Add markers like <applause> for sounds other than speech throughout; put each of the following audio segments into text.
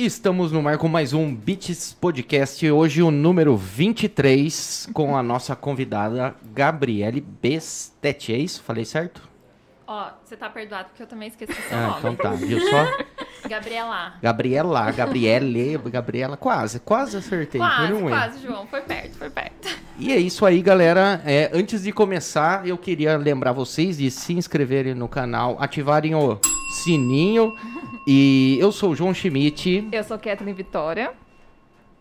Estamos no mar com mais um Beats Podcast, hoje o número 23, com a nossa convidada Gabriele Bestetti, é isso? Falei certo? Ó, você tá perdoado porque eu também esqueci seu Ah, nome. então tá, viu só? <laughs> Gabriela. Gabriela, Gabriele, Gabriela, quase, quase acertei. foi Quase, erro. quase, João. Foi perto, foi perto. E é isso aí, galera. É, antes de começar, eu queria lembrar vocês de se inscreverem no canal, ativarem o sininho. E eu sou o João Schmidt Eu sou Kathleen Vitória.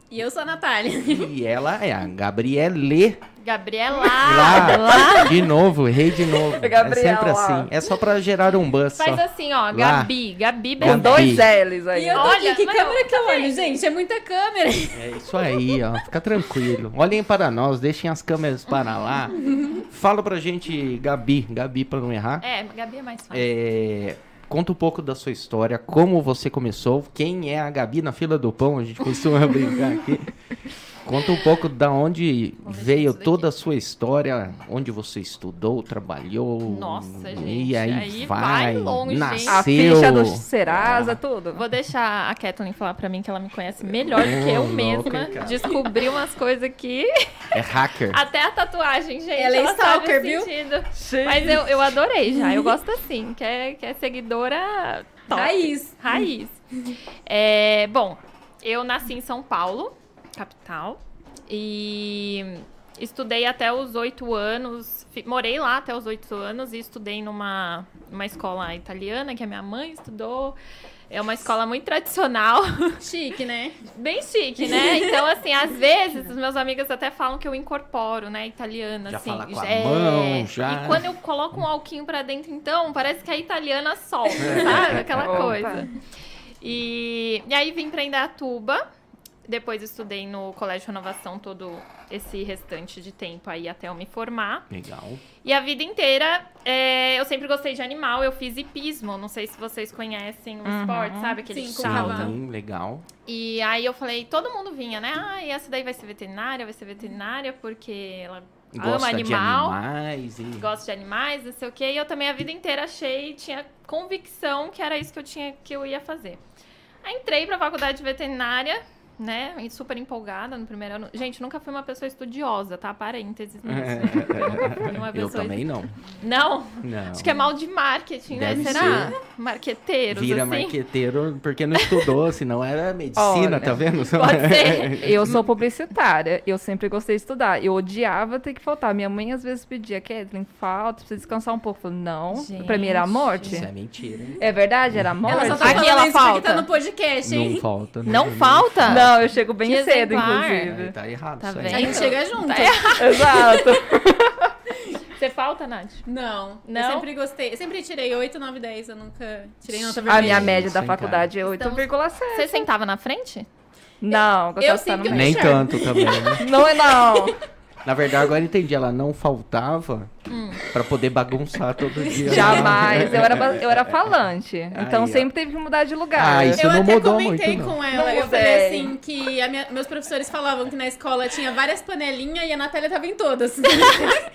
E eu sou a Natália. e ela é a Gabriele. Gabriela. Lá, de novo, errei de novo. É Gabriela. sempre assim. É só pra gerar um buzz. Só. Faz assim, ó. Gabi. Gabi Com Gabi. Bestetti. dois L's aí. E eu tô Olha, aqui, que câmera não, que eu tá olho, vendo? gente? É muita câmera. É isso aí, ó. Fica tranquilo. Olhem para nós, deixem as câmeras para lá. <laughs> Fala pra gente, Gabi. Gabi, pra não errar. É, Gabi é mais fácil. É, conta um pouco da sua história, como você começou, quem é a Gabi na fila do pão, a gente costuma <laughs> brincar aqui. Conta um pouco da onde Vamos veio toda a sua história, onde você estudou, trabalhou. Nossa, E gente, aí, aí vai, vai longe, nasceu. A ficha do Serasa, tudo. Vou deixar a Kathleen falar pra mim que ela me conhece melhor do que eu mesma. louca. Descobri umas coisas aqui. É hacker. Até a tatuagem, gente. Ela é sabe stalker, o viu? Mas eu, eu adorei já. Eu gosto assim, que é, que é seguidora top. Raiz. Raiz. <laughs> É, bom, eu nasci em São Paulo, capital, e estudei até os oito anos. Morei lá até os oito anos e estudei numa, numa escola italiana que a minha mãe estudou. É uma escola muito tradicional, <laughs> Chique, né? bem chique, né? Então, assim, às vezes os meus amigos até falam que eu incorporo, né? Italiana, Já assim. fala com a é. mão, já. E quando eu coloco um alquinho pra dentro, então, parece que a italiana solta, sabe? Aquela Opa. coisa. E, e aí vim pra Indaiatuba. Depois estudei no Colégio Renovação todo esse restante de tempo aí até eu me formar. Legal. E a vida inteira é, eu sempre gostei de animal. Eu fiz hipismo. Não sei se vocês conhecem o Uhum. esporte, sabe? Aquele Sim, cavalo. Sim, legal. E aí eu falei, todo mundo vinha, né? Ah, e essa daí vai ser veterinária, vai ser veterinária porque ela ama Gosta de animal, animais e... gosta de animais, não sei o quê. E eu também a vida inteira achei, tinha convicção que era isso que eu tinha que eu ia fazer. Aí entrei pra faculdade de veterinária, né? e Super empolgada no primeiro ano. Gente, nunca fui uma pessoa estudiosa, tá? Parênteses nisso. <laughs> Eu também não. Não, Não. acho que é mal de marketing, né? Deve Será? Marqueteiros, Vira assim. marqueteiro porque não estudou, <laughs> senão era medicina, Olha, tá vendo? <laughs> Pode ser. Eu sou publicitária, eu sempre gostei de estudar. Eu odiava ter que faltar. Minha mãe às vezes pedia, Kathleen, falta, precisa descansar um pouco. Eu falei, não, pra mim era a morte. Isso é mentira, hein? É verdade, era a morte. Ela só tá Aqui ela porque falta. tá no podcast, hein? Não falta. Não falta? Não, eu chego bem Que cedo, exemplar. inclusive. É, tá errado Tá isso aí. A gente chega <laughs> junto. Exato. <laughs> Você falta, Nath? Não, Não? Eu sempre gostei. Eu sempre tirei 8, 9, 10. Eu nunca tirei nota A vermelha. minha média da faculdade é Estamos- 8,7. Você sentava na frente? Não, gostava de estar sempre no Nem meio. tanto também, né? Não é não. Na verdade, agora eu entendi. Ela não faltava Hum. pra poder bagunçar todo dia. Jamais. Eu era, eu era <laughs> falante. Então Aí, sempre teve que mudar de lugar. Ah, isso Eu não até mudou comentei muito, não. com ela. Não eu mudei. falei assim que a minha- meus professores falavam que na escola tinha várias panelinhas e a Natália tava em todas. <laughs>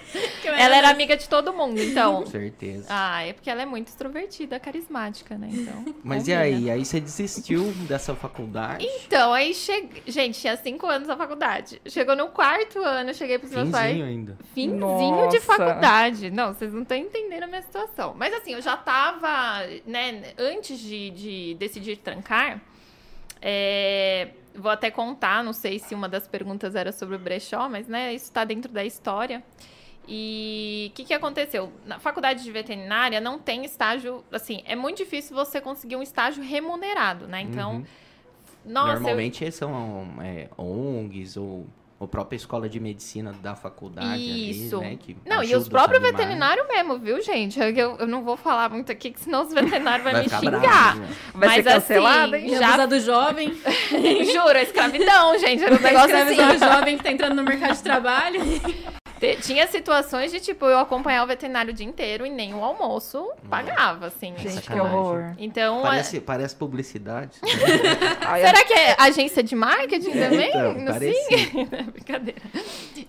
Ela era amiga de todo mundo, então. Com certeza. Ah, é porque ela é muito extrovertida, carismática, né? Então. Mas e combina. aí? Aí você desistiu dessa faculdade? Então, aí cheguei. Gente, tinha cinco anos na faculdade. Chegou no quarto ano, eu cheguei pros meus pais. Finzinho ainda. Finzinho de Nossa. faculdade. Não, vocês não estão entendendo a minha situação. Mas assim, eu já tava, né, antes de, de decidir trancar, é, vou até contar, não sei se uma das perguntas era sobre o brechó, mas né, isso tá dentro da história. E o que, que aconteceu? Na faculdade de veterinária não tem estágio, assim, é muito difícil você conseguir um estágio remunerado, né? Então, Uhum. nossa, eu- Normalmente são é, ONGs ou a própria escola de medicina da faculdade Isso. ali, né? Que Não, e os próprios veterinários mesmo, viu, gente? Eu, eu- eu não vou falar muito aqui, que senão os <laughs> veterinários vão Vai me xingar. bravo, né? Vai Mas ser cancelada, assim, hein? já- do jovem. <laughs> Juro, é escravidão, gente. Era um negócio assim. Jovem que tá entrando no mercado de trabalho. <laughs> Tinha situações de, tipo, eu acompanhar o veterinário o dia inteiro e nem o almoço pagava, assim. Gente, que horror. Então, Parece, parece publicidade. <laughs> Será que é agência de marketing também? Então, não sei. <laughs> Brincadeira.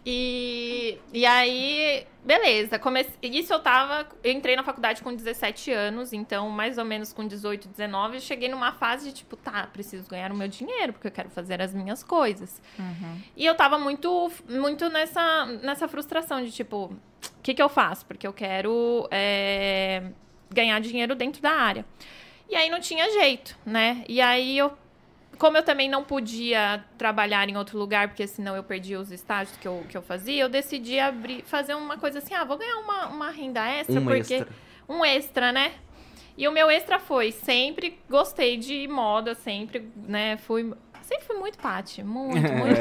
E, e aí, beleza. Comece... Isso eu tava. Eu entrei na faculdade com 17 anos, então, mais ou menos com 18, 19, eu cheguei numa fase de tipo, tá, preciso ganhar o meu dinheiro, porque eu quero fazer as minhas coisas. E eu tava muito, muito nessa, nessa frustração de tipo, o que, que eu faço? Porque eu quero é, ganhar dinheiro dentro da área. E aí não tinha jeito, né? E aí eu como eu também não podia trabalhar em outro lugar, porque senão eu perdia os estágios que eu, que eu fazia, eu decidi abrir, fazer uma coisa assim, ah, vou ganhar uma, uma renda extra, Um porque. extra. Um extra, né? E o meu extra foi, sempre gostei de moda, sempre, né, fui. Sempre fui muito Paty, muito, <laughs> muito.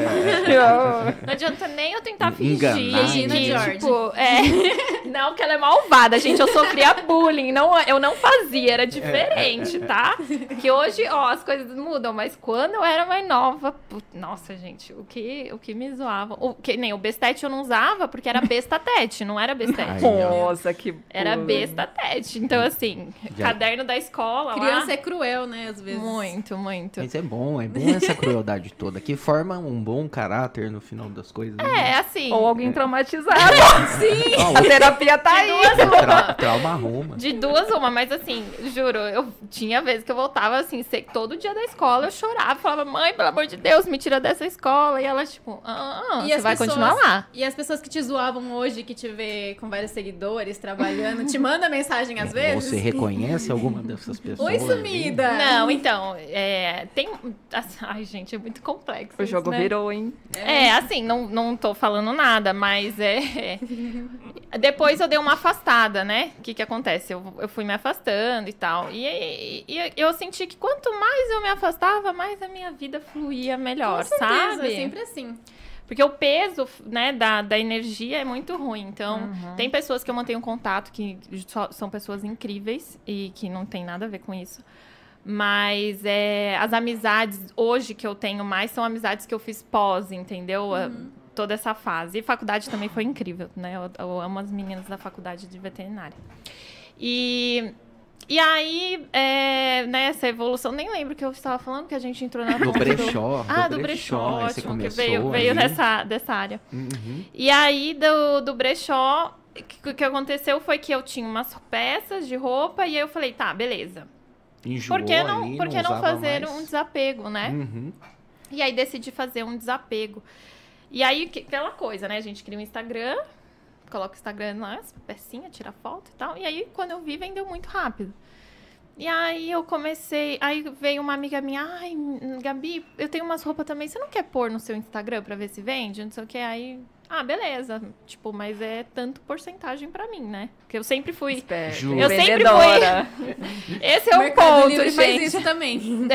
Não adianta nem eu tentar fingir Regina que, George. tipo, é... <laughs> Não, que ela é malvada, gente. Eu sofria bullying. Não, eu não fazia, era diferente, tá? Que hoje, ó, as coisas mudam, mas quando eu era mais nova, put- nossa, gente, o que, o que me zoava. O que, nem o bestete eu não usava porque era besta tete, não era bestete. Nossa, que Era bullying. besta tete. Então, assim, Já- caderno da escola. Criança lá, é cruel, né, às vezes. Muito, muito. Mas é bom, é bom essa crueldade toda, que forma um bom caráter no final das coisas. né? É, assim. Ou alguém traumatizado. <laughs> Sim. Ah, A terapia tá aí. Tra trauma Roma. De duas uma, mas assim, juro, eu tinha vezes que eu voltava assim, sei que todo dia da escola eu chorava, falava, mãe, pelo amor de Deus, me tira dessa escola. E ela, tipo, ah, ah, E você vai pessoas- continuar lá. E as pessoas que te zoavam hoje, que te vê com vários seguidores, trabalhando, te manda mensagem às <laughs> vezes? Você reconhece alguma dessas pessoas? Oi, sumida! Não, então, é, tem. Ai, gente, é muito complexo. O isso, jogo né? virou, hein? É, assim, não, não tô falando nada, mas é. Depois eu dei uma afastada, né? O que que acontece? Eu, eu fui me afastando e tal. E, e- e eu senti que quanto mais eu me afastava, mais a minha vida fluía melhor, Com certeza, sabe? é sempre assim. Porque o peso, né, da, da energia é muito ruim. Então, tem pessoas que eu mantenho contato que só- são pessoas incríveis e que não tem nada a ver com isso. Mas é, as amizades hoje que eu tenho mais são amizades que eu fiz pós, entendeu? A- Toda essa fase. E faculdade também foi incrível, né? Eu, eu amo as meninas da faculdade de veterinária. E, e aí, é, né, essa evolução, nem lembro o que eu estava falando, que a gente entrou na Do brechó. ah, do brechó, você ótimo, que veio, veio ali. dessa, dessa área. Uhum. E aí, do, do brechó, o que, que aconteceu foi que eu tinha umas peças de roupa e aí eu falei, tá, beleza. Enjoou Por que não, ali, por que não usava fazer mais. um desapego, né? Uhum. E aí decidi fazer um desapego. E aí, que- aquela coisa, né? A gente cria um Instagram, coloca o Instagram lá, as pecinhas, tira foto e tal. E aí, quando eu vi, vendeu muito rápido. E aí eu comecei. Aí veio uma amiga minha, ai, Gabi, eu tenho umas roupas também. Você não quer pôr no seu Instagram pra ver se vende? Não sei o que. Aí. Ah, beleza. Tipo, mas é tanto porcentagem pra mim, né? Porque eu sempre fui. Esperto. Ju. Eu sempre Vendedora. <laughs> Esse é o Mercado ponto, Livre gente. faz isso também. <laughs>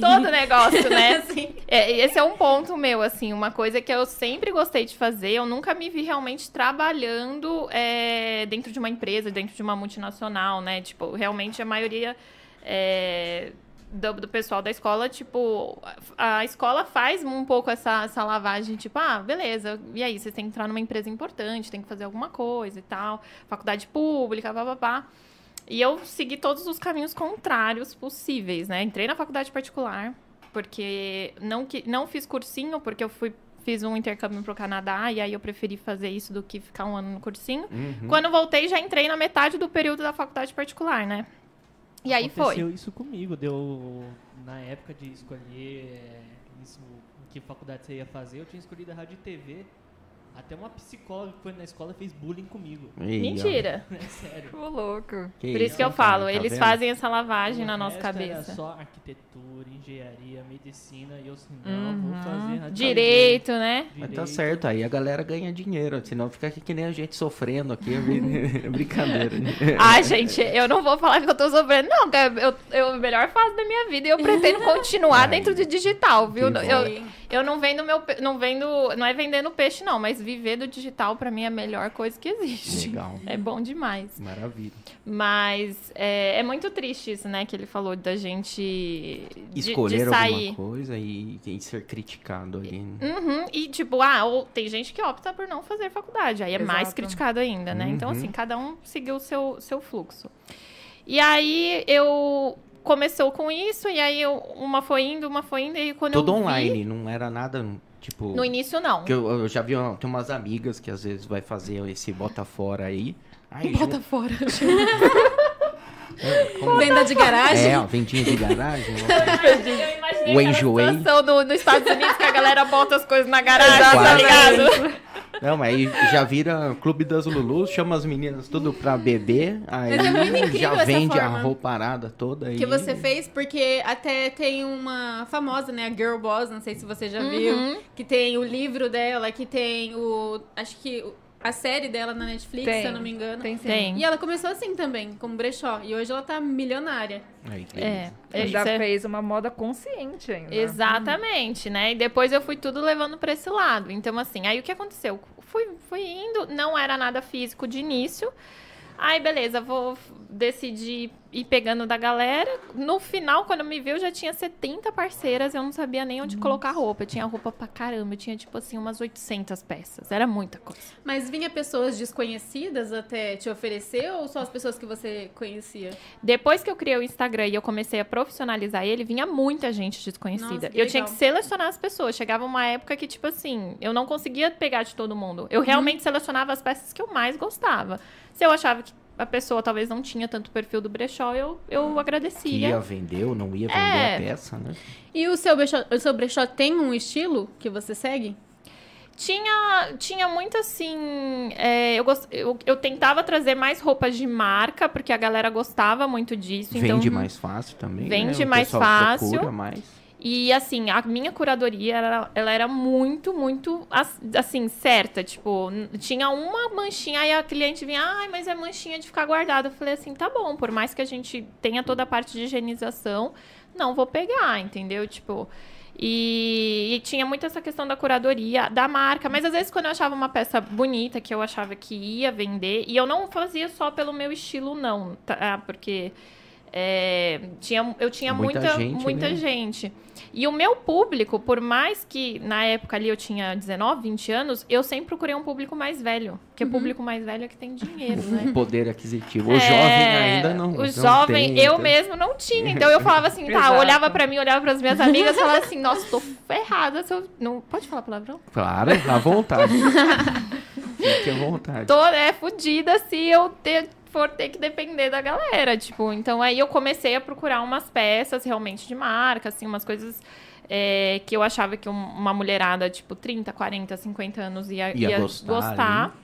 Todo negócio, né? <laughs> É, esse é um ponto meu, assim, uma coisa que eu sempre gostei de fazer. Eu nunca me vi realmente trabalhando é, dentro de uma empresa, dentro de uma multinacional, né? Tipo, realmente a maioria é, do, do pessoal da escola, tipo, a, escola faz um pouco essa, essa lavagem, tipo, ah, beleza, e aí, vocês têm que entrar numa empresa importante, tem que fazer alguma coisa e tal, faculdade pública, papapá. E eu segui todos os caminhos contrários possíveis, né? Entrei na faculdade particular, porque não, que, não fiz cursinho, porque eu fui fiz um intercâmbio pro Canadá, e aí eu preferi fazer isso do que ficar um ano no cursinho. Uhum. Quando voltei, já entrei na metade do período da faculdade particular, né? E aí Aconteceu foi. isso comigo, deu na época de escolher é, isso, que faculdade você ia fazer, eu tinha escolhido a rádio e TV. Até uma psicóloga que foi na escola fez bullying comigo. Ó. Mentira. <laughs> É sério. Ô, louco. Por isso que eu falo, tá eles vendo? fazem essa lavagem O na nossa resto Era cabeça. só arquitetura, engenharia, medicina, e eu assim, não, vou fazer Direito, né? TV, Mas tá direito. certo, aí a galera ganha dinheiro, senão fica aqui que nem a gente sofrendo aqui, é <laughs> <laughs> brincadeira. né? Ai, gente, eu não vou falar que eu tô sofrendo, não, que eu, eu, a melhor fase da minha vida e eu pretendo continuar Ai, dentro de digital, viu? que. Eu, eu não vendo meu, não vendo, não é vendendo peixe não, mas viver do digital pra mim é a melhor coisa que existe. Legal. É bom demais. Maravilha. Mas é, é muito triste isso, né, que ele falou da gente de, Escolher de sair. alguma coisa e, e ser criticado ali. né? Uhum, e tipo, ah, ou tem gente que opta por não fazer faculdade, aí é mais Exato. criticado ainda, né? Então, Uhum. assim, cada um seguiu o seu, seu fluxo. E aí eu começou com isso, e aí eu- uma foi indo, uma foi indo, e quando Tudo eu vi- online, não era nada Tipo, No início, não. que eu, eu já vi, tem umas amigas que às vezes vai fazer esse bota fora aí. Aí, Bota fora. <laughs> como- Venda de garagem. É, ó, vendinha de garagem. Eu imaginei O enjoei. situação no, nos Estados Unidos que a galera bota as coisas na garagem, tá ligado? Não, mas aí já vira Clube das Lulus, chama as meninas tudo pra beber, aí é já vende a rouparada toda aí. Que você fez, porque até tem uma famosa, né? A Girl Boss, não sei se você já Uhum. viu. Que tem o livro dela, que tem o. Acho que a série dela na Netflix, Tem. se eu não me engano. Tem sim. Tem. E ela começou assim também, como brechó. E hoje ela tá milionária. Aí, que É, Já é- fez uma moda consciente ainda. Exatamente, né? E depois eu fui tudo levando pra esse lado. Então, assim, aí o que aconteceu? Fui, fui indo, não era nada físico de início. Aí, beleza, vou decidir ir pegando da galera. No final, quando eu me vi, eu já tinha 70 parceiras, eu não sabia nem onde colocar roupa. Eu tinha roupa pra caramba, eu tinha, tipo assim, umas 800 peças. Era muita coisa. Mas vinha pessoas desconhecidas até te oferecer ou só as pessoas que você conhecia? Depois que eu criei o Instagram e eu comecei a profissionalizar ele, vinha muita gente desconhecida. Nossa, eu tinha que selecionar as pessoas. Chegava uma época que, tipo assim, eu não conseguia pegar de todo mundo. Eu realmente selecionava as peças que eu mais gostava. Se eu achava que a pessoa talvez não tinha tanto perfil do brechó, eu, eu que agradecia. ia vender ou não ia vender É. a peça, né? E o seu brechó, o seu brechó tem um estilo que você segue? Tinha, tinha muito assim. é, eu, gost... eu, eu tentava trazer mais roupas de marca, porque a galera gostava muito disso. Vende então... mais fácil também. Vende né? Mais fácil. procura mais. E assim, a minha curadoria, ela, ela era muito, muito, as- assim, certa. Tipo, tinha uma manchinha, aí a cliente vinha, ai, mas é manchinha de ficar guardada. Eu falei assim, tá bom, por mais que a gente tenha toda a parte de higienização, não vou pegar, entendeu? Tipo. E, e tinha muito essa questão da curadoria, da marca. Mas às vezes, quando eu achava uma peça bonita, que eu achava que ia vender, e eu não fazia só pelo meu estilo, não, tá? Porque é, tinha, eu tinha Muita muita, gente, muita né? gente. E o meu público, por mais que na época ali eu tinha 19, 20 anos, eu sempre procurei um público mais velho. Porque Uhum. público mais velho é que tem dinheiro, né? <laughs> Poder aquisitivo. O É, jovem ainda não. O não jovem, tem, eu então. mesmo não tinha. Então eu falava assim, tá, olhava pra mim, olhava pras minhas amigas e falava assim, nossa, tô ferrada. Se eu... Não pode falar palavrão? Claro, à vontade. <laughs> Fique à vontade. Tô, é, fudida se eu ter, for ter que depender da galera, tipo. Então aí eu comecei a procurar umas peças realmente de marca, assim, umas coisas é, que eu achava que um- uma mulherada, tipo, 30, 40, 50 anos ia, Ia ia gostar gostar.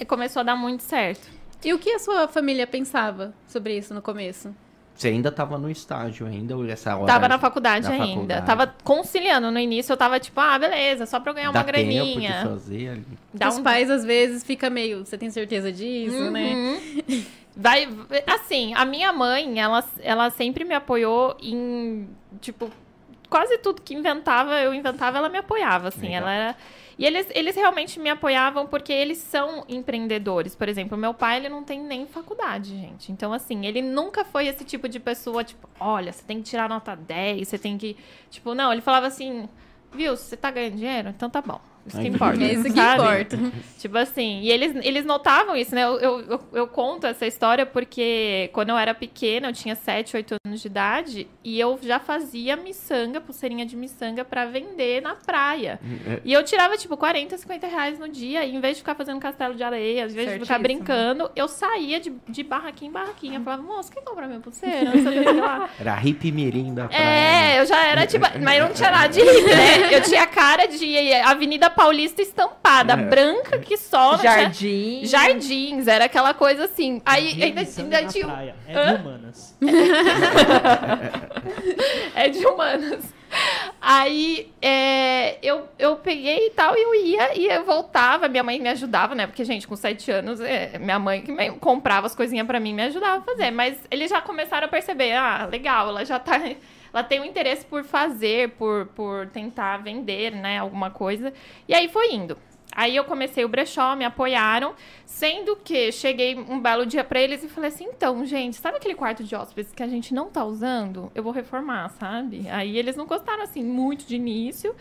E começou a dar muito certo. E o que a sua família pensava sobre isso no começo? Você ainda tava no estágio ainda, ou essa hora? Tava na faculdade na ainda. faculdade. Tava conciliando. No início eu tava tipo, ah, beleza, só pra eu ganhar Dá uma tempo de graninha. fazer ali. Dá Os um pais, às vezes, fica meio... Você tem certeza disso, né? Uhum. Vai, assim, a minha mãe, ela, ela sempre me apoiou em, tipo, quase tudo que inventava, eu inventava, ela me apoiava, assim, Legal. ela era... E eles, eles realmente me apoiavam porque eles são empreendedores. Por exemplo, meu pai, ele não tem nem faculdade, gente. Então, assim, ele nunca foi esse tipo de pessoa, tipo, olha, você tem que tirar nota 10, você tem que... Tipo, não, ele falava assim, viu, você tá ganhando dinheiro? Então tá bom. Isso que importa. É isso que sabe? importa. <laughs> Tipo assim, e eles, eles notavam isso, né? Eu, eu, eu, eu conto essa história porque quando eu era pequena, eu tinha 7, 8 anos de idade, e eu já fazia miçanga, pulseirinha de miçanga, pra vender na praia. É, E eu tirava, tipo, 40, 50 reais no dia, e em vez de ficar fazendo castelo de areia, em vez de ficar brincando, eu saía de, de barraquinha em barraquinha. Eu falava, moço, quer comprar minha pulseira? Não sei o que lá. <laughs> Era hippie mirim da praia. né? É, eu já era tipo. Mas eu não tinha nada de hippie, né? Eu tinha cara de Avenida Paulista estampada, É. branca que só. tinha- Jardim. Jardins, era aquela coisa assim. Aí ainda, de ainda na tinha. praia. É Hã? de humanas. <laughs> É de humanas. Aí é, eu, eu peguei e tal, e eu ia e eu voltava. Minha mãe me ajudava, né? Porque, gente, com sete anos, é, minha mãe que me- comprava as coisinhas pra mim me ajudava a fazer. Mas eles já começaram a perceber: ah, legal, ela já tá. Ela tem um interesse por fazer, por, por tentar vender, né? Alguma coisa. E aí foi indo. Aí eu comecei o brechó, me apoiaram, sendo que cheguei um belo dia pra eles e falei assim: então, gente, sabe aquele quarto de hóspedes que a gente não tá usando? Eu vou reformar, sabe? Aí eles não gostaram assim muito de início.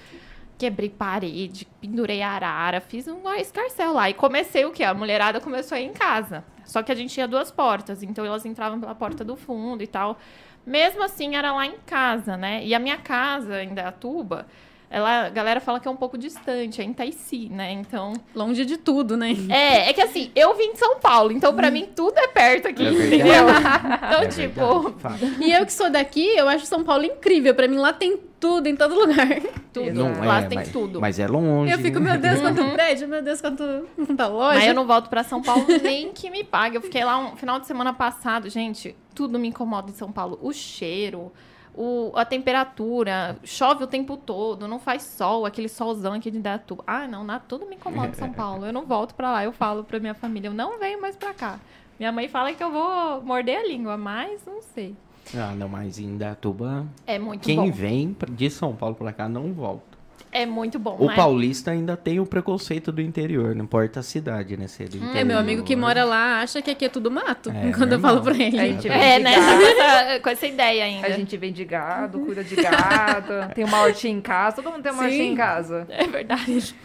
Quebrei parede, pendurei arara, fiz um escarcel lá. E comecei o quê? A mulherada começou a ir em casa. Só que a gente tinha duas portas, então elas entravam pela porta do fundo e tal. Mesmo assim, era lá em casa, né? E a minha casa, em Dayatuba, ela, a galera fala que é um pouco distante, é em Taici, né? Então. Longe de tudo, né? É, é que assim, eu vim de São Paulo, então pra mim tudo é perto aqui, É entendeu? Então, É tipo, verdade. E eu que sou daqui, eu acho São Paulo incrível. Pra mim, lá tem tudo, em todo lugar. tudo. Não Lá é, tem mas, tudo. Mas é longe. Eu fico, meu Deus, quanto prédio, meu Deus, quanto, quanta loja. Mas eu não volto pra São Paulo nem que me pague. Eu fiquei lá um final de semana passado, gente, tudo me incomoda em São Paulo. O cheiro, o, a temperatura, chove o tempo todo, não faz sol, aquele solzão aqui de Datuba. Ah, não, nada, tudo me incomoda em São <laughs> Paulo. Eu não volto pra lá, eu falo pra minha família, eu não venho mais pra cá. Minha mãe fala que eu vou morder a língua, mas não sei. Ah, não, mas em Datuba, É muito quem bom. vem de São Paulo pra cá não volta. É muito bom, O né? paulista ainda tem o preconceito do interior, não importa a cidade, né? Se é do É, meu amigo que mora lá acha que aqui é tudo mato. É, <laughs> quando eu falo pra ele. A gente É, vem de né? gado, Com <laughs> essa, com essa ideia ainda. A gente vem de gado, cuida de gado, <laughs> tem uma hortinha em casa, todo mundo tem uma Sim. hortinha em casa. É verdade.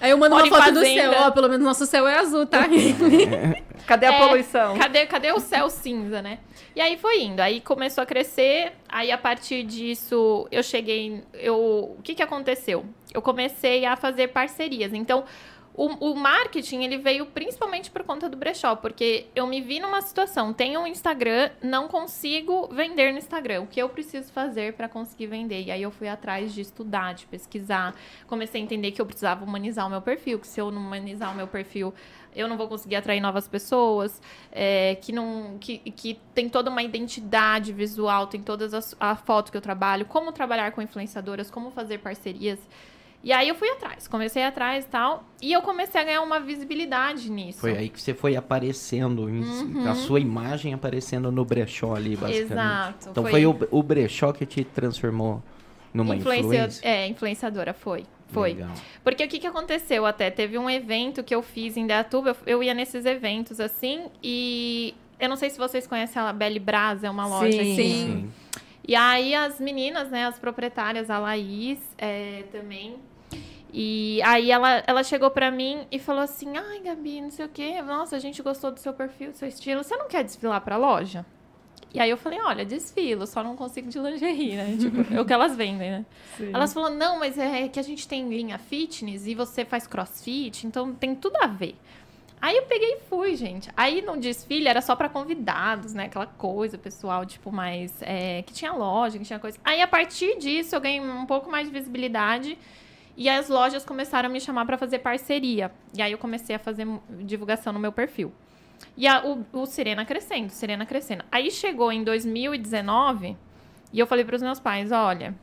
Aí eu mando uma foto do céu. Ó, pelo menos nosso céu é azul, tá? <laughs> Cadê a É, poluição? Cadê, cadê o céu cinza, né? E aí foi indo, aí começou a crescer, aí a partir disso eu cheguei, eu, o que que aconteceu? Eu comecei a fazer parcerias, então o, o marketing ele veio principalmente por conta do brechó, porque eu me vi numa situação, tenho um Instagram, não consigo vender no Instagram, o que eu preciso fazer para conseguir vender? E aí eu fui atrás de estudar, de pesquisar, comecei a entender que eu precisava humanizar o meu perfil, que se eu não humanizar o meu perfil, eu não vou conseguir atrair novas pessoas, é, que não que, que tem toda uma identidade visual, tem todas as a foto que eu trabalho, como trabalhar com influenciadoras, como fazer parcerias. E aí eu fui atrás, comecei atrás e tal, e eu comecei a ganhar uma visibilidade nisso. Foi aí que você foi aparecendo, Uhum. a sua imagem aparecendo no brechó ali, basicamente. Exato. Então foi, o, o brechó que te transformou numa Influencia- influência? É, influenciadora, foi. Foi. Legal. Porque o que, que aconteceu até? Teve um evento que eu fiz em Datuba, eu, eu ia nesses eventos assim, e eu não sei se vocês conhecem a Belle Brasa, é uma loja Sim. aqui. Sim. E aí as meninas, né, as proprietárias, a Laís é, também. E aí ela, ela chegou pra mim e falou assim: Ai, Gabi, não sei o quê. Nossa, a gente gostou do seu perfil, do seu estilo. Você não quer desfilar pra loja? E aí eu falei, olha, desfilo, só não consigo de lingerie, né? <laughs> Tipo, é o que elas vendem, né? Elas falaram, não, mas é que a gente tem linha fitness e você faz crossfit, então tem tudo a ver. Aí eu peguei e fui, gente. Aí no desfile era só pra convidados, né? Aquela coisa, pessoal, tipo, mais. é, que tinha loja, que tinha coisa. Aí a partir disso eu ganhei um pouco mais de visibilidade e as lojas começaram a me chamar pra fazer parceria. E aí eu comecei a fazer divulgação no meu perfil. E a- o, o Sirena crescendo, Sirena crescendo. Aí chegou em 2019 e eu falei pros meus pais: olha,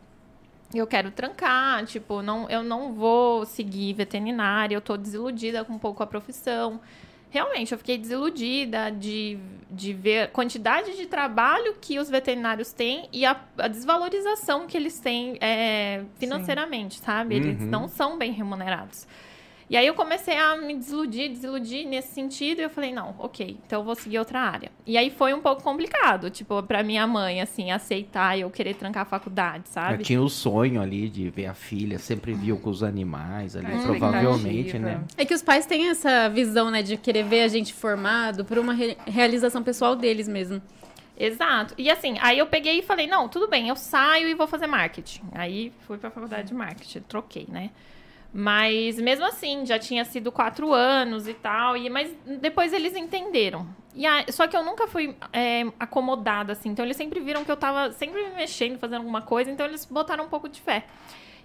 eu quero trancar, tipo, não, eu não vou seguir veterinária, eu tô desiludida com um pouco a profissão. Realmente, eu fiquei desiludida de, de ver a quantidade de trabalho que os veterinários têm e a, a desvalorização que eles têm é, financeiramente, sabe? Eles Uhum. não são bem remunerados. E aí eu comecei a me desiludir, desiludir nesse sentido, e eu falei, não, ok, então eu vou seguir outra área. E aí foi um pouco complicado, tipo, pra minha mãe, assim, aceitar eu querer trancar a faculdade, Eu sabe? tinha o sonho ali de ver a filha, sempre viu com os animais ali, A provavelmente, né? É que os pais têm essa visão, né, de querer ver a gente formado por uma re- realização pessoal deles mesmo. Exato. E assim, aí eu peguei e falei, não, tudo bem, eu saio e vou fazer marketing. Aí fui pra faculdade de marketing, troquei, né? Mas mesmo assim, já tinha sido quatro anos e tal, e, mas depois eles entenderam. E a- só que eu nunca fui é, acomodada, assim, então eles sempre viram que eu tava sempre me mexendo, fazendo alguma coisa, então eles botaram um pouco de fé.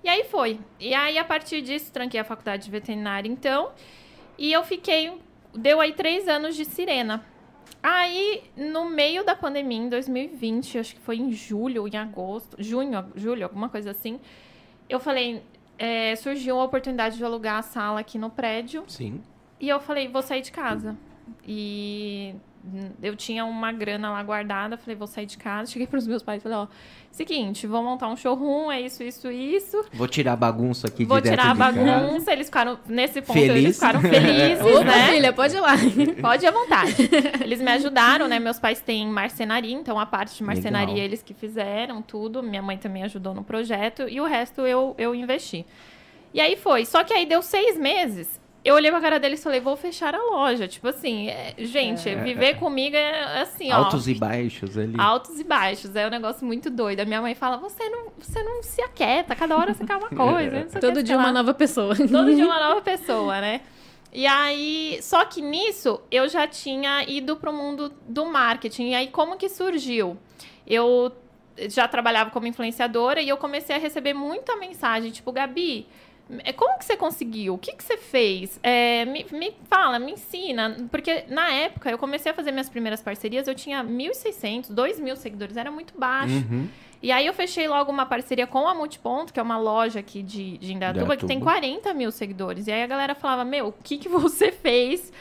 E aí foi. E aí, a partir disso, tranquei a faculdade de veterinária, então, e eu fiquei, deu aí três anos de sirena. Aí, no meio da pandemia, em 2020, acho que foi em julho, em agosto, junho, julho, alguma coisa assim, eu falei, é, surgiu a oportunidade de alugar a sala aqui no prédio, Sim. e eu falei, vou sair de casa. E eu tinha uma grana lá guardada, falei, vou sair de casa. Cheguei pros meus pais e falei, ó, seguinte, vou montar um showroom, é isso, isso, isso. Vou tirar a bagunça aqui Vou direto tirar a de casa. bagunça. Eles ficaram, nesse ponto, Feliz. eles ficaram felizes, <laughs> Opa, né? filha, pode ir lá. Pode ir à vontade. Eles me ajudaram, né? Meus pais têm marcenaria, então a parte de marcenaria Legal. eles que fizeram tudo. Minha mãe também ajudou no projeto e o resto eu, eu investi. E aí foi. Só que aí deu seis meses. Eu olhei pra cara deles e falei, vou fechar a loja. Tipo assim, é, gente, viver comigo é assim, ó. Altos e baixos ali. Altos e baixos, é um negócio muito doido. A minha mãe fala, você não, você não se aquieta, cada hora você quer uma <laughs> coisa. Todo dia lá. uma nova pessoa. Todo dia uma nova pessoa, né? E aí, só que nisso eu já tinha ido pro mundo do marketing. E aí, como que surgiu? Eu já trabalhava como influenciadora e eu comecei a receber muita mensagem, tipo, Gabi, é, como que você conseguiu? O que, que você fez? É, me, me fala, me ensina. Porque na época eu comecei a fazer minhas primeiras parcerias, eu tinha 1.600, 2.000 seguidores, era muito baixo. Uhum. E aí eu fechei logo uma parceria com a Multiponto, que é uma loja aqui de, de Indaiatuba, que tem Indaiatuba. 40 mil seguidores. E aí a galera falava, meu, o que, que você fez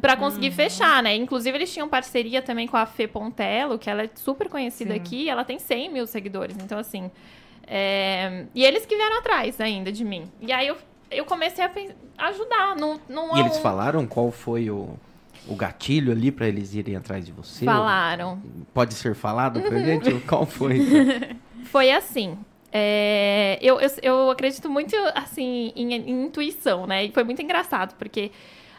pra conseguir fechar, né? Inclusive eles tinham parceria também com a Fê Pontello, que ela é super conhecida Sim. aqui, e ela tem 100 mil seguidores. Então, assim... é, E eles que vieram atrás ainda de mim. E aí eu, eu comecei a ajudar. Num, num E a eles um. falaram qual foi o, o gatilho ali pra eles irem atrás de você? Falaram. Pode ser falado pra gente? Qual foi? <laughs> Foi assim. é, eu, eu, eu acredito muito assim em, em intuição, né? E foi muito engraçado, porque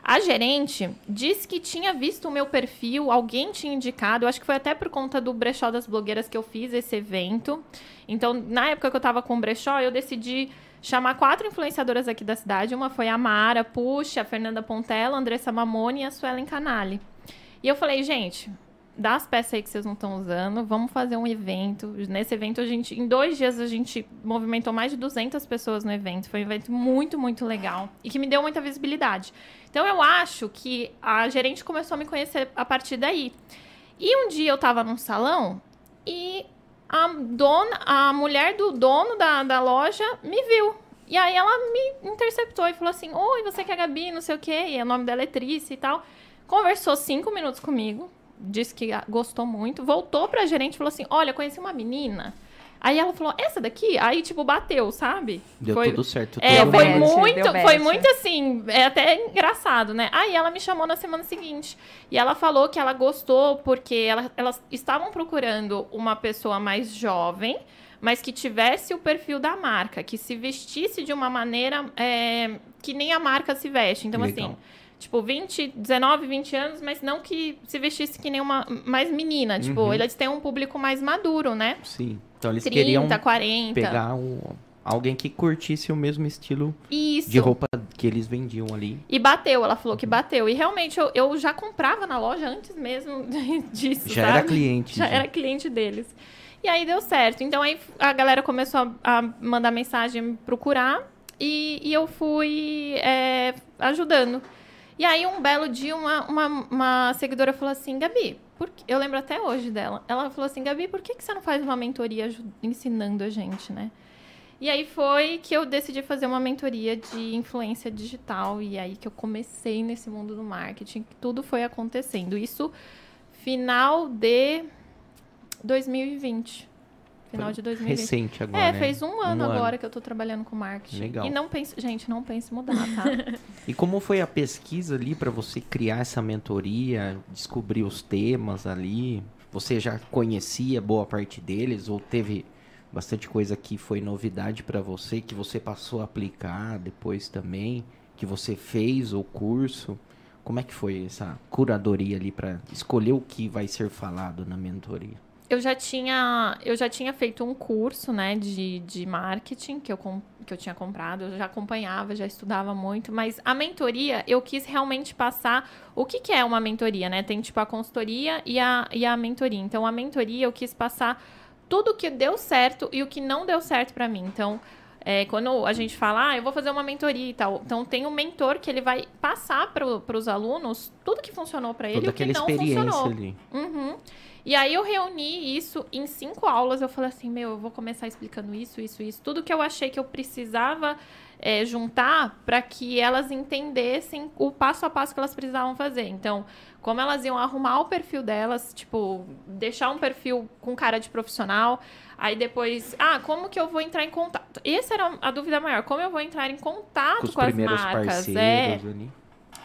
a gerente disse que tinha visto o meu perfil, alguém tinha indicado, eu acho que foi até por conta do brechó das blogueiras que eu fiz esse evento. Então, na época que eu tava com o brechó, eu decidi chamar quatro influenciadoras aqui da cidade. Uma foi a Mara Puxa, a Fernanda Pontela, a Andressa Mamoni e a Suelen Canali. E eu falei, gente, dá as peças aí que vocês não estão usando, vamos fazer um evento. Nesse evento, a gente, em dois dias, a gente movimentou mais de 200 pessoas no evento. Foi um evento muito, muito legal e que me deu muita visibilidade. Então, eu acho que a gerente começou a me conhecer a partir daí. E um dia eu tava num salão e a dona, a mulher do dono da, da loja me viu. E aí ela me interceptou e falou assim: Oi, você que é a Gabi, não sei o quê. E o nome dela é Trícia e tal. Conversou cinco minutos comigo, disse que gostou muito, voltou pra gerente e falou assim: Olha, conheci uma menina. Aí ela falou, essa daqui? Aí, tipo, bateu, sabe? Deu Foi- tudo certo. É, tudo foi match, muito, foi muito assim, é até engraçado, né? Aí ela me chamou na semana seguinte. E ela falou que ela gostou porque ela- elas estavam procurando uma pessoa mais jovem, mas que tivesse o perfil da marca, que se vestisse de uma maneira é, que nem a marca se veste. Então, Legal. assim, tipo, 20, 19, 20 anos, mas não que se vestisse que nem uma mais menina. Tipo, Uhum. eles têm um público mais maduro, né? Sim. Então eles 30, queriam 40. pegar um, alguém que curtisse o mesmo estilo Isso. de roupa que eles vendiam ali. E bateu, ela falou que bateu. E realmente eu, eu já comprava na loja antes mesmo <laughs> disso. Já sabe? era cliente. Já era cliente deles. E aí deu certo. Então aí a galera começou a, a mandar mensagem, me procurar. E, e eu fui é, ajudando. E aí um belo dia uma, uma, uma seguidora falou assim, Gabi, por que-" eu lembro até hoje dela. Ela falou assim, Gabi, por que, que você não faz uma mentoria ensinando a gente, né? E aí foi que eu decidi fazer uma mentoria de influência digital. E aí que eu comecei nesse mundo do marketing. Tudo foi acontecendo. Isso final de 2020. Final de 2020. Recente agora. É, né? fez um ano Um agora que eu tô trabalhando com marketing. Legal. E não penso, gente, não pense mudar, tá? <laughs> E como foi a pesquisa ali para você criar essa mentoria, descobrir os temas ali? Você já conhecia boa parte deles ou teve bastante coisa que foi novidade para você que você passou a aplicar depois também, que você fez o curso? Como é que foi essa curadoria ali para escolher o que vai ser falado na mentoria? Eu já tinha eu já tinha feito um curso né de, de marketing que eu, que eu tinha comprado eu já acompanhava já estudava muito mas a mentoria eu quis realmente passar o que, que é uma mentoria né tem tipo a consultoria e a, e a mentoria então a mentoria eu quis passar tudo o que deu certo e o que não deu certo para mim então é, quando a gente fala, ah, eu vou fazer uma mentoria e tal, então tem um mentor que ele vai passar para os alunos tudo que funcionou para ele e o que não funcionou. ali. Uhum. E aí eu reuni isso em cinco aulas. Eu falei assim, meu, eu vou começar explicando isso, isso, isso. Tudo que eu achei que eu precisava é, juntar para que elas entendessem o passo a passo que elas precisavam fazer. Então, como elas iam arrumar o perfil delas, tipo, deixar um perfil com cara de profissional. Aí depois, ah, como que eu vou entrar em contato? Essa era a dúvida maior. Como eu vou entrar em contato Com com, os as primeiros marcas? parceiros É, ali.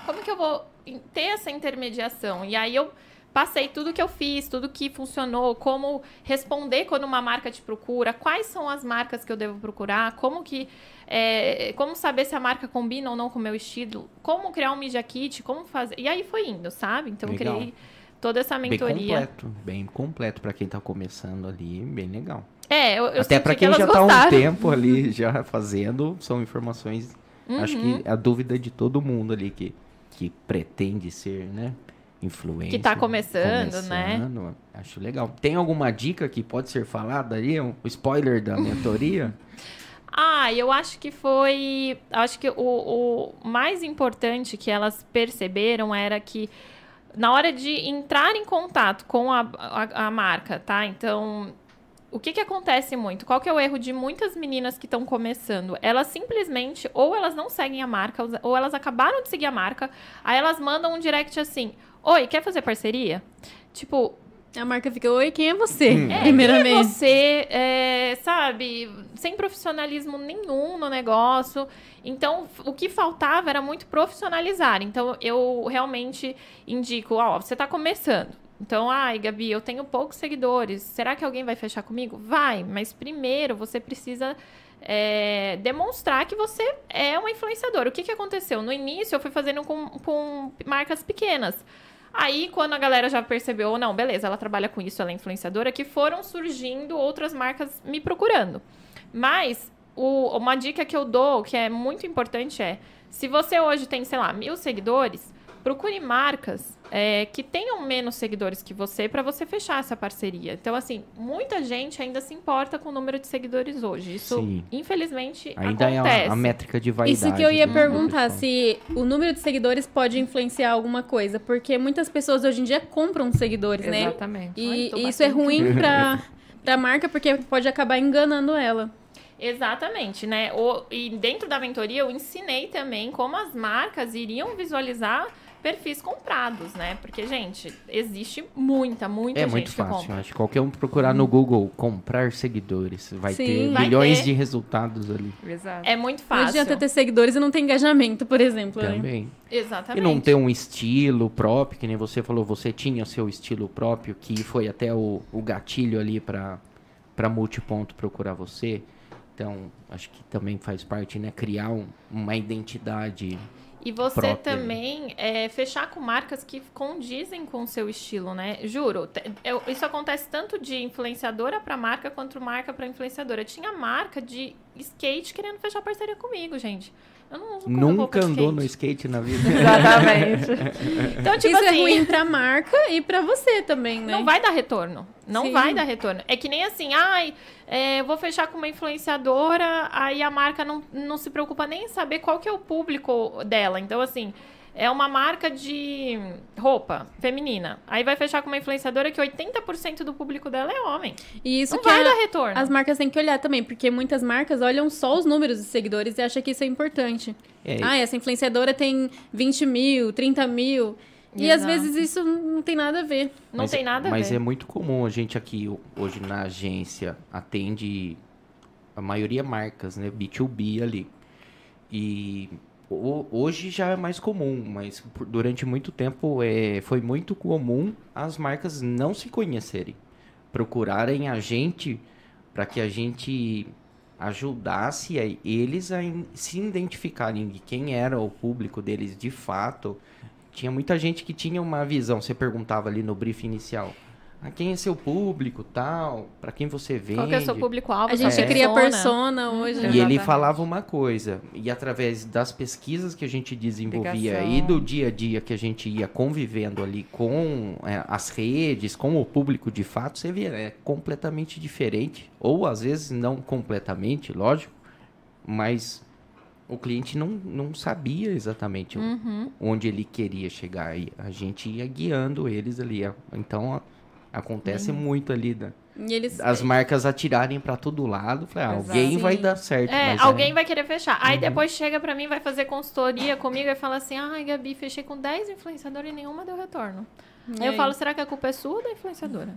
como que eu vou ter essa intermediação? E aí eu passei tudo que eu fiz, tudo que funcionou, como responder quando uma marca te procura, quais são as marcas que eu devo procurar, como que é, como saber se a marca combina ou não com o meu estilo, como criar um media kit, como fazer. E aí foi indo, sabe? Então eu Legal. criei toda essa Bem mentoria. completo, bem completo pra quem tá começando ali, bem legal. É, eu, eu Até que quem elas já tá há um tempo ali <laughs> já fazendo, são informações. Acho Uhum. que é a dúvida de todo mundo ali que, que pretende ser, né? Influencer. Que tá começando, né? começando. Acho legal. Tem alguma dica que pode ser falada ali? Um spoiler da mentoria? <laughs> Ah, eu acho que foi. Acho que o, o mais importante que elas perceberam era que na hora de entrar em contato com a, a, a marca, tá? Então, o que, que acontece muito? Qual que é o erro de muitas meninas que estão começando? Elas simplesmente, ou elas não seguem a marca, ou elas acabaram de seguir a marca, aí elas mandam um direct assim: Oi, quer fazer parceria? Tipo, A marca fica, oi, quem é você? Hum. é, Primeiramente. quem é você, é, sabe, sem profissionalismo nenhum no negócio. Então, o que faltava era muito profissionalizar. Então, eu realmente indico, ó, você tá começando. Então, ai, Gabi, eu tenho poucos seguidores. Será que alguém vai fechar comigo? Vai, mas primeiro você precisa é, demonstrar que você é uma influenciadora. O que, que aconteceu? No início, eu fui fazendo com, com marcas pequenas. Aí, quando a galera já percebeu, "Oh, não, beleza, ela trabalha com isso, ela é influenciadora, que foram surgindo outras marcas me procurando. Mas, o- uma dica que eu dou, que é muito importante, é: se você hoje tem, sei lá, mil seguidores, procure marcas é, que tenham menos seguidores que você para você fechar essa parceria. Então, assim, muita gente ainda se importa com o número de seguidores hoje. Isso, Sim. infelizmente, Ainda é acontece. a, a métrica de vaidade. Isso que eu ia do perguntar, pessoal. se o número de seguidores pode influenciar alguma coisa. Porque muitas pessoas hoje em dia compram seguidores, né? Exatamente. E Ai, isso é ruim pra, <laughs> pra marca, porque pode acabar enganando ela. Exatamente, né? O, e dentro da mentoria eu ensinei também como as marcas iriam visualizar perfis comprados, né? Porque, gente, existe muita, muita É gente muito fácil. Acho que qualquer um procurar no Google comprar seguidores. Vai Sim. ter Vai milhões ter. de resultados ali. Exato. É muito Não fácil. adianta ter seguidores e não ter engajamento, por exemplo. né? Também. Exatamente. E não ter um estilo próprio, que nem você falou, você tinha seu estilo próprio, que foi até o, o gatilho ali para para multiponto procurar você. Então, acho que também faz parte, né? Criar um- uma identidade. E você própria. também é, fechar com marcas que condizem com o seu estilo, né? Juro, eu- isso acontece tanto de influenciadora para marca quanto marca para influenciadora. Tinha marca de skate querendo fechar parceria comigo, gente. Eu não uso Nunca andou no skate na vida. Exatamente. <laughs> Então, tipo Isso assim, é ruim pra marca e pra você também, né? Não vai dar retorno. Não Sim. vai dar retorno. É que nem assim, ai, é, eu vou fechar com uma influenciadora, aí a marca não, não se preocupa nem em saber qual que é o público dela. Então, assim, é uma marca de roupa feminina. Aí vai fechar com uma influenciadora que 80% do público dela é homem. E isso não que vai a- dar retorno. as marcas têm que olhar também, porque muitas marcas olham só os números de seguidores e acham que isso é importante. É, Ah, essa influenciadora tem 20 mil, 30 mil. E às Exato. vezes isso não tem nada a ver. Não mas, tem nada a Mas ver. é muito comum a gente aqui ho- hoje na agência atende a maioria marcas, né? B2B ali. E hoje já é mais comum, mas durante muito tempo é, foi muito comum as marcas não se conhecerem, procurarem a gente para que a gente ajudasse a eles a se identificarem de quem era o público deles de fato. Tinha muita gente que tinha uma visão, você perguntava ali no brief inicial, ah, quem é seu público, tal, para quem você vende. Qual que é o seu público-alvo? A gente sua cria persona? hoje. E ele falava uma coisa, e através das pesquisas que a gente desenvolvia Ligação. e do dia a dia que a gente ia convivendo ali com é, as redes, com o público de fato, você via, é completamente diferente, ou às vezes não completamente, lógico, mas o cliente não, não sabia exatamente Uhum. onde ele queria chegar, e a gente ia guiando eles ali, a- então a- acontece Uhum. muito ali da- E eles. as marcas atirarem para todo lado, falei, ah, alguém vai Sim. dar certo. É, mas alguém é- vai querer fechar. Aí Uhum. depois chega pra mim, vai fazer consultoria comigo e fala assim: ai, Gabi, fechei com 10 influenciadores e nenhuma deu retorno. E Aí eu aí? falo, será que a culpa é sua ou da influenciadora?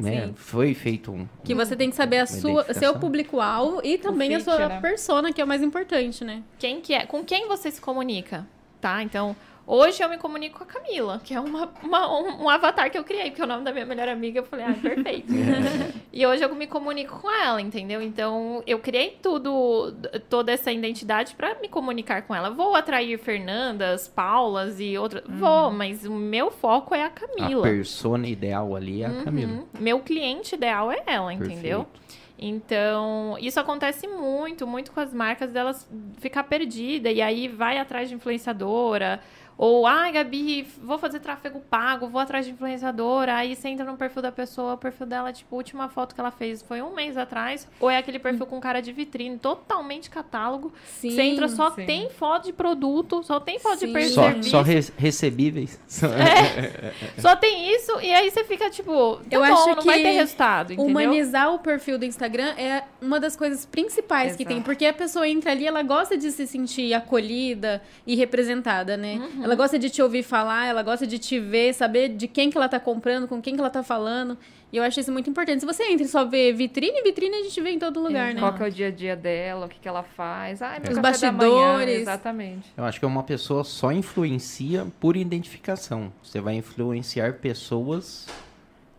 Sim. Foi feito um. Que você tem que saber a sua, seu público-alvo e também a sua né? persona, que é o mais importante, né? Quem que é? Com quem você se comunica? Tá? Então, Hoje eu me comunico com a Camila, que é uma, uma- um, um avatar que eu criei, porque é o nome da minha melhor amiga, eu falei, ah, perfeito. <laughs> e hoje eu me comunico com ela, entendeu? Então eu criei tudo, toda essa identidade pra me comunicar com ela. Vou atrair Fernandas, Paulas e outras. Vou, mas o meu foco é a A Camila. persona ideal ali é a Camila. Uhum. Meu cliente ideal é ela, entendeu? Perfeito. Então, isso acontece muito, muito com as marcas delas ficar perdida e aí vai atrás de influenciadora. Ou, ai, Gabi, vou fazer tráfego pago, vou atrás de influenciadora. Aí você entra no perfil da pessoa, o perfil dela, tipo, a última foto que ela fez foi um mês atrás. Ou é aquele perfil com cara de vitrine, totalmente catálogo. Sim. você entra, só sim. tem foto de produto, só tem foto Sim. de per- Só, serviço. só re- recebíveis. <laughs> Só tem isso, e aí você fica tipo, tá Eu bom, acho não vai que ter resultado, entendeu? Humanizar o perfil do Instagram é uma das coisas principais que Exato. tem, porque a pessoa entra ali, ela gosta de se sentir acolhida e representada, né? Uhum. Ela gosta de te ouvir falar, ela gosta de te ver, saber de quem que ela tá comprando, com quem que ela tá falando. E eu acho isso muito importante. Se você entra e só vê vitrine, vitrine a gente vê em todo lugar, né? Qual que é o dia a dia dela, o que, que ela faz. Ai, meu Os café da manhã, bastidores. Exatamente. Eu acho que uma pessoa só influencia por identificação. Você vai influenciar pessoas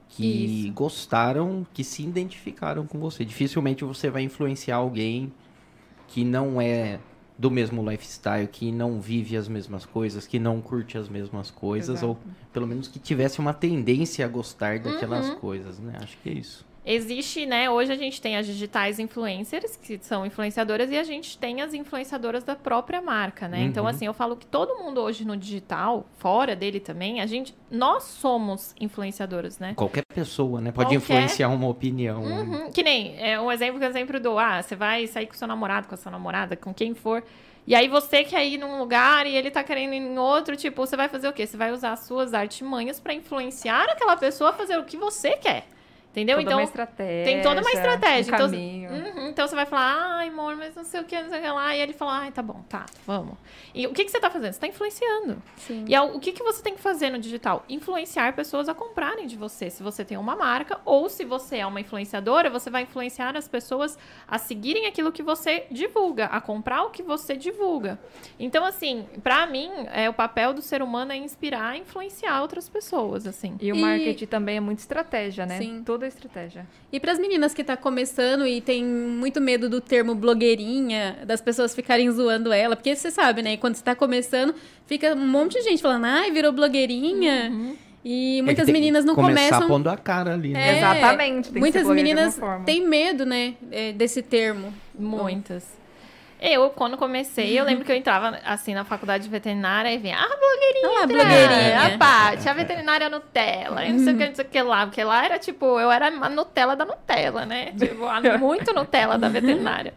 que gostaram, que se identificaram com você. Dificilmente você vai influenciar alguém que não é do mesmo lifestyle, que não vive as mesmas coisas, que não curte as mesmas coisas, Exato. ou pelo menos que tivesse uma tendência a gostar daquelas Uhum. coisas, né? Acho que é isso. Existe, né? Hoje a gente tem as digitais influencers, que são influenciadoras, e a gente tem as influenciadoras da própria marca, né? Então, Uhum. assim, eu falo que todo mundo hoje no digital, fora dele também, a gente. Nós somos influenciadoras, né? Qualquer pessoa, né? Pode Qualquer- influenciar uma opinião. né? Uhum, Que nem é um exemplo que eu sempre dou. Ah, você vai sair com seu namorado, com a sua namorada, com quem for. E aí você quer ir num lugar e ele tá querendo ir em outro, tipo, você vai fazer o quê? Você vai usar as suas artimanhas pra influenciar aquela pessoa a fazer o que você quer. Entendeu? Toda então, uma estratégia. tem toda uma estratégia. Um Então. Uhum, então você vai falar, ai, amor, mas não sei o que, não sei o que lá. E ele fala, ai, tá bom, tá, vamos. E o que, que você tá fazendo? Você tá influenciando. Sim. E ao- o que, que você tem que fazer no digital? Influenciar pessoas a comprarem de você. Se você tem uma marca, ou se você é uma influenciadora, você vai influenciar as pessoas a seguirem aquilo que você divulga, a comprar o que você divulga. Então, assim, pra mim, é, o papel do ser humano é inspirar e influenciar outras pessoas, assim. E o E- marketing também é muito estratégia, né? Sim. Toda estratégia. E para as meninas que tá começando e tem muito medo do termo blogueirinha, das pessoas ficarem zoando ela, porque você sabe, né? Quando você tá começando, fica um monte de gente falando, ai, virou blogueirinha. Uhum. E É muitas tem que meninas não começar começam. pondo a cara ali, né? É, Exatamente, tem que muitas meninas têm medo, né, é, desse termo. Muitas. Eu, quando comecei, eu lembro que eu entrava, assim, na faculdade de veterinária e vinha, ah, blogueirinha, Ah, entra, blogueirinha. a Paty, a veterinária Nutella, e não sei o que, não sei o que lá, porque lá era, tipo, eu era a Nutella da Nutella, né? Tipo, a- <laughs> muito Nutella da veterinária.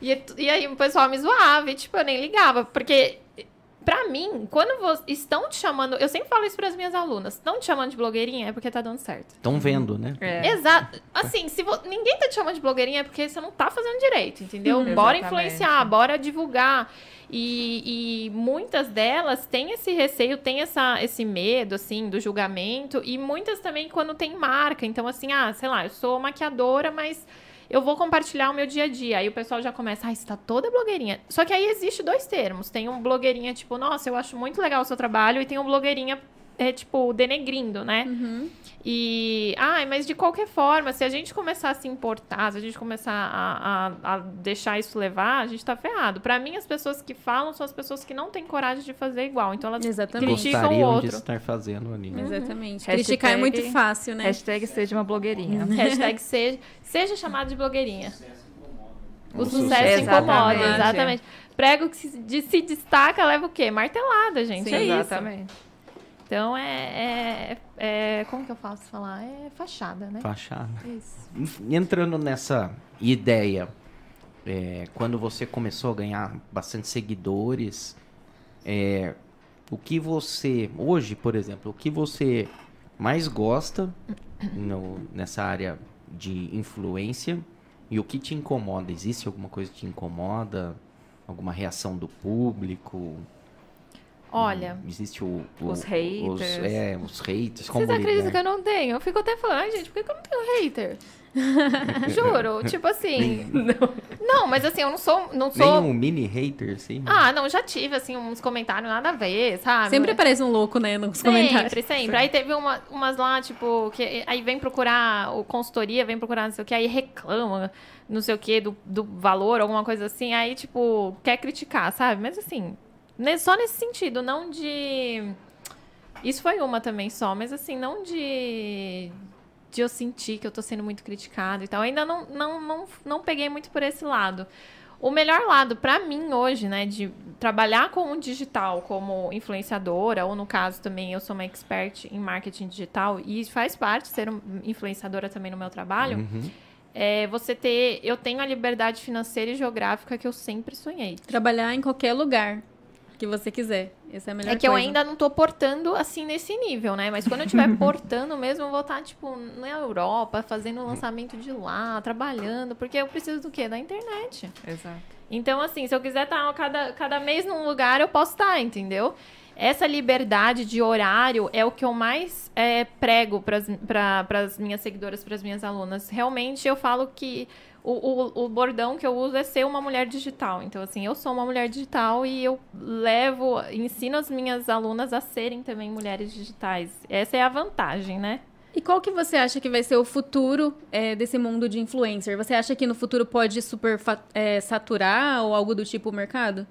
E, e aí o pessoal me zoava, e, tipo, eu nem ligava, porque... Pra mim, quando vo- estão te chamando, eu sempre falo isso pras minhas alunas, estão te chamando de blogueirinha é porque tá dando certo. Estão vendo, né? É. Exato. Assim, se vo- ninguém tá te chamando de blogueirinha é porque você não tá fazendo direito, entendeu? Uhum. bora Exatamente. influenciar, bora divulgar. E, e muitas delas têm esse receio, têm essa, esse medo, assim, do julgamento. E muitas também quando tem marca. Então, assim, ah, sei lá, eu sou maquiadora, mas eu vou compartilhar o meu dia a dia. Aí o pessoal já começa, ai, você tá toda blogueirinha. Só que aí existe dois termos. Tem um blogueirinha, tipo, nossa, eu acho muito legal o seu trabalho. E tem um blogueirinha, é, tipo, denegrindo, né? E, ai, mas de qualquer forma, se a gente começar a se importar, se a gente começar a, a, a deixar isso levar, a gente tá ferrado. Pra mim, as pessoas que falam são as pessoas que não têm coragem de fazer igual. Então elas Exatamente. criticam o Gostariam de outro. estar fazendo ali, né? Exatamente. Hashtag- Criticar é muito fácil, né? Hashtag seja uma blogueirinha. Hashtag seja, seja chamado de blogueirinha. O O sucesso, sucesso incomoda, incomoda. exatamente. Prego que se, de- se destaca leva o quê? Martelada, gente. Sim, é isso. Exatamente. Então é, é, é- Como que eu faço falar? É fachada, né? Fachada. Isso. Entrando nessa ideia, é, quando você começou a ganhar bastante seguidores, é, o que você, hoje, por exemplo, o que você mais gosta no- nessa área de influência e o que te incomoda? Existe alguma coisa que te incomoda? Alguma reação do público? Olha, Existe o, o- Os haters. Os, é, os haters. como vocês acreditam lidar? que eu não tenho? Eu fico até falando, ai, gente, por que que eu não tenho hater? <laughs> Juro, tipo assim. <laughs> Não. mas assim, eu não sou. Não Nem sou... um mini hater, assim. Ah, não, já tive, assim, uns comentários nada a ver, sabe? Sempre aparece um louco, né, nos comentários. Sempre, sempre. Aí teve uma- umas lá, tipo, que aí vem procurar o consultoria, vem procurar não sei o que, aí reclama, não sei o que, do, do valor, alguma coisa assim, aí, tipo, quer criticar, sabe? Mas assim, só nesse sentido, não de. Isso foi uma também só, mas assim, não de. De eu sentir que eu tô sendo muito criticada e tal. Ainda não, não, não, não peguei muito por esse lado. O melhor lado pra mim hoje, né, de trabalhar com o digital como influenciadora, ou no caso também eu sou uma expert em marketing digital e faz parte ser influenciadora também no meu trabalho, Uhum. é você ter, eu tenho a liberdade financeira e geográfica que eu sempre sonhei. Trabalhar em qualquer lugar que você quiser. Essa é a melhor É que eu coisa. ainda não tô portando assim nesse nível, né? Mas quando eu estiver <laughs> portando mesmo, eu vou estar, tipo, na Europa, fazendo o lançamento de lá, trabalhando, porque eu preciso do quê? Da internet. Exato. Então, assim, se eu quiser estar cada, cada mês num lugar, eu posso estar, entendeu? Essa liberdade de horário é o que eu mais é, prego para as minhas seguidoras, para as minhas alunas. Realmente, eu falo que o, o, o bordão que eu uso é ser uma mulher digital. Então, assim, eu sou uma mulher digital e eu levo, ensino as minhas alunas a serem também mulheres digitais. Essa é a vantagem, né? E qual que você acha que vai ser o futuro é, desse mundo de influencer? Você acha que no futuro pode super é, saturar ou algo do tipo o mercado?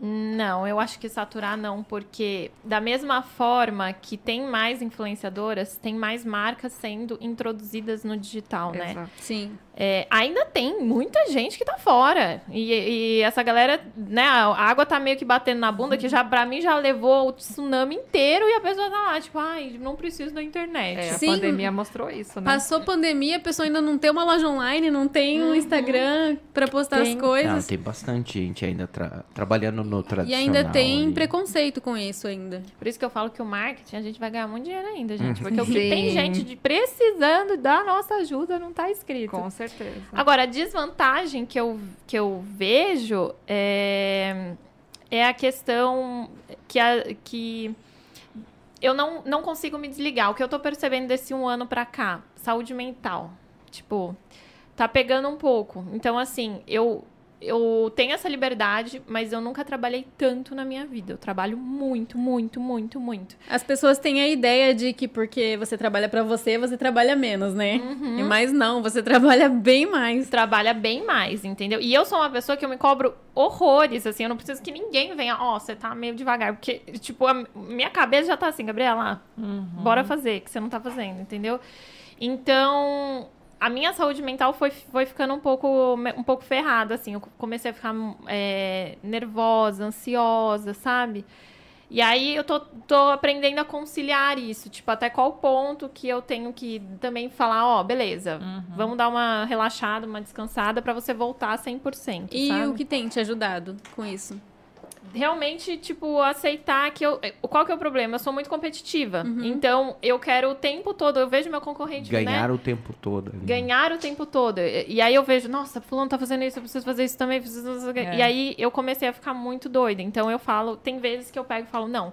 Não, eu acho que saturar não, porque da mesma forma que tem mais influenciadoras, tem mais marcas sendo introduzidas no digital, né? Exato. Sim. É, ainda tem muita gente que tá fora. E, e essa galera, né, a água tá meio que batendo na bunda, que já pra mim já levou o tsunami inteiro e a pessoa tá lá, tipo, ai, não preciso da internet. É, a Sim. pandemia mostrou isso, né? Passou pandemia, a pessoa ainda não tem uma loja online, não tem um Instagram pra postar Tem. as Não, coisas. tem bastante gente ainda tra- trabalhando no E tradicional. ainda tem ali. preconceito com isso ainda. Por isso que eu falo que o marketing a gente vai ganhar muito dinheiro ainda, gente. <laughs> Porque o que tem Sim. gente de precisando da nossa ajuda não tá escrito. Com certeza. Agora, a desvantagem que eu, que eu vejo é, é a questão que, a, que eu não, não consigo me desligar. O que eu tô percebendo desse um ano pra cá, saúde mental. Tipo, tá pegando um pouco. Então, assim, eu, eu tenho essa liberdade, mas eu nunca trabalhei tanto na minha vida. Eu trabalho muito, muito, muito, muito. As pessoas têm a ideia de que porque você trabalha pra você, você trabalha menos, né? Uhum. Mas não, você <laughs> trabalha bem mais. trabalha bem mais, entendeu? E eu sou uma pessoa que eu me cobro horrores, assim, eu não preciso que ninguém venha, ó, você tá meio devagar, porque, tipo, a minha cabeça já tá assim, Gabriela, bora fazer, que você não tá fazendo, entendeu? Então, a minha saúde mental foi, foi ficando um pouco, um pouco ferrada, assim, eu comecei a ficar é, nervosa, ansiosa, sabe? E aí eu tô, tô aprendendo a conciliar isso, tipo, até qual ponto que eu tenho que também falar, ó, beleza, vamos dar uma relaxada, uma descansada pra você voltar 100%, E sabe? o que tem te ajudado com isso? Realmente, tipo, aceitar que eu... Qual que é o problema? Eu sou muito competitiva, então eu quero o tempo todo, eu vejo meu concorrente, né? Ganhar o tempo todo. ali. ganhar o tempo todo. E e aí eu vejo, nossa, fulano tá fazendo isso, eu preciso fazer isso também. Preciso... É. E aí eu comecei a ficar muito doida. Então eu falo, tem vezes que eu pego e falo, não.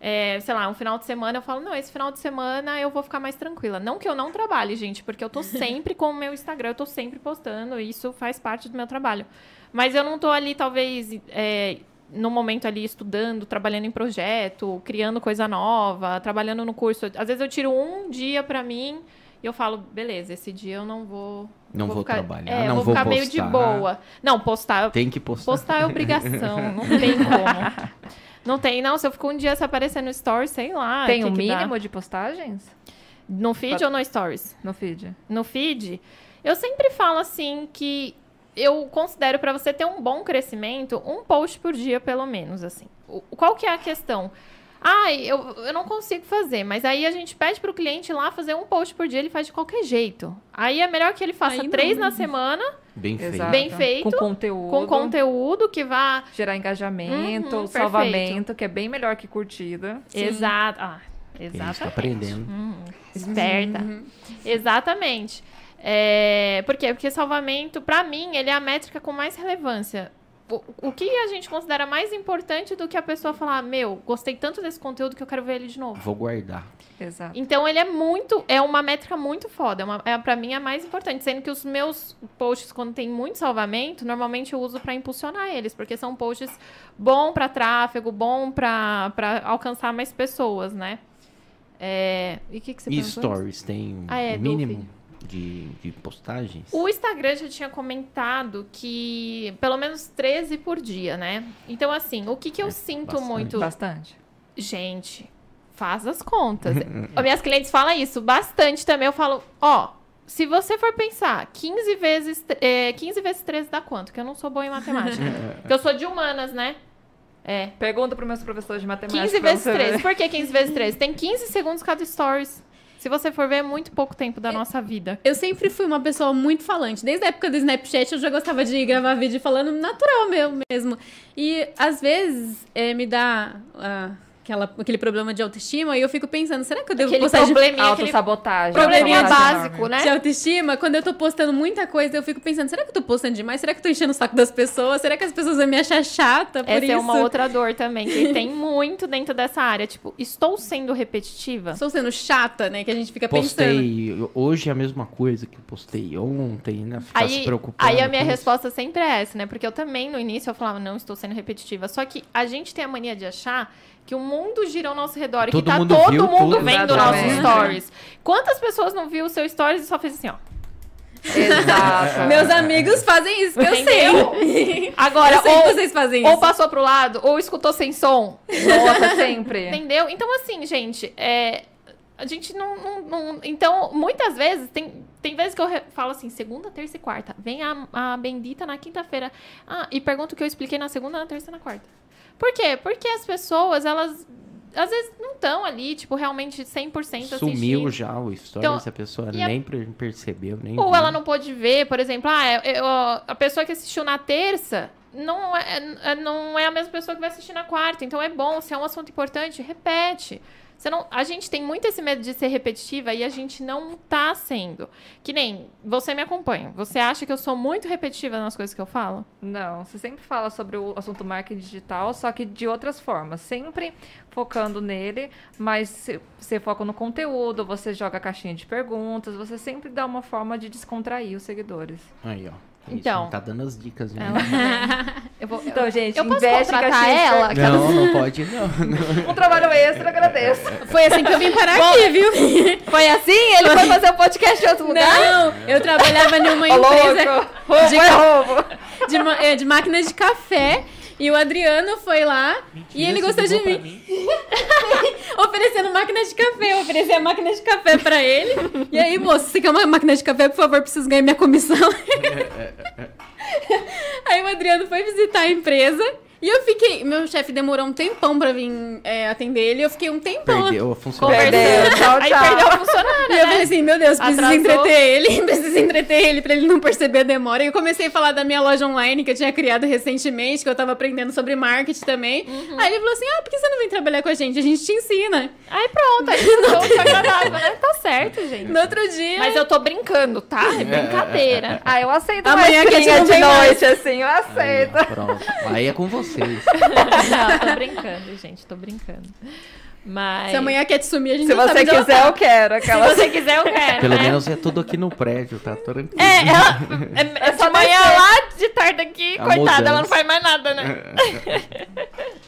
É, sei lá, um final de semana eu falo, não, esse final de semana eu vou ficar mais tranquila. Não que eu não trabalhe, gente, porque eu tô <laughs> sempre com o meu Instagram, eu tô sempre postando, e isso faz parte do meu trabalho. Mas eu não tô ali, talvez, é, no momento ali estudando, trabalhando em projeto, criando coisa nova, trabalhando no curso. Às vezes eu tiro um dia pra mim e eu falo, beleza, esse dia eu não vou. Não vou ficar, trabalhar, é, não vou, vou ficar meio de postar. boa. Não, postar, Tem que postar. postar é obrigação, <laughs> não tem como. Não tem, não. Se eu fico um dia se aparecer no stories, sei lá. Tem o um que dá. mínimo de postagens No feed ou no stories? no feed? no feed, eu sempre falo assim que eu considero para você ter um bom crescimento, um post por dia, pelo menos, assim. O- qual que é a questão? Ai, eu, eu não consigo fazer, mas aí a gente pede pro cliente ir lá fazer um post por dia, ele faz de qualquer jeito. Aí é melhor que ele faça Aí não, três na né? semana, Bem feito. Bem feito, Com conteúdo. com conteúdo que vá... Gerar engajamento, Uhum, salvamento, que é bem melhor que curtida. Exato. Ah, está exatamente. aprendendo. Hum, esperta. Exatamente. É, por quê? Porque salvamento, pra mim, ele é a métrica com mais relevância. o, o que a gente considera mais importante do que a pessoa falar, meu, gostei tanto desse conteúdo que eu quero ver ele de novo. Vou guardar. Exato. Então ele é muito, é uma métrica muito foda, é, uma, é para mim a mais importante, sendo que os meus posts quando tem muito salvamento, normalmente eu uso para impulsionar eles, porque são posts bom para tráfego, bom para alcançar mais pessoas, né? É... E o que, que você E stories tem Ah, é, um mínimo de, de postagens? O Instagram já tinha comentado que pelo menos 13 por dia, né? Então, assim, o que, que eu É sinto bastante. muito. Bastante. Gente, faz as contas. As <laughs> minhas clientes falam isso bastante também. Eu falo, ó, se você for pensar, 15 vezes, é, 15 vezes 13 dá quanto? Que eu não sou boa em matemática. <laughs> Porque eu sou de humanas, né? É. Pergunta para meus professores de matemática. 15 pra vezes você 13. ver. Por que 15 vezes 13? Tem 15 segundos cada stories. Se você for ver, é muito pouco tempo da nossa vida. Eu sempre fui uma pessoa muito falante. Desde a época do Snapchat, eu já gostava de gravar vídeo falando natural meu mesmo. E, às vezes, é, me dá ah, aquela, aquele problema de autoestima e eu fico pensando, será que eu devo Aquele postar de probleminha, aquele Autossabotagem. probleminha autossabotagem básico, enorme. né? de autoestima, quando eu tô postando muita coisa, eu fico pensando, será que eu tô postando demais? Será que eu tô enchendo o saco das pessoas? Será que as pessoas vão me achar chata por Essa isso? é uma outra dor também, que tem <laughs> muito dentro dessa área. Tipo, estou sendo repetitiva? Estou sendo chata, né? Que a gente fica pensando. Postei hoje é a mesma coisa que eu postei ontem, né? Ficar se Aí, preocupando. aí a minha resposta sempre é essa, né? Porque eu também, no início, eu falava, não, estou sendo repetitiva. Só que a gente tem a mania de achar que o mundo gira ao nosso redor e Todo que tá mundo todo viu mundo tudo. vendo nossos Exatamente. stories. Quantas pessoas não viu o seu stories e só fez assim, ó? Exato. <laughs> Meus amigos fazem isso, que eu Entendeu? sei. Agora, eu sei que ou, vocês fazem ou isso. passou pro lado, ou escutou sem som. Nossa, sempre. Entendeu? Então, assim, gente, é, a gente não, não- não- Então, muitas vezes, tem, tem vezes que eu re- falo assim, segunda, terça e quarta. Vem a, a bendita na quinta-feira. Ah, e pergunta o que eu expliquei na segunda, na terça e na quarta. Por quê? Porque as pessoas, elas. Às vezes não estão ali, tipo, realmente 100% assistindo. Sumiu já o stories, Então, a pessoa a- nem per- percebeu, nem Ou viu. ela não pôde ver, por exemplo, ah, eu- eu- a pessoa que assistiu na terça não é, é- não é a mesma pessoa que vai assistir na quarta. Então é bom, se é um assunto importante, repete. Você não, a gente tem muito esse medo de ser repetitiva e a gente não tá sendo. Que nem você me acompanha. Você acha que eu sou muito repetitiva nas coisas que eu falo? Não, você sempre fala sobre o assunto marketing digital, só que de outras formas. Sempre focando nele, mas se- você foca no conteúdo, você joga caixinha de perguntas, você sempre dá uma forma de descontrair os seguidores. Aí, ó. Isso, Então. tá dando as dicas, né? <laughs> Eu vou, Então, gente, eu posso contratar ela? Não, não pode, não. não. <laughs> Um trabalho extra, agradeço. Foi assim que eu vim parar aqui, viu? <laughs> Foi assim? Ele foi fazer o podcast em outro lugar? Não, eu trabalhava numa Ô, empresa louco! Roubo de- é roubo! de, é, de máquinas de café. E o Adriano foi lá Mentira, e ele gostou de pra mim, <laughs> oferecendo máquinas de café. Eu ofereci a máquina de café pra ele. E aí, moço, você quer uma máquina de café? Por favor, preciso ganhar minha comissão. <laughs> aí o Adriano foi visitar a empresa. E eu fiquei. Meu chefe demorou um tempão pra vir é, atender ele. Eu fiquei um tempão. Perdeu a funcionária. Perdeu, tchau, Aí tchau. perdeu a funcionária, E eu falei né? assim, meu Deus, preciso Atrasou. entreter ele, <laughs> preciso entreter ele pra ele não perceber a demora. E eu comecei a falar da minha loja online que eu tinha criado recentemente, que eu tava aprendendo sobre marketing também. Uhum. Aí ele falou assim: ah, por que você não vem trabalhar com a gente? A gente te ensina. Aí pronto, aí <laughs> foi agradável, né? Tá certo, gente. No outro dia. Mas eu tô brincando, tá? É brincadeira. <laughs> Ah, eu aceito Amanhã que a gente de vem mais. noite, assim, eu Aí, aceito. ó, pronto. Aí é com vocês. <laughs> Não, tô brincando, gente, tô brincando. Mas. Se amanhã quer te sumir, a gente Se você ela quiser, eu quero. Se Aquela... você quiser, eu quero. Pelo né? menos é tudo aqui no prédio, tá tranquilo. É, ela. <laughs> É, é de manhã descer. lá, de tarde aqui, A coitada, ela não mudança. faz mais nada, né? <laughs>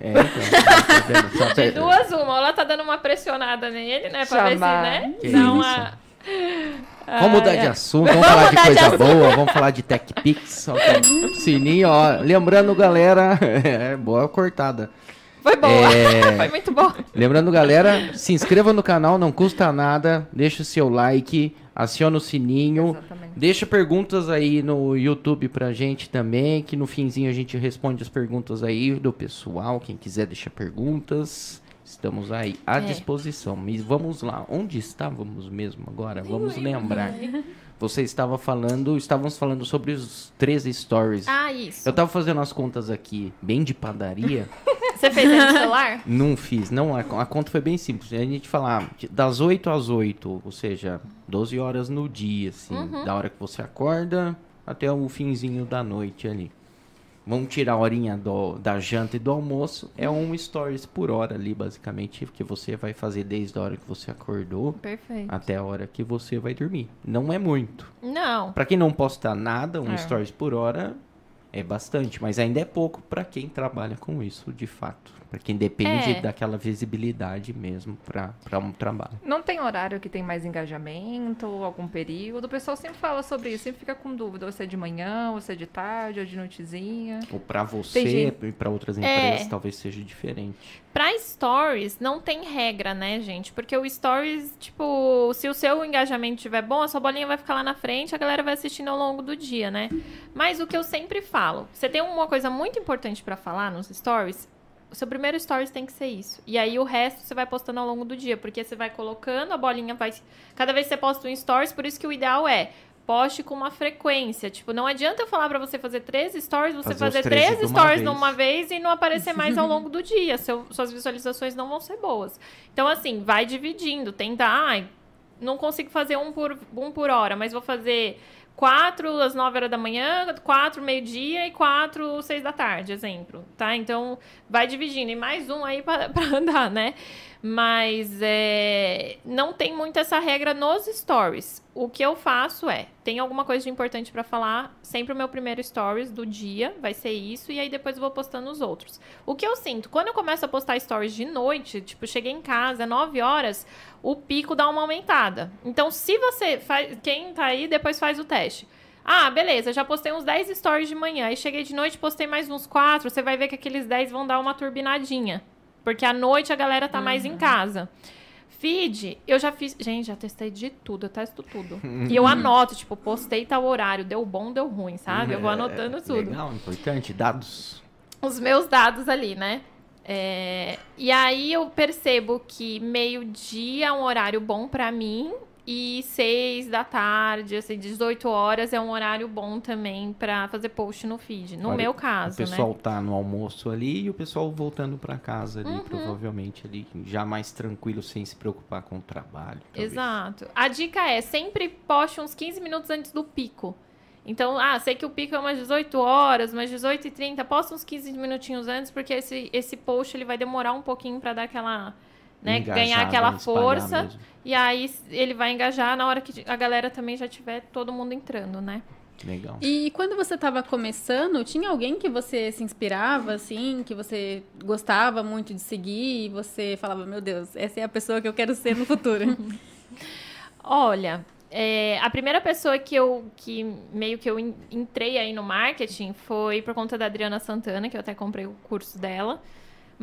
É, então, tá De duas, uma. Ou ela tá dando uma pressionada nele, né? Pra ver se, né? Que Dá isso. uma. Vamos mudar de assunto, vamos, falar de de coisa assunto. boa, vamos falar de TechPix. Sininho, ó. Lembrando, galera, <laughs> é boa cortada. Foi boa. É. <laughs> Foi muito boa. Lembrando, galera, se inscreva no canal, não custa nada. Deixa o seu like, aciona o sininho. Exatamente. Deixa perguntas aí no YouTube pra gente também, que no finzinho a gente responde as perguntas aí do pessoal. Quem quiser deixar perguntas, estamos aí à É. disposição. Mas vamos lá, onde estávamos mesmo agora? Vamos lembrar. <laughs> Você estava falando, estávamos falando sobre os 13 stories. Ah, isso. Eu tava fazendo as contas aqui, bem de padaria. <laughs> Você fez aí no celular? Não fiz, não. A, a conta foi bem simples. A gente falar das 8 às 8, ou seja, 12 horas no dia, assim. Uhum. Da hora que você acorda até o finzinho da noite ali. Vamos tirar a horinha do, da janta e do almoço. É um stories por hora ali, basicamente, que você vai fazer desde a hora que você acordou Perfeito. até a hora que você vai dormir. Não é muito. Não. Pra quem não posta nada, um É. stories por hora é bastante, mas ainda é pouco pra quem trabalha com isso, de fato. Pra quem depende É. daquela visibilidade mesmo pra pra um trabalho. Não tem horário que tem mais engajamento, algum período. O pessoal sempre fala sobre isso, sempre fica com dúvida. Ou se é de manhã, ou se é de tarde, ou de noitezinha. Ou pra você Entendi. e pra outras É. empresas talvez seja diferente. Pra stories, não tem regra, né, gente? Porque o stories, tipo, se o seu engajamento estiver bom, a sua bolinha vai ficar lá na frente, a galera vai assistindo ao longo do dia, né? Mas o que eu sempre falo, você tem uma coisa muito importante pra falar nos stories, o seu primeiro stories tem que ser isso. E aí o resto você vai postando ao longo do dia, porque você vai colocando, a bolinha vai. Cada vez que você posta um stories, por isso que o ideal é. Poste com uma frequência. Tipo, não adianta eu falar pra você fazer três stories, você Fazer fazer, 13 três stories vez. numa vez e não aparecer mais ao longo do dia. Seu- suas visualizações não vão ser boas. Então, assim, vai dividindo. Tenta, ai, não consigo fazer um por, um por hora, mas vou fazer quatro às nove horas da manhã, quatro meio-dia e quatro seis da tarde, exemplo, tá? Então, vai dividindo. E mais um aí <laughs> pra andar, né? Mas é, não tem muito essa regra nos stories. O que eu faço é, tem alguma coisa de importante pra falar, sempre o meu primeiro stories do dia vai ser isso, e aí depois eu vou postando os outros. O que eu sinto, quando eu começo a postar stories de noite, tipo, cheguei em casa, 9 horas, o pico dá uma aumentada. Então, se você faz, quem tá aí, depois faz o teste. Ah, beleza, já postei uns 10 stories de manhã, aí cheguei de noite, postei mais uns 4, você vai ver que aqueles 10 vão dar uma turbinadinha. Porque à noite a galera tá mais em casa. Feed, eu já fiz. Gente, já testei de tudo, eu testo tudo. <laughs> e eu anoto, tipo, postei tal horário, deu bom, deu ruim, sabe? Eu vou anotando É, tudo Legal, importante. Dados. os meus dados ali, né? É, e aí eu percebo que meio-dia é um horário bom pra mim e seis da tarde, assim, 18 horas é um horário bom também pra fazer post no feed. No Olha, meu O caso, pessoal né? tá no almoço ali e o pessoal voltando pra casa ali, Uhum. provavelmente ali, já mais tranquilo, sem se preocupar com o trabalho. talvez. Exato. A dica é sempre poste uns 15 minutos antes do pico. Então, ah, sei que o pico é umas 18 horas, umas 18 e 30, posta uns 15 minutinhos antes, porque esse, esse post ele vai demorar um pouquinho pra dar aquela, né, Engajar, ganhar aquela força. mesmo. E aí ele vai engajar na hora que a galera também já tiver todo mundo entrando, né? Legal. E quando você estava começando, tinha alguém que você se inspirava, assim, que você gostava muito de seguir e você falava, meu Deus, essa é a pessoa que eu quero ser no futuro. <laughs> Olha, é, a primeira pessoa que eu que meio que eu en- entrei aí no marketing foi por conta da Adriana Santana, que eu até comprei o curso dela.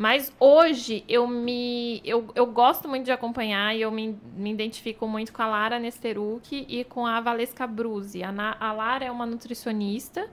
Mas hoje eu me eu, eu gosto muito de acompanhar e eu me, me identifico muito com a Lara Nesteruk e com a Valesca Bruzi. A, Na- a Lara é uma nutricionista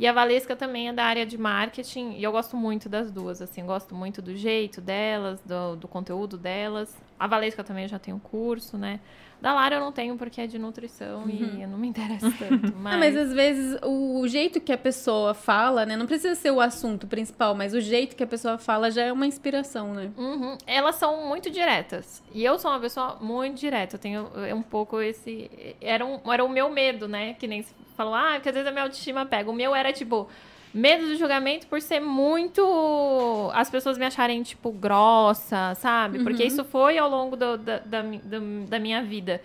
e a Valesca também é da área de marketing e eu gosto muito das duas, assim, gosto muito do jeito delas, do, do conteúdo delas. A Valesca também já tem um curso, né? Da Lara eu não tenho porque é de nutrição e eu não me interesso tanto. <laughs> Mas, mas às vezes o jeito que a pessoa fala, né? Não precisa ser o assunto principal, mas o jeito que a pessoa fala já é uma inspiração, né? Uhum. Elas são muito diretas. E eu sou uma pessoa muito direta. Eu tenho é, um pouco esse. Era, um, era o meu medo, né? Que nem se falou, ah, porque às vezes a minha autoestima pega. O meu era tipo. Medo do julgamento por ser muito. As pessoas me acharem, tipo, grossa, sabe? Porque isso foi ao longo do- da, da, da minha vida.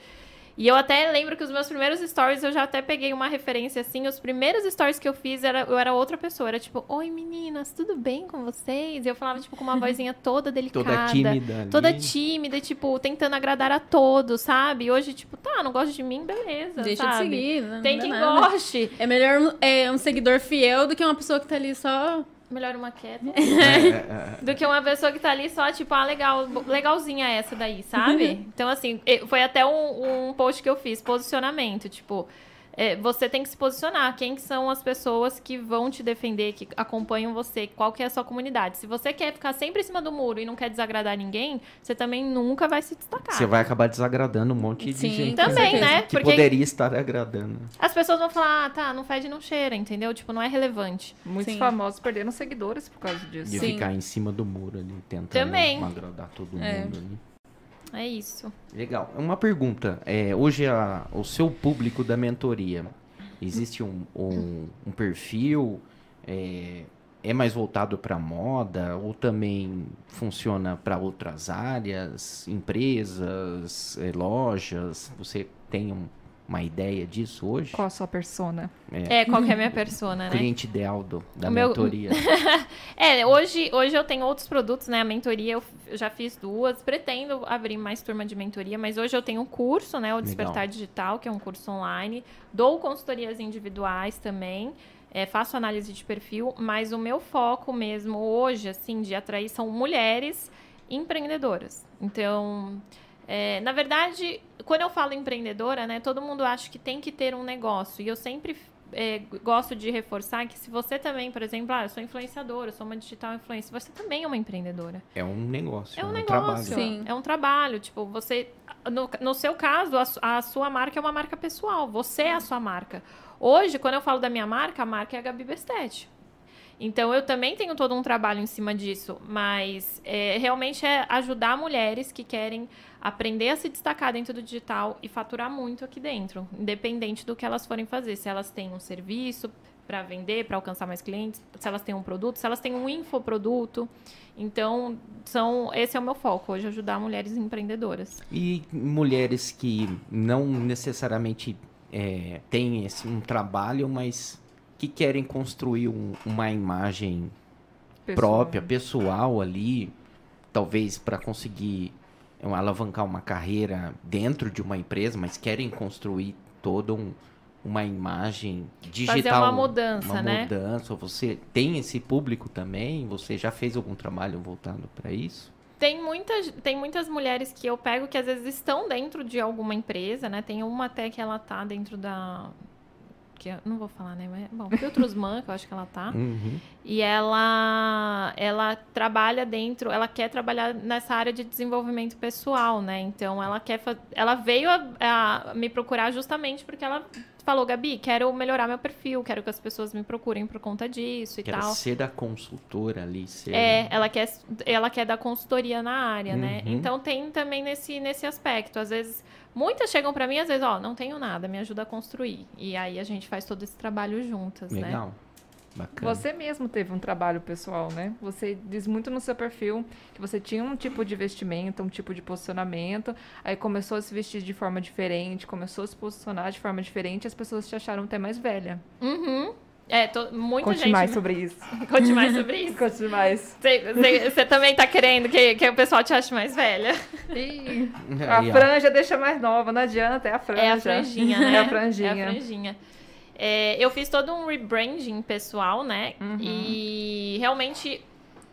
E eu até lembro que os meus primeiros stories eu já até peguei uma referência assim. Os primeiros stories que eu fiz era, eu era outra pessoa. Era tipo, oi meninas, tudo bem com vocês? E eu falava, tipo, com uma vozinha toda <laughs> delicada. Toda tímida ali. Toda tímida, tipo, tentando agradar a todos, sabe? E hoje, tipo, tá, não gosta de mim, beleza. Deixa sabe? de seguir, né? Tem Não quem nada. goste. É melhor é, um seguidor fiel do que uma pessoa que tá ali só. Melhor uma quieta. É, é, é. <laughs> Do que uma pessoa que tá ali só, tipo, ah, legal, legalzinha essa daí, sabe? <laughs> então, assim, foi até um, um post que eu fiz, posicionamento, tipo, é, você tem que se posicionar. Quem que são as pessoas que vão te defender, que acompanham você, qual que é a sua comunidade. Se você quer ficar sempre em cima do muro e não quer desagradar ninguém, você também nunca vai se destacar. Você vai acabar desagradando um monte de Sim, gente. Também, né? Que Porque- poderia estar agradando. As pessoas vão falar, ah, tá, não fede, não cheira, entendeu? Tipo, não é relevante. Muitos Sim. famosos perderam seguidores por causa disso. De Sim. ficar em cima do muro ali, tentando Também. agradar todo mundo É. ali. É isso. Legal. Uma pergunta. É, hoje a- o seu público da mentoria Existe um, um, um perfil? É, é mais voltado para moda ou também funciona para outras áreas, empresas, eh, lojas? Você tem um- uma ideia disso hoje? Qual a sua persona? É, qual que é a minha persona, né? Cliente ideal do, da O meu- mentoria. <laughs> É, hoje, hoje eu tenho outros produtos, né? A mentoria eu, eu já fiz duas, pretendo abrir mais turma de mentoria, mas hoje eu tenho um curso, né? O Despertar Digital, que é um curso online. Dou consultorias individuais também. é, faço análise de perfil, mas o meu foco mesmo hoje, assim, de atrair são mulheres empreendedoras. Então, é, na verdade, quando eu falo empreendedora, né, todo mundo acha que tem que ter um negócio. E eu sempre é, gosto de reforçar que se você também, por exemplo, ah, eu sou influenciadora, eu sou uma digital influencer, você também é uma empreendedora. É um negócio, É um, trabalho. negócio, Sim. é um trabalho. Tipo, você. No, no seu caso, a, a sua marca é uma marca pessoal. Você é a sua marca. Hoje, quando eu falo da minha marca, a marca é a Gabi Bestet. Então, eu também tenho todo um trabalho em cima disso, mas é, realmente é ajudar mulheres que querem aprender a se destacar dentro do digital e faturar muito aqui dentro, independente do que elas forem fazer. Se elas têm um serviço para vender, para alcançar mais clientes, se elas têm um produto, se elas têm um infoproduto. Então, são, esse é o meu foco hoje, ajudar mulheres empreendedoras. E mulheres que não necessariamente é, têm esse, um trabalho, mas que querem construir um- uma imagem Pessoal. própria, pessoal ali, talvez para conseguir alavancar uma carreira dentro de uma empresa, mas querem construir toda um- uma imagem digital. uma mudança, uma né? mudança. Você tem esse público também? Você já fez algum trabalho voltado para isso? Tem muitas, tem muitas mulheres que eu pego que às vezes estão dentro de alguma empresa, né? Tem uma até que ela tá dentro da. Que eu não vou falar, né? Mas, bom, Filtros Man, que eu acho que ela tá. Uhum. E ela, ela trabalha dentro, ela quer trabalhar nessa área de desenvolvimento pessoal, né? Então ela quer, ela veio a, a me procurar justamente porque ela falou, Gabi, quero melhorar meu perfil, quero que as pessoas me procurem por conta disso e Quero tal. ser a consultora ali, ser... É, ela quer, ela quer dar consultoria na área, né? Uhum. Então tem também nesse, nesse aspecto. Às vezes, muitas chegam pra mim, às vezes, ó, não tenho nada, me ajuda a construir. E aí a gente faz todo esse trabalho juntas, né? Legal. Bacana. Você mesmo teve um trabalho pessoal, né? Você diz muito no seu perfil que você tinha um tipo de vestimenta, um tipo de posicionamento, aí começou a se vestir de forma diferente, começou a se posicionar de forma diferente, as pessoas te acharam até mais velha. Uhum. É, to- muita Conte gente. mais sobre <laughs> <laughs> isso. Conte mais sobre isso. Conte mais. Você também tá querendo que, que o pessoal te ache mais velha? Ih, a franja deixa mais nova, não adianta, é a franja. É a franjinha, né? <laughs> É a franjinha. É a franjinha. É, eu fiz todo um rebranding pessoal, né? Uhum. E realmente,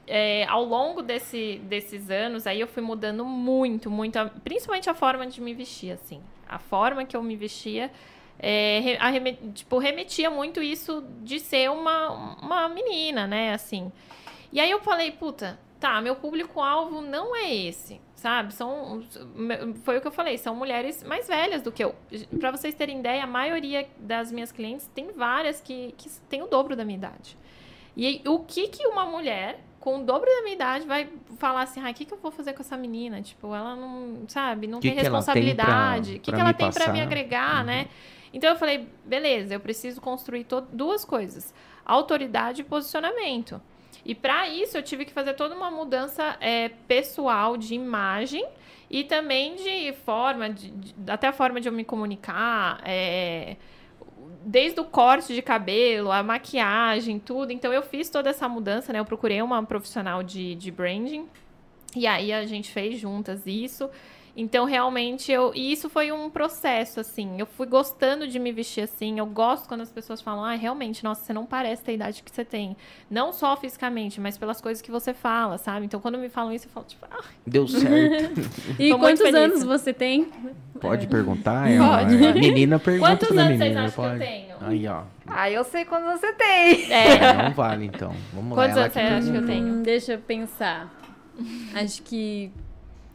é, ao longo desse, desses anos, aí eu fui mudando muito, muito, principalmente a forma de me vestir, assim. A forma que eu me vestia, é, tipo, remetia muito isso de ser uma, uma menina, né? Assim. E aí eu falei, puta, tá, meu público-alvo não é esse, sabe? São, foi o que eu falei, são mulheres mais velhas do que eu. Pra vocês terem ideia, a maioria das minhas clientes tem várias que, que têm o dobro da minha idade. E o que que uma mulher com o dobro da minha idade vai falar assim, ah, o que que eu vou fazer com essa menina? Tipo, ela não, sabe, não Que tem que tem responsabilidade. O que, que ela me tem pra me passar? agregar, Uhum. né? Então eu falei, beleza, eu preciso construir duas coisas: autoridade e posicionamento. E para isso eu tive que fazer toda uma mudança é, pessoal de imagem e também de forma, de, de- até a forma de eu me comunicar, é, desde o corte de cabelo, a maquiagem, tudo. Então eu fiz toda essa mudança, né? Eu procurei uma profissional de, de branding e aí a gente fez juntas isso. Então, realmente, eu. E isso foi um processo, assim. Eu fui gostando de me vestir assim. Eu gosto quando as pessoas falam, ah, realmente, nossa, você não parece ter a idade que você tem. Não só fisicamente, mas pelas coisas que você fala, sabe? Então, quando me falam isso, eu falo, tipo, ah, Deu <laughs> certo. E quantos feliz. anos você tem? Pode perguntar? <laughs> É, Pode. uma- a menina pergunta quantos anos vocês menina. acham que eu pode. tenho? Aí, ó. Ah, eu sei quando você tem. É. Não vale, então. Vamos Quantos lá. anos você acha que eu tenho? Hum, deixa eu pensar. Acho que.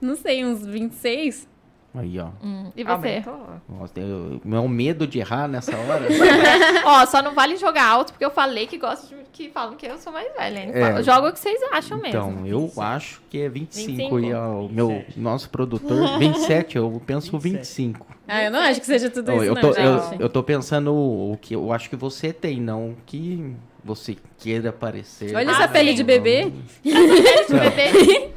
Não sei, uns 26? Aí, ó. Hum, E você? Nossa, eu- meu medo de errar nessa hora. <laughs> Ó, só não vale jogar alto, porque eu falei que gosto de que falam que eu sou mais velha. hein? É. Joga o que vocês acham Então, mesmo. eu acho que é 25. 25? E ó, o meu 27. nosso produtor, <laughs> 27, eu penso 25. Ah, eu não acho que seja tudo Não, isso, eu, não, tô, gente. eu, eu tô pensando o que eu acho que você tem, não que você queira parecer. Olha Ah, essa pele de bebê. Esse <laughs> bebê-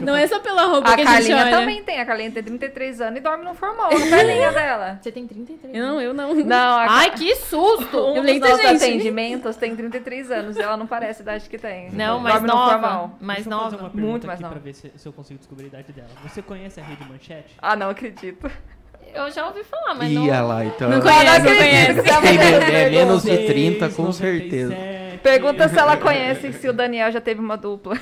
Não é só pela roupa A que a gente Carlinha olha. também tem. A Carlinha tem 33 anos e dorme no formal, na perninha <laughs> dela. Você tem 33. Eu não, eu não. Não, a Ai, que susto! Um Eu dos nossos gente. atendimentos tem 33 anos. Ela não parece a idade que tem. Não, mais Dorme no nova. formal. Mais nova. uma pergunta Muito mais nova. pra ver se, se eu consigo descobrir a idade dela. Você conhece a Rede Manchete? Ah, não acredito. Eu já ouvi falar, mas Ih, não... olha lá, então. Não conhece, não conhece. é, é menos de 6, 30, com 97. certeza. Pergunta se ela conhece se o Daniel já teve uma dupla.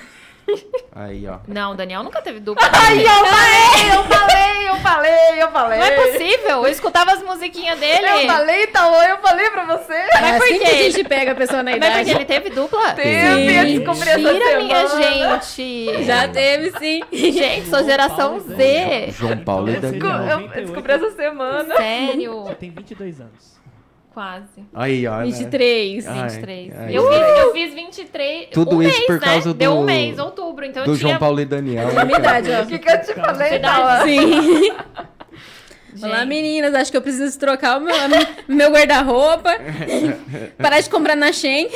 Aí, ó. Não, o Daniel nunca teve dupla. <laughs> Ai, eu falei, eu falei, eu falei, eu falei. Não é possível. Eu escutava as musiquinhas dele. Eu falei, Talô, eu falei pra você. É Mas por assim que a gente pega a pessoa na Mas porque idade. ele teve dupla? Teve, eu descobri essa Mentira, minha gente. Já teve, sim. Gente, sou geração Z. João Paulo e você Daniel. eu descobri essa semana. Sério. Você tem 22 anos. Quase. Aí, ó. né? 23. Ai, 23. ai, eu, ai. fiz, eu fiz 23. Tudo um isso mês, por né? causa Deu um do- mês, outubro. Então Do eu tinha. João Paulo e Daniel. A minha idade, ó. O que, que eu te falei, Verdade. Talô? Sim. <laughs> Gente, Olá, meninas. Acho que eu preciso trocar o meu, <laughs> meu guarda-roupa. <laughs> Parar de comprar na Shein.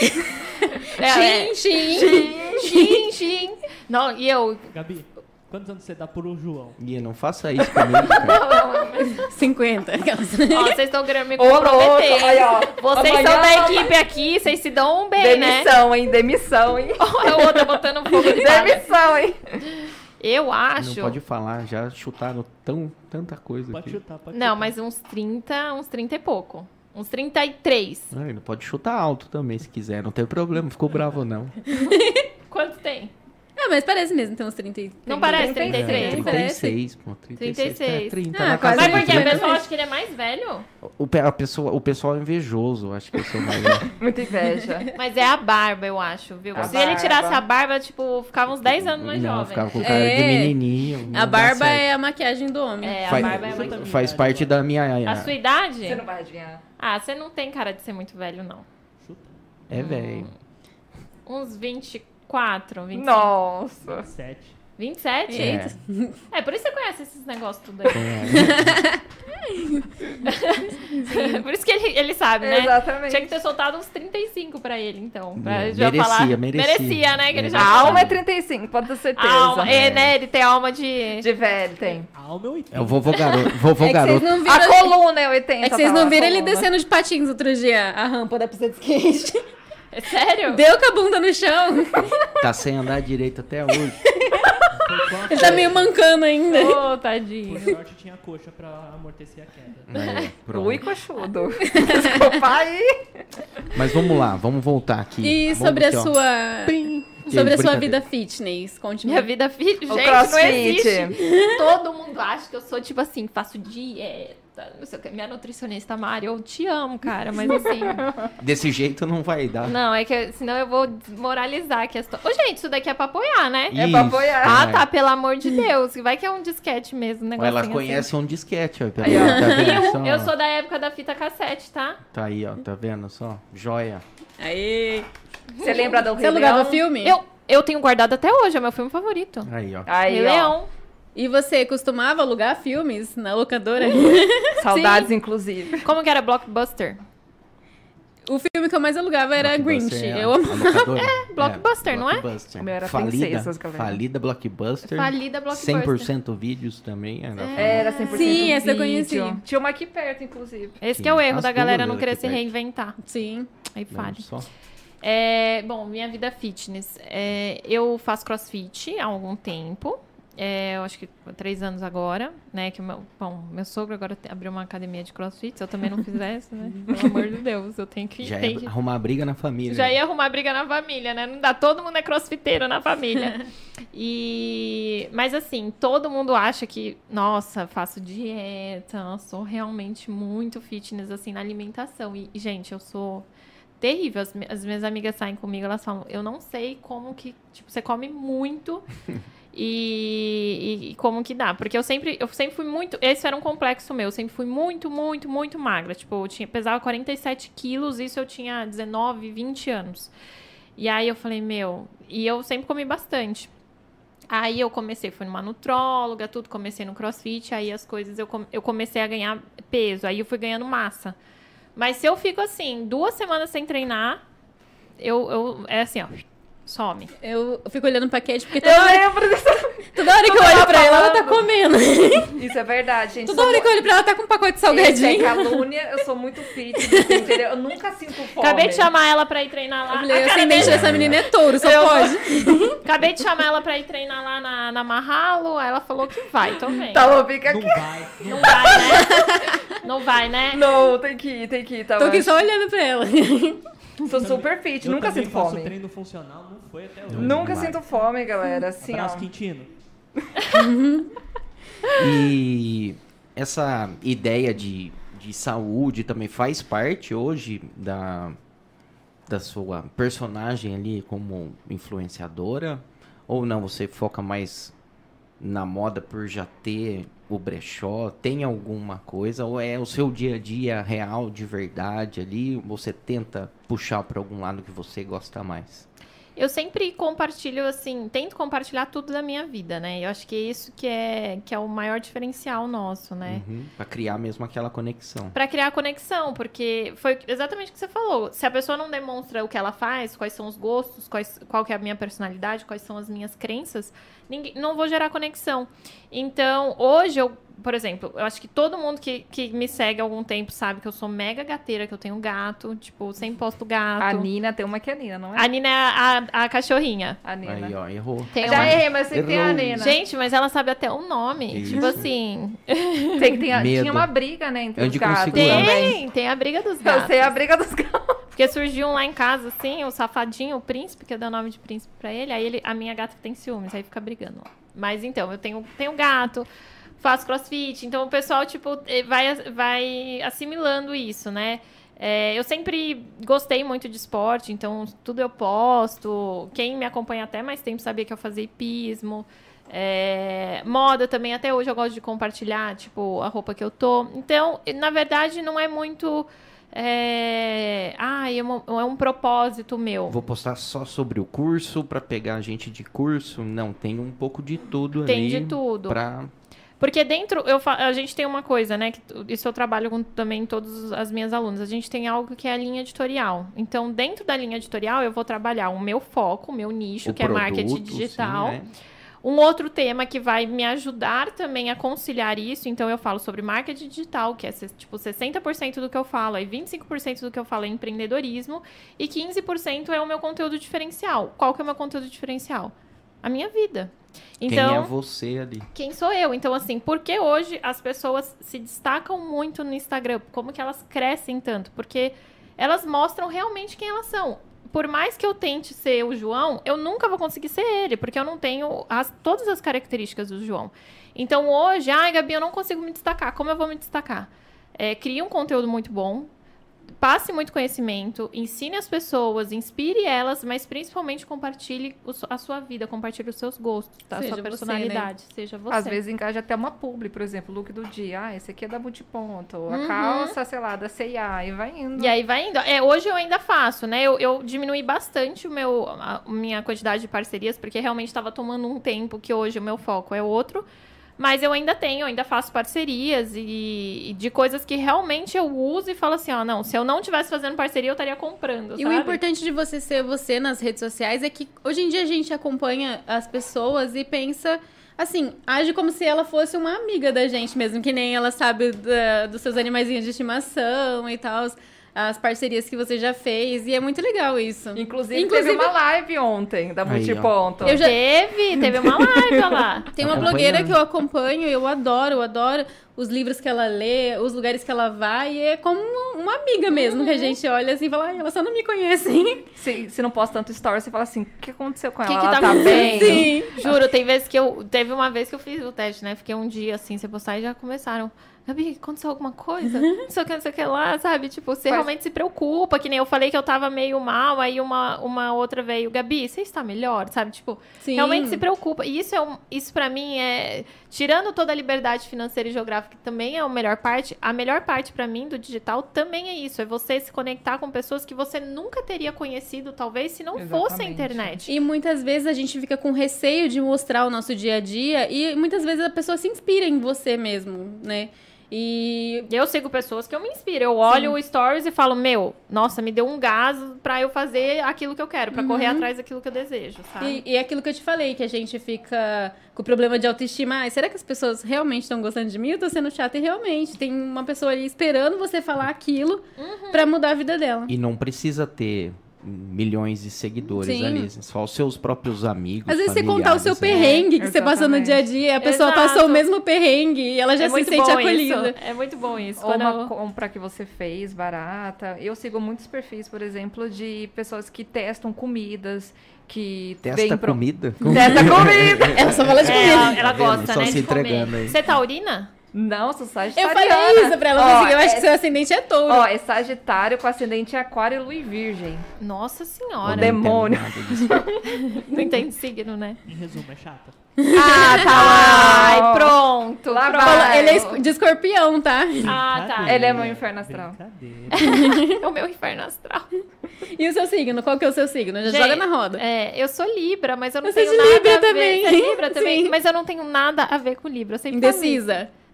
É, é. Shein, Shein. Xin, xin. Não, e eu. Gabi, quantos anos você dá por um João? Ih, não faça isso comigo, <laughs> cara. 50. aquelas. Ó, vocês estão querendo me Ô, louco, comprometer. aí, ó. Vocês Amanhã são da equipe aqui, vocês se dão bem, né? Demissão, hein? Demissão, hein? <laughs> Olha o outro botando fogo de. Demissão, hein? Eu Não acho. pode falar, já chutaram tão, tanta coisa Pode aqui. chutar, pode Não, chutar. mas uns 30, uns 30 e pouco. Uns 33. Ai, não pode chutar alto também, se quiser. Não tem problema, ficou bravo, não. <laughs> Quanto tem? Ah, mas parece mesmo, tem uns 30. e- Não parece 33? 33? É, 36, pô. 36. 36. É, 30, Ah, quase casa Mas porque a 30. pessoa acha que ele é mais velho? O, pe- a pessoa, o pessoal é invejoso, acho que eu sou mais. Muita inveja. Mas é a barba, eu acho, viu? A Se ele barba. tirasse a barba, tipo, ficava uns 10 anos mais não, jovem. ficava com cara de É. menininho. não A dá barba certo. é a maquiagem do homem. É, a Faz, barba é muito- faz parte da minha. A sua idade? Você não vai adivinhar. Ah, você não tem cara de ser muito velho, não. É velho. Uns 24, 25. Nossa. 7. 27? É. É, por isso você conhece esses negócios tudo aí. <laughs> por isso que ele, ele sabe, né? Exatamente. Tinha que ter soltado uns 35 pra ele, então. Pra É, já merecia, falar. merecia. né? Que ele É. já A falou. alma é 35, pode ter certeza. Alma, é, né? Ele tem alma de... De velho, tem. A alma é 80. É o vovô garoto. Vovô É garoto. não A viram. coluna é 80. É que vocês tá não a viram ele descendo de patins outro dia, a rampa da pista de skate. É sério? Deu com a bunda no chão. <laughs> Tá sem andar direito até hoje. <laughs> Ele tá meio mancando ainda. Ô, tadinho. por sorte tinha coxa pra amortecer a queda. Pronto. Ui, coxudo. <laughs> Desculpa aí. Mas vamos lá, vamos voltar aqui. E Vamos sobre a aqui, ó. sua. Pim. Sobre a sua vida fitness, conte Minha vida fit, gente, O não crossfit. existe. Todo mundo acha que eu sou, tipo assim, faço dieta, não sei o que. Minha nutricionista, Mari, eu te amo, cara, mas assim... <laughs> Desse jeito não vai dar. Não, é que senão eu vou desmoralizar a questão. Ô, gente, isso daqui é pra apoiar, né? É pra apoiar. Ah, É. tá, pelo amor de Deus. Vai que é um disquete mesmo, um negocinho ela assim. conhece um disquete, ó. Tá Aí, ó. vendo só? Eu, sou da época da fita cassete, tá? Tá aí, ó. Tá vendo só? Joia. Aê. Você lembra do Você alugava filme? Eu, eu tenho guardado até hoje, é meu filme favorito. Aí, ó. Aí, Rei. Leão. E você costumava alugar filmes na locadora? <laughs> Saudades, inclusive. Como que era Blockbuster? o filme que eu mais alugava era Grinch. Blockbuster, Eu a- amo. a locadora? <laughs> É, Blockbuster, não é? Blockbuster. O meu era falida, Princesas, galera. falida Blockbuster. Falida Blockbuster. 100% vídeos também. Era Era 100% Sim, essa eu conheci. Tinha uma aqui perto, inclusive. Esse que é o erro As da galera não querer se reinventar. Sim. Aí fale. só. É, bom, minha vida fitness. É, eu faço crossfit há algum tempo. É, eu acho que três anos agora, né? Que meu, bom, meu sogro agora abriu uma academia de crossfit. Se eu também não fizesse, né? Pelo amor de Deus, eu tenho que. Já tenho ia que- arrumar briga na família. já ia arrumar briga na família, né? Não dá, todo mundo é crossfiteiro na família. <laughs> E mas assim, todo mundo acha que, nossa, faço dieta, sou realmente muito fitness assim na alimentação. E, gente, eu sou terrível. As, as minhas amigas saem comigo, elas falam, eu não sei como que, tipo, você come muito <laughs> E, e- como que dá? Porque eu sempre, eu sempre fui muito. Esse era um complexo meu. Eu sempre fui muito, muito, muito magra. Tipo, eu tinha, pesava 47 quilos, isso eu tinha 19, 20 anos. E aí eu falei, meu. E eu sempre comi bastante. Aí eu comecei, fui numa nutróloga, tudo, comecei no crossfit, aí as coisas, eu, eu comecei a ganhar peso, aí eu fui ganhando massa. Mas se eu fico assim, duas semanas sem treinar, eu, eu é assim, ó, some. Eu fico olhando pra Cat porque Eu toda hora, lembro disso. <laughs> toda hora que eu olho pra ela, ela tá comendo. <laughs> Isso é verdade, gente. Toda hora que eu olho pra ela, ela tá com um pacote de Isso é salgadinho. calúnia, eu sou muito fit, entendeu? Eu nunca sinto fome. Acabei de chamar ela pra ir treinar lá. Eu falei, dela- dessa menina é touro, só Eu- pode. <laughs> Acabei de chamar ela pra ir treinar lá na, na Marralo, aí ela falou que vai, tô vendo. Tá bom, fica Não aqui. vai. Não Não vai, né? Não vai, né? Não, tem que ir, tem que ir, tá Tô aqui só olhando pra ela. Sou super fit, Eu nunca sinto faço fome. treino funcional, não foi até hoje. Nunca Vai. sinto fome, galera. Assim, Abraço, ó. Quintino. <laughs> E essa ideia de, de saúde também faz parte hoje da, da sua personagem ali como influenciadora? Ou não, você foca mais na moda por já ter o brechó? Tem alguma coisa? Ou é o seu dia a dia real, de verdade ali? Você tenta puxar para algum lado que você gosta mais? Eu sempre compartilho, assim, tento compartilhar tudo da minha vida, né? Eu acho que é isso que é, que é o maior diferencial nosso, né? Uhum, para criar mesmo aquela conexão. Pra criar conexão, porque foi exatamente o que você falou. Se a pessoa não demonstra o que ela faz, quais são os gostos, quais, qual que é a minha personalidade, quais são as minhas crenças, ninguém, não vou gerar conexão. Então, hoje eu, por exemplo, eu acho que todo mundo que, que me segue há algum tempo sabe que eu sou mega gateira, que eu tenho gato, tipo, sempre posto gato. A Nina tem uma que é a Nina, não é? A Nina é a, a, a cachorrinha. A Nina. Aí, ó, errou. Tem Já uma- errei, mas sempre tem a. Nina. Gente, mas ela sabe até o nome. Isso. Tipo assim. Tem que ter tinha uma briga, né, entre Onde os gatos. Tem, tem a briga dos Eu gatos. sei a briga dos gatos. Porque surgiu um lá em casa, assim, o safadinho, o príncipe, que eu dei o nome de príncipe pra ele, aí ele, a minha gata tem ciúmes, aí fica brigando. Mas então, eu tenho, tenho gato, faço crossfit, então o pessoal, tipo, eh, vai, vai assimilando isso, né? É, eu sempre gostei muito de esporte, então tudo eu posto. Quem me acompanha até mais tempo sabia que eu fazia hipismo. É, moda também, até hoje eu gosto de compartilhar, tipo, a roupa que eu tô. Então, na verdade, não é muito. É, ah, é, uma- é um propósito meu. Vou postar só sobre o curso para pegar gente de curso. Não, tem um pouco de tudo Tem ali. de tudo. Pra... Porque dentro, eu a gente tem uma coisa, né? Que isso eu trabalho com também todas as minhas alunas. A gente tem algo que é a linha editorial. Então, dentro da linha editorial, eu vou trabalhar o meu foco, o meu nicho, o que é marketing produto, digital. sim, né? Um outro tema que vai me ajudar também a conciliar isso, então eu falo sobre marketing digital, que é tipo 60% do que eu falo, aí 25% do que eu falo é empreendedorismo e 15% é o meu conteúdo diferencial. Qual que é o meu conteúdo diferencial? A minha vida. Então, Quem é você ali? quem sou eu? Então, assim, por que hoje as pessoas se destacam muito no Instagram? Como que elas crescem tanto? Porque elas mostram realmente quem elas são. Por mais que eu tente ser o João, eu nunca vou conseguir ser ele, porque eu não tenho as- todas as características do João. Então, hoje, ai, Gabi, eu não consigo me destacar. Como eu vou me destacar? É, crie um conteúdo muito bom, passe muito conhecimento, ensine as pessoas, inspire elas, mas principalmente compartilhe a sua vida, compartilhe os seus gostos, tá? a sua você, personalidade, seja você. Às vezes engaja até uma publi, por exemplo, look do dia. Ah, esse aqui é da Multiponto. A Uhum. calça, sei lá, da C&A. E vai indo. E aí vai indo. É, hoje eu ainda faço, né? Eu, eu diminui bastante o meu, a minha quantidade de parcerias, porque realmente estava tomando um tempo que hoje o meu foco é outro. Mas eu ainda tenho, ainda faço parcerias e, e de coisas que realmente eu uso e falo assim, ó, não, se eu não tivesse fazendo parceria, eu estaria comprando, E o sabe? importante de você ser você nas redes sociais é que hoje em dia a gente acompanha as pessoas e pensa assim, age como se ela fosse uma amiga da gente mesmo, que nem ela sabe da- dos seus animaizinhos de estimação e tal, as parcerias que você já fez, e é muito legal isso. Inclusive, Inclusive- teve uma live ontem da Aí. Multiponto. Eu já- Teve, teve uma <laughs> live lá. Tem uma blogueira que eu acompanho, eu adoro, eu adoro os livros que ela lê, os lugares que ela vai, e é como uma, amiga mesmo, que a gente olha assim e fala, ai, ela só não me conhece, hein? <laughs> Se, se não posta tanto story, você fala assim, o que aconteceu com ela? Que que ela tá tá bem? Sim. Juro, tem vezes que eu. Teve uma vez que eu fiz o teste, né? Fiquei um dia assim, você postar e já começaram. Gabi, aconteceu alguma coisa? Não sei o que, não sei o que lá, sabe? Tipo, você Faz- realmente se preocupa, que nem eu falei que eu tava meio mal, aí uma, uma outra veio, Gabi, você está melhor, sabe? Tipo, Sim. realmente se preocupa. E isso é um, isso para mim é tirando toda a liberdade financeira e geográfica, que também é a melhor parte, a melhor parte pra mim do digital também é isso, é você se conectar com pessoas que você nunca teria conhecido, talvez, se não fosse a Exatamente. internet. E muitas vezes a gente fica com receio de mostrar o nosso dia a dia e muitas vezes a pessoa se inspira em você mesmo, né? E Eu sigo pessoas que eu me inspiro. Eu olho o stories e falo, meu, nossa, me deu um gás pra eu fazer aquilo que eu quero, pra correr atrás daquilo que eu desejo, sabe? E, e é aquilo que eu te falei, que a gente fica com o problema de autoestima. Ai, será que as pessoas realmente estão gostando de mim? Eu tô sendo chata e realmente tem uma pessoa ali esperando você falar aquilo Uhum. pra mudar a vida dela. E não precisa ter milhões de seguidores Sim. ali, só os seus próprios amigos. Às vezes você contar o seu né? perrengue que você passou no Exatamente. dia a dia, a pessoa Exato. passou o mesmo perrengue e ela já é se sente acolhida. isso. É muito bom isso. Ou Quando uma eu- compra que você fez barata. Eu sigo muitos perfis, por exemplo, de pessoas que testam comidas, que Testa pro- comida? Testa <laughs> comida! Ela só fala de É, comida. ela, ela Tá gosta, Só né, se de entregando comer. aí. Você taurina? Não, sou Eu sagitariana. falei isso pra ela, eu Ó, assim, eu acho é- que seu ascendente é touro. Ó, é Sagitário com ascendente em Aquário e Lua em Virgem. Nossa Eu senhora. <laughs> não demônio. Não entende signo, né? Em resumo, é chata. Ah, tá lá. Ai, pronto. Lá pronto. vai. Ele é de escorpião, tá? Ah, tá. Ele é meu inferno astral. <laughs> É o meu inferno astral. E o seu signo? Qual que é o seu signo? Já Gente, joga na roda. É, eu sou Libra, mas eu não Eu sou tenho de nada Libra a ver. também. Você é Libra também? <laughs> Sim. Mas eu não tenho nada a ver com Libra. Eu sempre isso.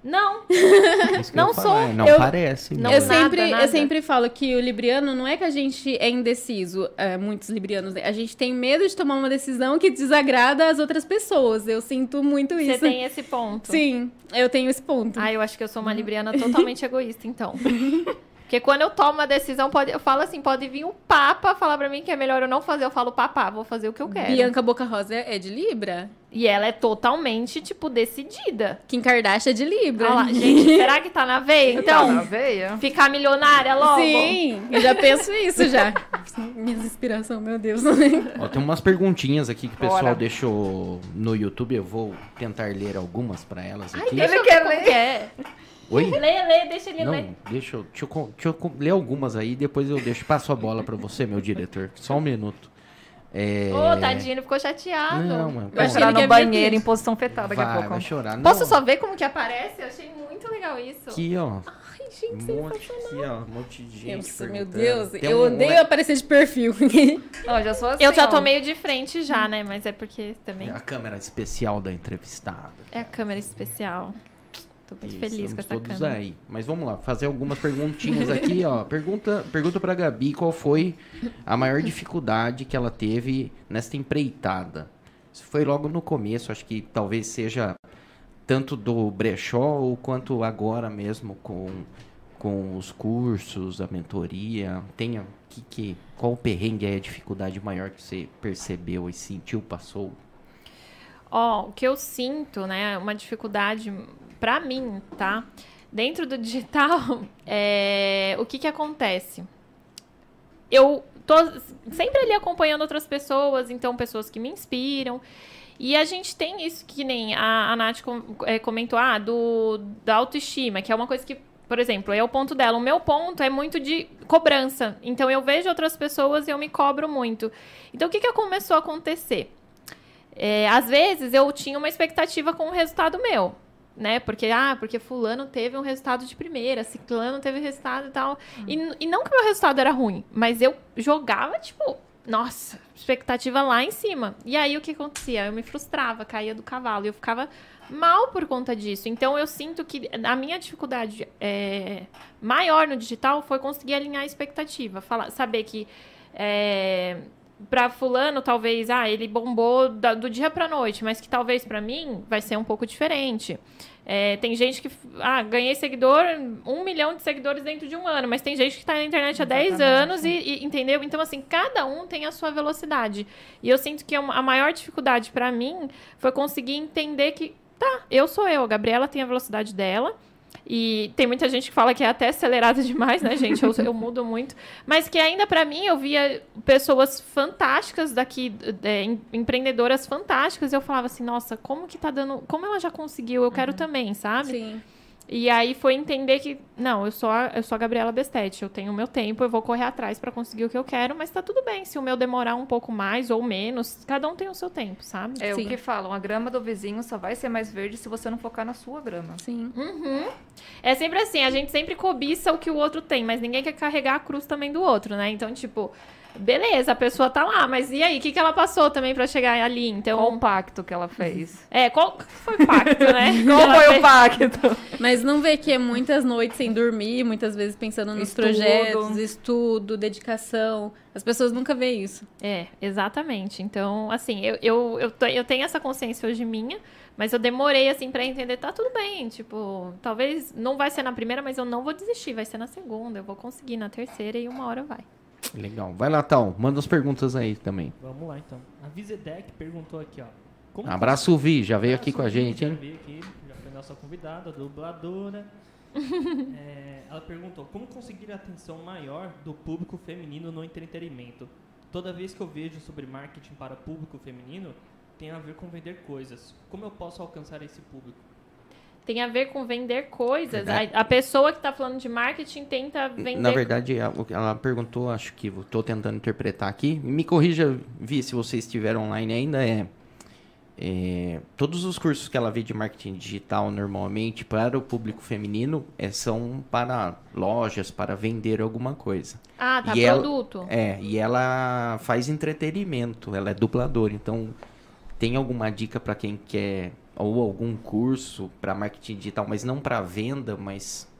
Não. <laughs> Que Não eu ia falar, sou. Não Eu- parece. Não eu, nada, sempre, nada. eu sempre falo que o libriano não é que a gente é indeciso, é, muitos librianos, né? A gente tem medo de tomar uma decisão que desagrada as outras pessoas. Eu sinto muito Você isso. tem esse ponto. Sim, eu tenho esse ponto. Ah, eu acho que eu sou uma libriana totalmente <laughs> egoísta, então. <laughs> Porque quando eu tomo uma decisão, pode, eu falo assim, pode vir o Papa falar pra mim que é melhor eu não fazer. Eu falo, Papá, vou fazer o que eu quero. Bianca Boca Rosa é de Libra? E ela é totalmente, tipo, decidida. Kim Kardashian é de Libra. Olha lá, gente, <laughs> será que tá na veia? Tá na Então, veia? ficar milionária logo? Sim, eu já penso isso já. <laughs> Minha inspiração, meu Deus. Ó, tem umas perguntinhas aqui que o pessoal Bora. deixou no YouTube. Eu vou tentar ler algumas pra elas Ai, aqui. deixa Ele quer ler. É. Oi? <laughs> Lê, lê, deixa ele ler. Não, deixa eu, deixa, eu, deixa eu ler algumas aí, depois eu deixo, passo a bola pra você, meu diretor. Só um minuto. É... Ô, tadinho, ele ficou chateado. Não, mano. Eu Vai achei chorar ele no banheiro em posição fetal daqui a vai, pouco. vai chorar. Não, Posso só ver como que aparece? Eu achei muito legal isso. Aqui, ó. Ai, gente, Um monte aqui, ó. Um monte de gente Nossa, meu. Deus, Tem eu um- odeio aparecer de perfil. <laughs> Ó, já sou assim, Eu já ó. tô meio de frente já, né? Mas é porque também A câmera especial da entrevistada. é a câmera especial. Tô muito Isso, feliz com estamos essa todos câmera. aí. Mas vamos lá, fazer algumas perguntinhas aqui, ó. <laughs> Pergunta, pergunta pra Gabi qual foi a maior dificuldade que ela teve nesta empreitada. Isso foi logo no começo, acho que talvez seja tanto do brechó ou quanto agora mesmo com, com os cursos, a mentoria. Tenha que, que qual o perrengue é a dificuldade maior que você percebeu e sentiu, passou? Ó, o que eu sinto, né, uma dificuldade pra mim, tá? Dentro do digital, <laughs> é, o que que acontece? Eu tô sempre ali acompanhando outras pessoas, então pessoas que me inspiram. E a gente tem isso que nem a, a Nath com- é, comentou, ah, do, da autoestima, que é uma coisa que, por exemplo, é o ponto dela. O meu ponto é muito de cobrança. Então eu vejo outras pessoas e eu me cobro muito. Então o que, que começou a acontecer? É, às vezes eu tinha uma expectativa com o resultado meu, né? Porque, ah, porque fulano teve um resultado de primeira, ciclano teve resultado e tal. E, e não que o meu resultado era ruim, mas eu jogava, tipo, nossa, expectativa lá em cima. E aí o que acontecia? Eu me frustrava, caía do cavalo e eu ficava mal por conta disso. Então eu sinto que a minha dificuldade é, maior no digital foi conseguir alinhar a expectativa. Falar, saber que é, para fulano talvez ah ele bombou da- do dia para noite mas que talvez para mim vai ser um pouco diferente. É, tem gente que ah ganhei seguidor um milhão de seguidores dentro de um ano mas tem gente que está na internet há 10 Exatamente. anos e, e- entendeu? Então assim cada um tem a sua velocidade. E eu sinto que uma- a maior dificuldade para mim foi conseguir entender que tá eu sou eu a Gabriela tem a velocidade dela E tem muita gente que fala que é até acelerado <laughs> demais, né, gente? Eu, eu mudo muito. Mas que ainda pra mim eu via pessoas fantásticas daqui, é, em- empreendedoras fantásticas. E eu falava assim, nossa, como que tá dando. Como ela já conseguiu? Eu quero também, sabe? Sim. E aí foi entender que, não, eu sou a, eu sou a Gabriela Bestete, eu tenho o meu tempo, eu vou correr atrás pra conseguir o que eu quero, mas tá tudo bem. Se o meu demorar um pouco mais ou menos, cada um tem o seu tempo, sabe? É Sim. o que falam, a grama do vizinho só vai ser mais verde se você não focar na sua grama. Sim. Uhum. É sempre assim, a gente sempre cobiça o que o outro tem, mas ninguém quer carregar a cruz também do outro, né? Então, tipo, beleza, a pessoa tá lá, mas e aí, o que, que ela passou também pra chegar ali? Então, Qual o pacto que ela fez? é, qual foi o pacto, né? <laughs> Qual foi fez- o pacto? Mas não vê que é muitas noites sem dormir, muitas vezes pensando nos Estudo. projetos, estudo, dedicação. As pessoas nunca veem isso. É, exatamente. Então, assim, eu, eu, eu, eu tenho essa consciência hoje minha, mas eu demorei, assim, pra entender, tá tudo bem. Tipo, talvez não vai ser na primeira, mas eu não vou desistir, vai ser na segunda, eu vou conseguir na terceira e uma hora vai. Legal. Vai lá, Tal. Manda as perguntas aí também. Vamos lá então. A Vizedec perguntou aqui, ó. Como Abraço, Vi. Já veio Abraço, aqui com a gente, já hein? veio aqui, já foi nossa convidada, dubladora. <laughs> É, ela perguntou como conseguir a atenção maior do público feminino no entretenimento. Toda vez que eu vejo sobre marketing para público feminino, tem a ver com vender coisas. Como eu posso alcançar esse público? Tem a ver com vender coisas. A, a pessoa que tá falando de marketing tenta vender. Na verdade, ela ela perguntou, acho que estou tentando interpretar aqui. Me corrija, Vi, se você estiver online ainda, é, é, Todos os cursos que ela vê de marketing digital normalmente para o público feminino é, são para lojas, para vender alguma coisa. Ah, tá, E ela- produto. É, e ela faz entretenimento, ela é dubladora. Então, tem alguma dica para quem quer ou algum curso para marketing digital, mas não para venda, mas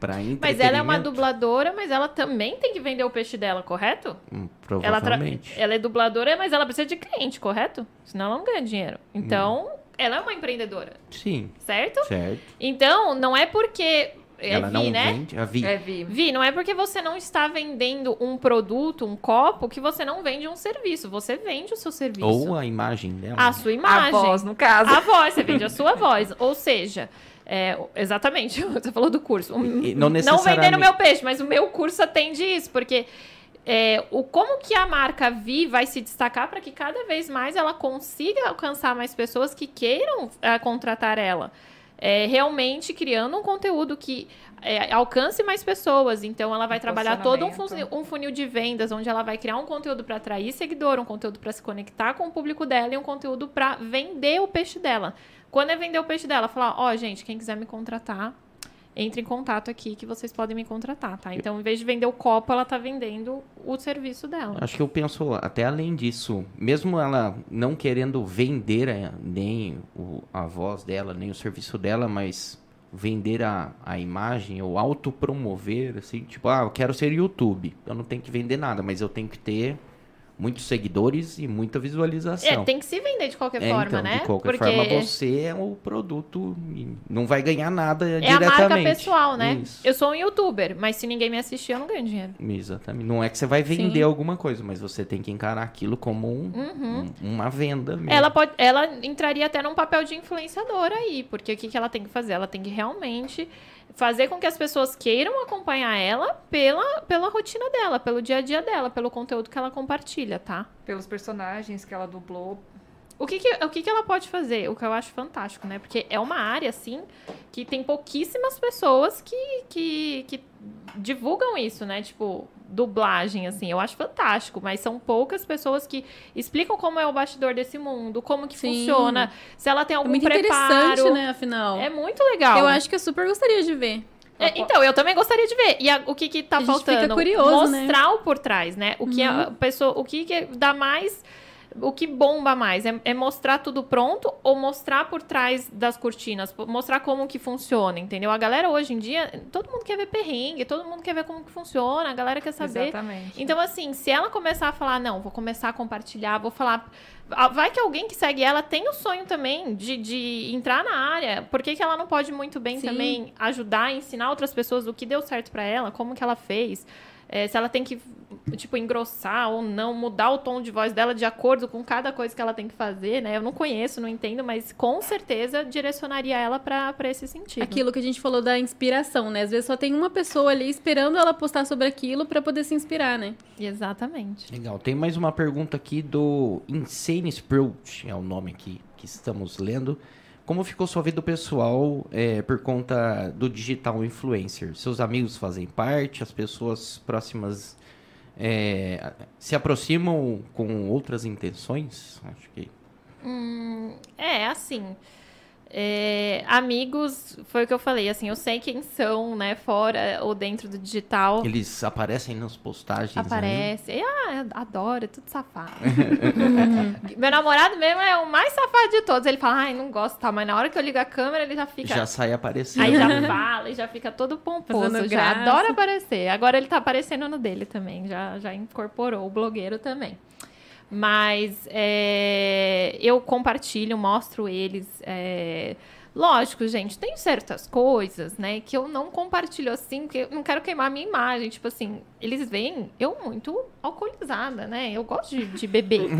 para? Mas ela é uma dubladora, mas ela também tem que vender o peixe dela, correto? Hum, Ela, tra- provavelmente. ela é dubladora, mas ela precisa de cliente, correto? Senão ela não ganha dinheiro. Então, Hum. ela é uma empreendedora, Sim, certo? certo. Então, não é porque. É ela Vi, não né? vende. A Vi. É, Vi. Vi, não é porque você não está vendendo um produto, um copo, que você não vende um serviço. Você vende o seu serviço. Ou a imagem dela. a sua A imagem. voz, no caso. A voz, você vende a sua voz. Ou seja, é, exatamente, <laughs> você falou do curso. E Não não vendendo necessariamente- o meu peixe, mas o meu curso atende isso, porque é, o como que a marca Vi vai se destacar para que cada vez mais ela consiga alcançar mais pessoas que queiram é, contratar ela. É, realmente criando um conteúdo que é, alcance mais pessoas. Então, ela vai trabalhar todo um funil, um funil de vendas, onde ela vai criar um conteúdo para atrair seguidor, um conteúdo para se conectar com o público dela e um conteúdo para vender o peixe dela. Quando é vender o peixe dela, falar: Ó, gente, quem quiser me contratar, entre em contato aqui que vocês podem me contratar, tá? Então, em vez de vender o copo, ela tá vendendo o serviço dela. Acho que eu penso até além disso, mesmo ela não querendo vender eh, nem o- a voz dela, nem o serviço dela, mas vender a, a imagem ou autopromover, assim, tipo, ah, eu quero ser YouTube. Eu não tenho que vender nada, mas eu tenho que ter muitos seguidores e muita visualização. É, tem que se vender de qualquer É, forma, então, né? de qualquer Porque forma, você é o produto não vai ganhar nada é a diretamente. marca pessoal, né? Isso. Eu sou um youtuber, mas se ninguém me assistir, eu não ganho dinheiro. Exatamente. Não é que você vai vender Sim. alguma coisa, mas você tem que encarar aquilo como um- Uhum. um- uma venda mesmo. Ela, pode, ela entraria até num papel de influenciadora aí, porque o que, que ela tem que fazer? Ela tem que realmente fazer com que as pessoas queiram acompanhar ela pela, pela rotina dela, pelo dia a dia dela, pelo conteúdo que ela compartilha, tá? Pelos personagens que ela dublou. O que, que, o que, que ela pode fazer? O que eu acho fantástico, né? Porque é uma área, assim, que tem pouquíssimas pessoas que, que, que divulgam isso, né? Tipo, dublagem, assim. Eu acho fantástico, mas são poucas pessoas que explicam como é o bastidor desse mundo, como que Sim. funciona, se ela tem É algum muito preparo. interessante, né, afinal. É muito legal. Eu acho que eu super gostaria de ver. É, então, eu também gostaria de ver. E a- o que que tá A faltando? curioso, né? Mostrar o por trás, né? O que a pessoa, o que, que dá mais, o que bomba mais é, é mostrar tudo pronto ou mostrar por trás das cortinas, mostrar como que funciona, entendeu? A galera hoje em dia, todo mundo quer ver perrengue, todo mundo quer ver como que funciona, a galera quer saber. Exatamente. Então, assim, se ela começar a falar, não, vou começar a compartilhar, vou falar. Vai que alguém que segue ela tem o sonho também de, de entrar na área. Por que, que ela não pode muito bem Sim. também ajudar, ensinar outras pessoas o que deu certo pra ela, como que ela fez? É, se ela tem que, tipo, engrossar ou não, mudar o tom de voz dela de acordo com cada coisa que ela tem que fazer, né? Eu não conheço, não entendo, mas com certeza direcionaria ela pra pra esse sentido. Aquilo que a gente falou da inspiração, né? Às vezes só tem uma pessoa ali esperando ela postar sobre aquilo pra poder se inspirar, né? Exatamente. Legal. Tem mais uma pergunta aqui do Insane Sprout, é o nome aqui que estamos lendo. Como ficou sua vida pessoal é, por conta do digital influencer? Seus amigos fazem parte? As pessoas próximas é, se aproximam com outras intenções? Acho que Hum, é, assim. É, amigos, foi o que eu falei, assim, eu sei quem são, né, fora ou dentro do digital. eles aparecem nas postagens. né? Aparece. E, ah, eu adoro, é tudo safado. <laughs> Meu namorado mesmo é o mais safado de todos. Ele fala, ai, não gosto, tá? Mas na hora que eu ligo a câmera, ele já fica. Já sai aparecendo. Aí já fala e já fica todo pomposo. Fazendo Já graça. adora aparecer. Agora ele tá aparecendo no dele também. Já, já incorporou o blogueiro também. Mas é, eu compartilho, mostro eles. é, lógico, gente, tem certas coisas, né, que eu não compartilho assim, porque eu não quero queimar a minha imagem. Tipo assim, eles veem eu muito alcoolizada, né? Eu gosto de, de beber. <laughs>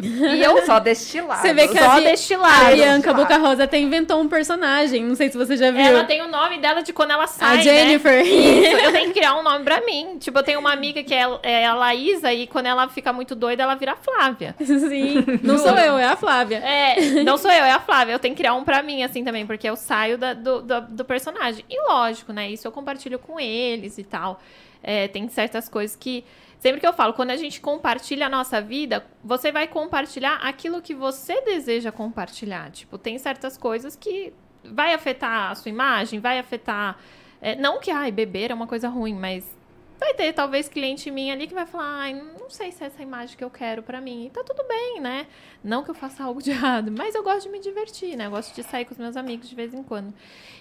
E eu só destilado. Você vê que Só a, Bi- destilado. a Bianca Boca Rosa até inventou um personagem. Não sei se você já viu. Ela tem o nome dela de quando ela sai, a né? Jennifer. Isso, <laughs> eu tenho que criar um nome pra mim. Tipo, eu tenho uma amiga que é, é a Laísa e quando ela fica muito doida, ela vira a Flávia. Sim. Não sou eu, é a Flávia. É, não sou eu, é a Flávia. Eu tenho que criar um pra mim, assim, também, porque eu saio da- do, do, do personagem. E lógico, né? Isso eu compartilho com eles e tal. É, tem certas coisas que. Sempre que eu falo, quando a gente compartilha a nossa vida, você vai compartilhar aquilo que você deseja compartilhar. Tipo, tem certas coisas que vai afetar a sua imagem, vai afetar. é, não que, ai, beber é uma coisa ruim, mas vai ter talvez cliente minha ali que vai falar, ai, não sei se é essa imagem que eu quero pra mim. E tá tudo bem, né? Não que eu faça algo de <laughs> errado, mas eu gosto de me divertir, né? Eu gosto de sair com os meus amigos de vez em quando.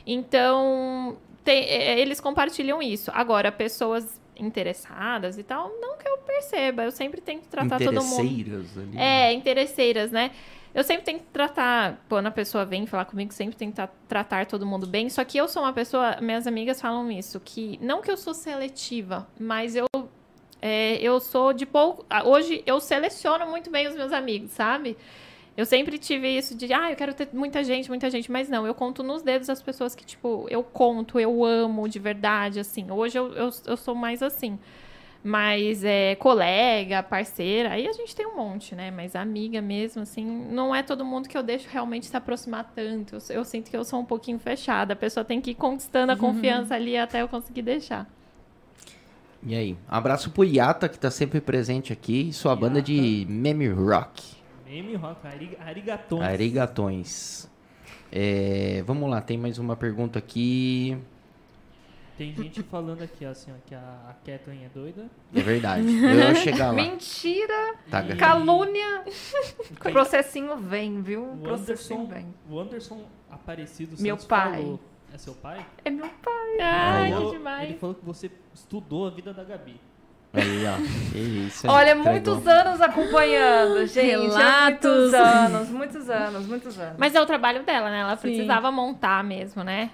Então, tem- é, eles compartilham isso. Agora, pessoas interessadas e tal, não que eu perceba. Eu sempre tento tratar todo mundo. Interesseiras ali. É, interesseiras, né? Eu sempre tenho que tratar, quando a pessoa vem falar comigo, sempre tentar tratar todo mundo bem. Só que eu sou uma pessoa, minhas amigas falam isso, que não que eu sou seletiva, mas eu é, eu sou de pouco. ah, Hoje eu seleciono muito bem os meus amigos, sabe? Eu sempre tive isso de, ah, eu quero ter muita gente, muita gente, mas não, eu conto nos dedos as pessoas que, tipo, eu conto, eu amo de verdade, assim. Hoje eu, eu, eu sou mais assim. Mas é colega, parceira, aí a gente tem um monte, né? Mas amiga mesmo, assim, não é todo mundo que eu deixo realmente se aproximar tanto. Eu, eu sinto que eu sou um pouquinho fechada. A pessoa tem que ir conquistando a confiança ali até eu conseguir deixar. E aí? Abraço pro Yata, que tá sempre presente aqui, sua Yata. banda de meme rock. Meme rock, ari- arigatões. Arigatões. É, vamos lá, tem mais uma pergunta aqui. Tem gente falando aqui, ó, assim, ó, que a, a Kathleen é doida. É verdade. <laughs> Eu ia chegar lá. Mentira, Tá, E- calúnia. <laughs> O processinho vem, viu? O O processinho Anderson, vem. o Anderson Aparecido Meu Santos pai. falou. É seu pai? É meu pai. Ai, Falou- que demais. Ele falou que você estudou a vida da Gabi. Aí, ó. Que isso, hein? Olha, Entregou. muitos anos acompanhando, gente. Relatos. Muitos anos, muitos anos, muitos anos. Mas é o trabalho dela, né? Ela Sim. precisava montar mesmo, né?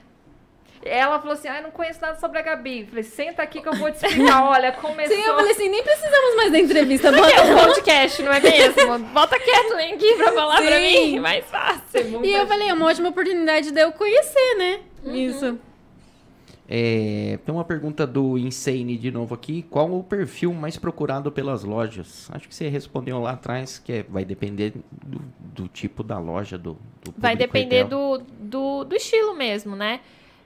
Ela falou assim: ah, não conheço nada sobre a Gabi. Falei, senta aqui que eu vou te explicar. <laughs> Olha, começou. Sim, eu falei assim, nem precisamos mais da entrevista. É Bota... um podcast, não é mesmo? <laughs> Bota a Kathleen aqui pra falar pra Sim. mim, mais fácil. E eu gente. falei, é uma ótima oportunidade de eu conhecer, né? Isso. É, tem uma pergunta do Insane de novo aqui. Qual o perfil mais procurado pelas lojas? Acho que você respondeu lá atrás, que é- vai depender do, do tipo da loja, do, do Vai depender do, do, do estilo mesmo, né?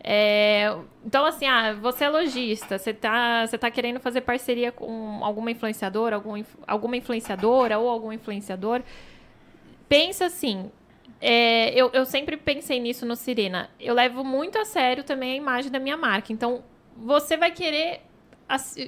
É, então, assim, ah, você é lojista, você tá, você tá querendo fazer parceria com alguma influenciadora, algum, alguma influenciadora ou algum influenciador. Pensa assim, é, eu, eu sempre pensei nisso no Sirena. Eu levo muito a sério também a imagem da minha marca. Então, você vai querer,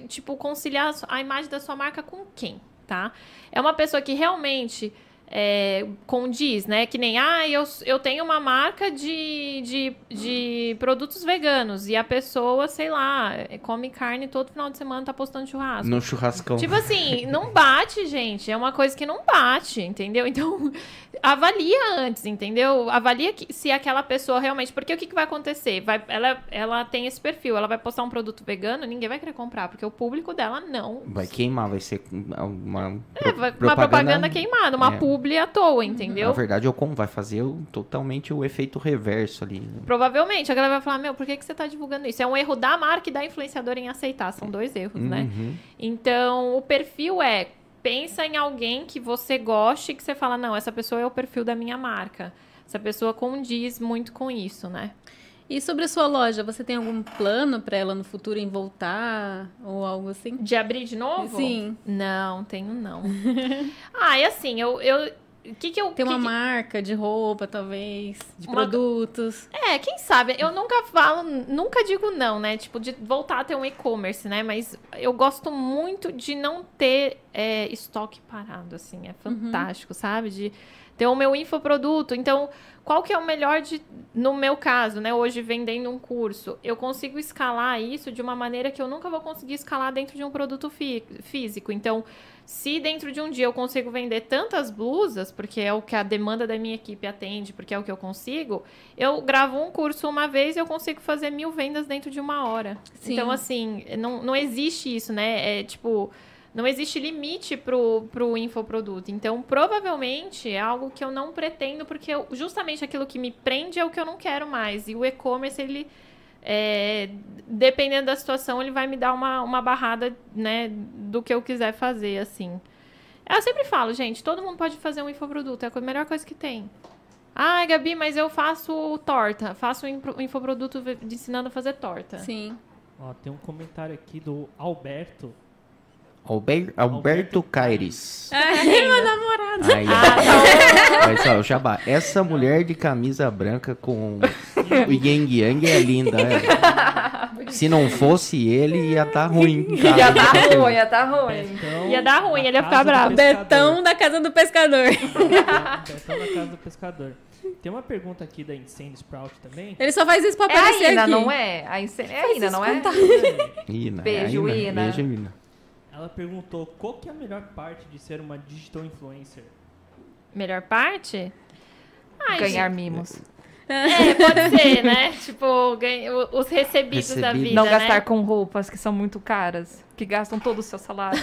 tipo, conciliar a imagem da sua marca com quem, tá? É uma pessoa que realmente é, condiz, né? Que nem, ah, eu, eu tenho uma marca de, de, de produtos veganos e a pessoa, sei lá, come carne todo final de semana, tá postando churrasco. No churrascão. Tipo assim, não bate, gente. É uma coisa que não bate, entendeu? Então, <laughs> avalia antes, entendeu? Avalia que, se aquela pessoa realmente. Porque o que, que vai acontecer? Vai, ela, ela tem esse perfil, ela vai postar um produto vegano, ninguém vai querer comprar, porque o público dela não. Vai queimar, vai ser uma, É, vai- uma propaganda queimada, uma É. publi à toa, Na entendeu? verdade, o como vai fazer totalmente o efeito reverso ali. né? Provavelmente a galera vai falar: Meu, por que, que você tá divulgando isso? É um erro da marca e da influenciadora em aceitar. São dois erros, né? Uhum. Então, o perfil é pensa em alguém que você goste, que você fala, não, essa pessoa é o perfil da minha marca. Essa pessoa condiz muito com isso, né? E sobre a sua loja, você tem algum plano pra ela no futuro em voltar ou algo assim? De abrir de novo? Sim. Não, tenho não. <laughs> ah, e assim, eu. eu o que que eu. Tem uma que- marca de roupa, talvez, de Uma- produtos. É, quem sabe? Eu nunca falo, nunca digo não, né? Tipo, de voltar a ter um e-commerce, né? Mas eu gosto muito de não ter é, estoque parado, assim. É fantástico, sabe? De ter o meu infoproduto. Então, qual que é o melhor de, no meu caso, né? Hoje vendendo um curso, eu consigo escalar isso de uma maneira que eu nunca vou conseguir escalar dentro de um produto fí- físico. Então, se dentro de um dia eu consigo vender tantas blusas, porque é o que a demanda da minha equipe atende, porque é o que eu consigo, eu gravo um curso uma vez e eu consigo fazer mil vendas dentro de uma hora. Sim. Então, assim, não, não existe isso, né? É tipo. Não existe limite pro, pro infoproduto. Então, provavelmente é algo que eu não pretendo, porque eu- justamente aquilo que me prende é o que eu não quero mais. E o e-commerce, ele. é, dependendo da situação, ele vai me dar uma, uma barrada, né, do que eu quiser fazer, assim. Eu sempre falo, gente, todo mundo pode fazer um infoproduto, é a melhor coisa que tem. Ah, Gabi, mas eu faço torta, faço um info- infoproduto ensinando a fazer torta. Sim. Ó, tem um comentário aqui do Alberto. Alber- Alberto Caires. Meu namorado. Aí, Ah, tá. Olha só, o Jabá. Essa mulher de camisa branca com o Yang Yang é linda. é. <laughs> Se não fosse ele, ia dar ruim. em casa. Ia tá ruim, ia tá ruim. Betão Ia dar ruim, ele ia ficar bravo. Betão da casa do pescador. Betão da Casa do Pescador. Tem uma pergunta aqui da Incêndio Sprout também. Ele só faz isso pra É a aparecer Ina, aqui. não é? A É a Ina, não é? Ina, Beijo, Ina. Beijo, Ina. Ela perguntou qual que é a melhor parte de ser uma digital influencer. Melhor parte? Ai, Ganhar mimos. É, pode ser, né? Tipo, ganha- os recebidos da vida, Não né? gastar com roupas que são muito caras, que gastam todo o seu salário.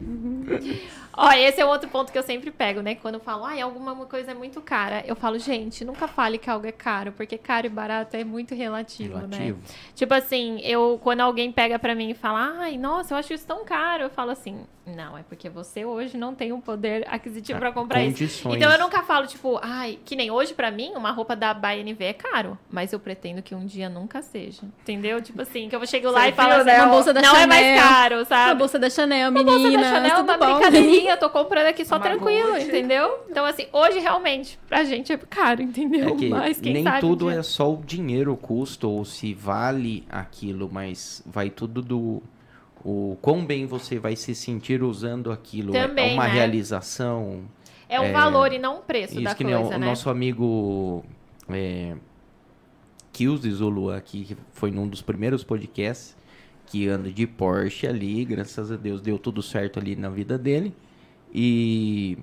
<laughs> Ó, esse é outro ponto que eu sempre pego, né? Quando eu falo, ai, alguma coisa é muito cara. Eu falo, gente, nunca fale que algo é caro, porque caro e barato é muito relativo, né? Relativo. Tipo assim, eu quando alguém pega pra mim e fala, ai, nossa, eu acho isso tão caro, eu falo assim, não, é porque você hoje não tem o poder aquisitivo pra comprar isso. Condições. Então eu nunca falo, tipo, ai, que nem hoje pra mim, uma roupa da BNV é caro, mas eu pretendo que um dia nunca seja. Entendeu? Tipo assim, que eu chego lá Você e falo assim, né? não, Uma bolsa da não é mais Chanel. caro, A sabe? bolsa da Chanel, Uma menina. bolsa da Chanel, tudo uma bom. brincadeirinha, eu tô comprando aqui só tranquilo, entendeu? Então, assim, hoje realmente, pra gente é caro, entendeu? É que mas quem nem sabe um tudo dia- é só o dinheiro, o custo, ou se vale aquilo, mas vai tudo do. O quão bem você vai se sentir usando aquilo. É- é Também, uma né? realização. É um é, valor e não um preço Isso da que nem coisa, o, né? o nosso amigo é, Kills Zulu aqui, que foi num dos primeiros podcasts, que anda de Porsche ali, graças a Deus deu tudo certo ali na vida dele. E.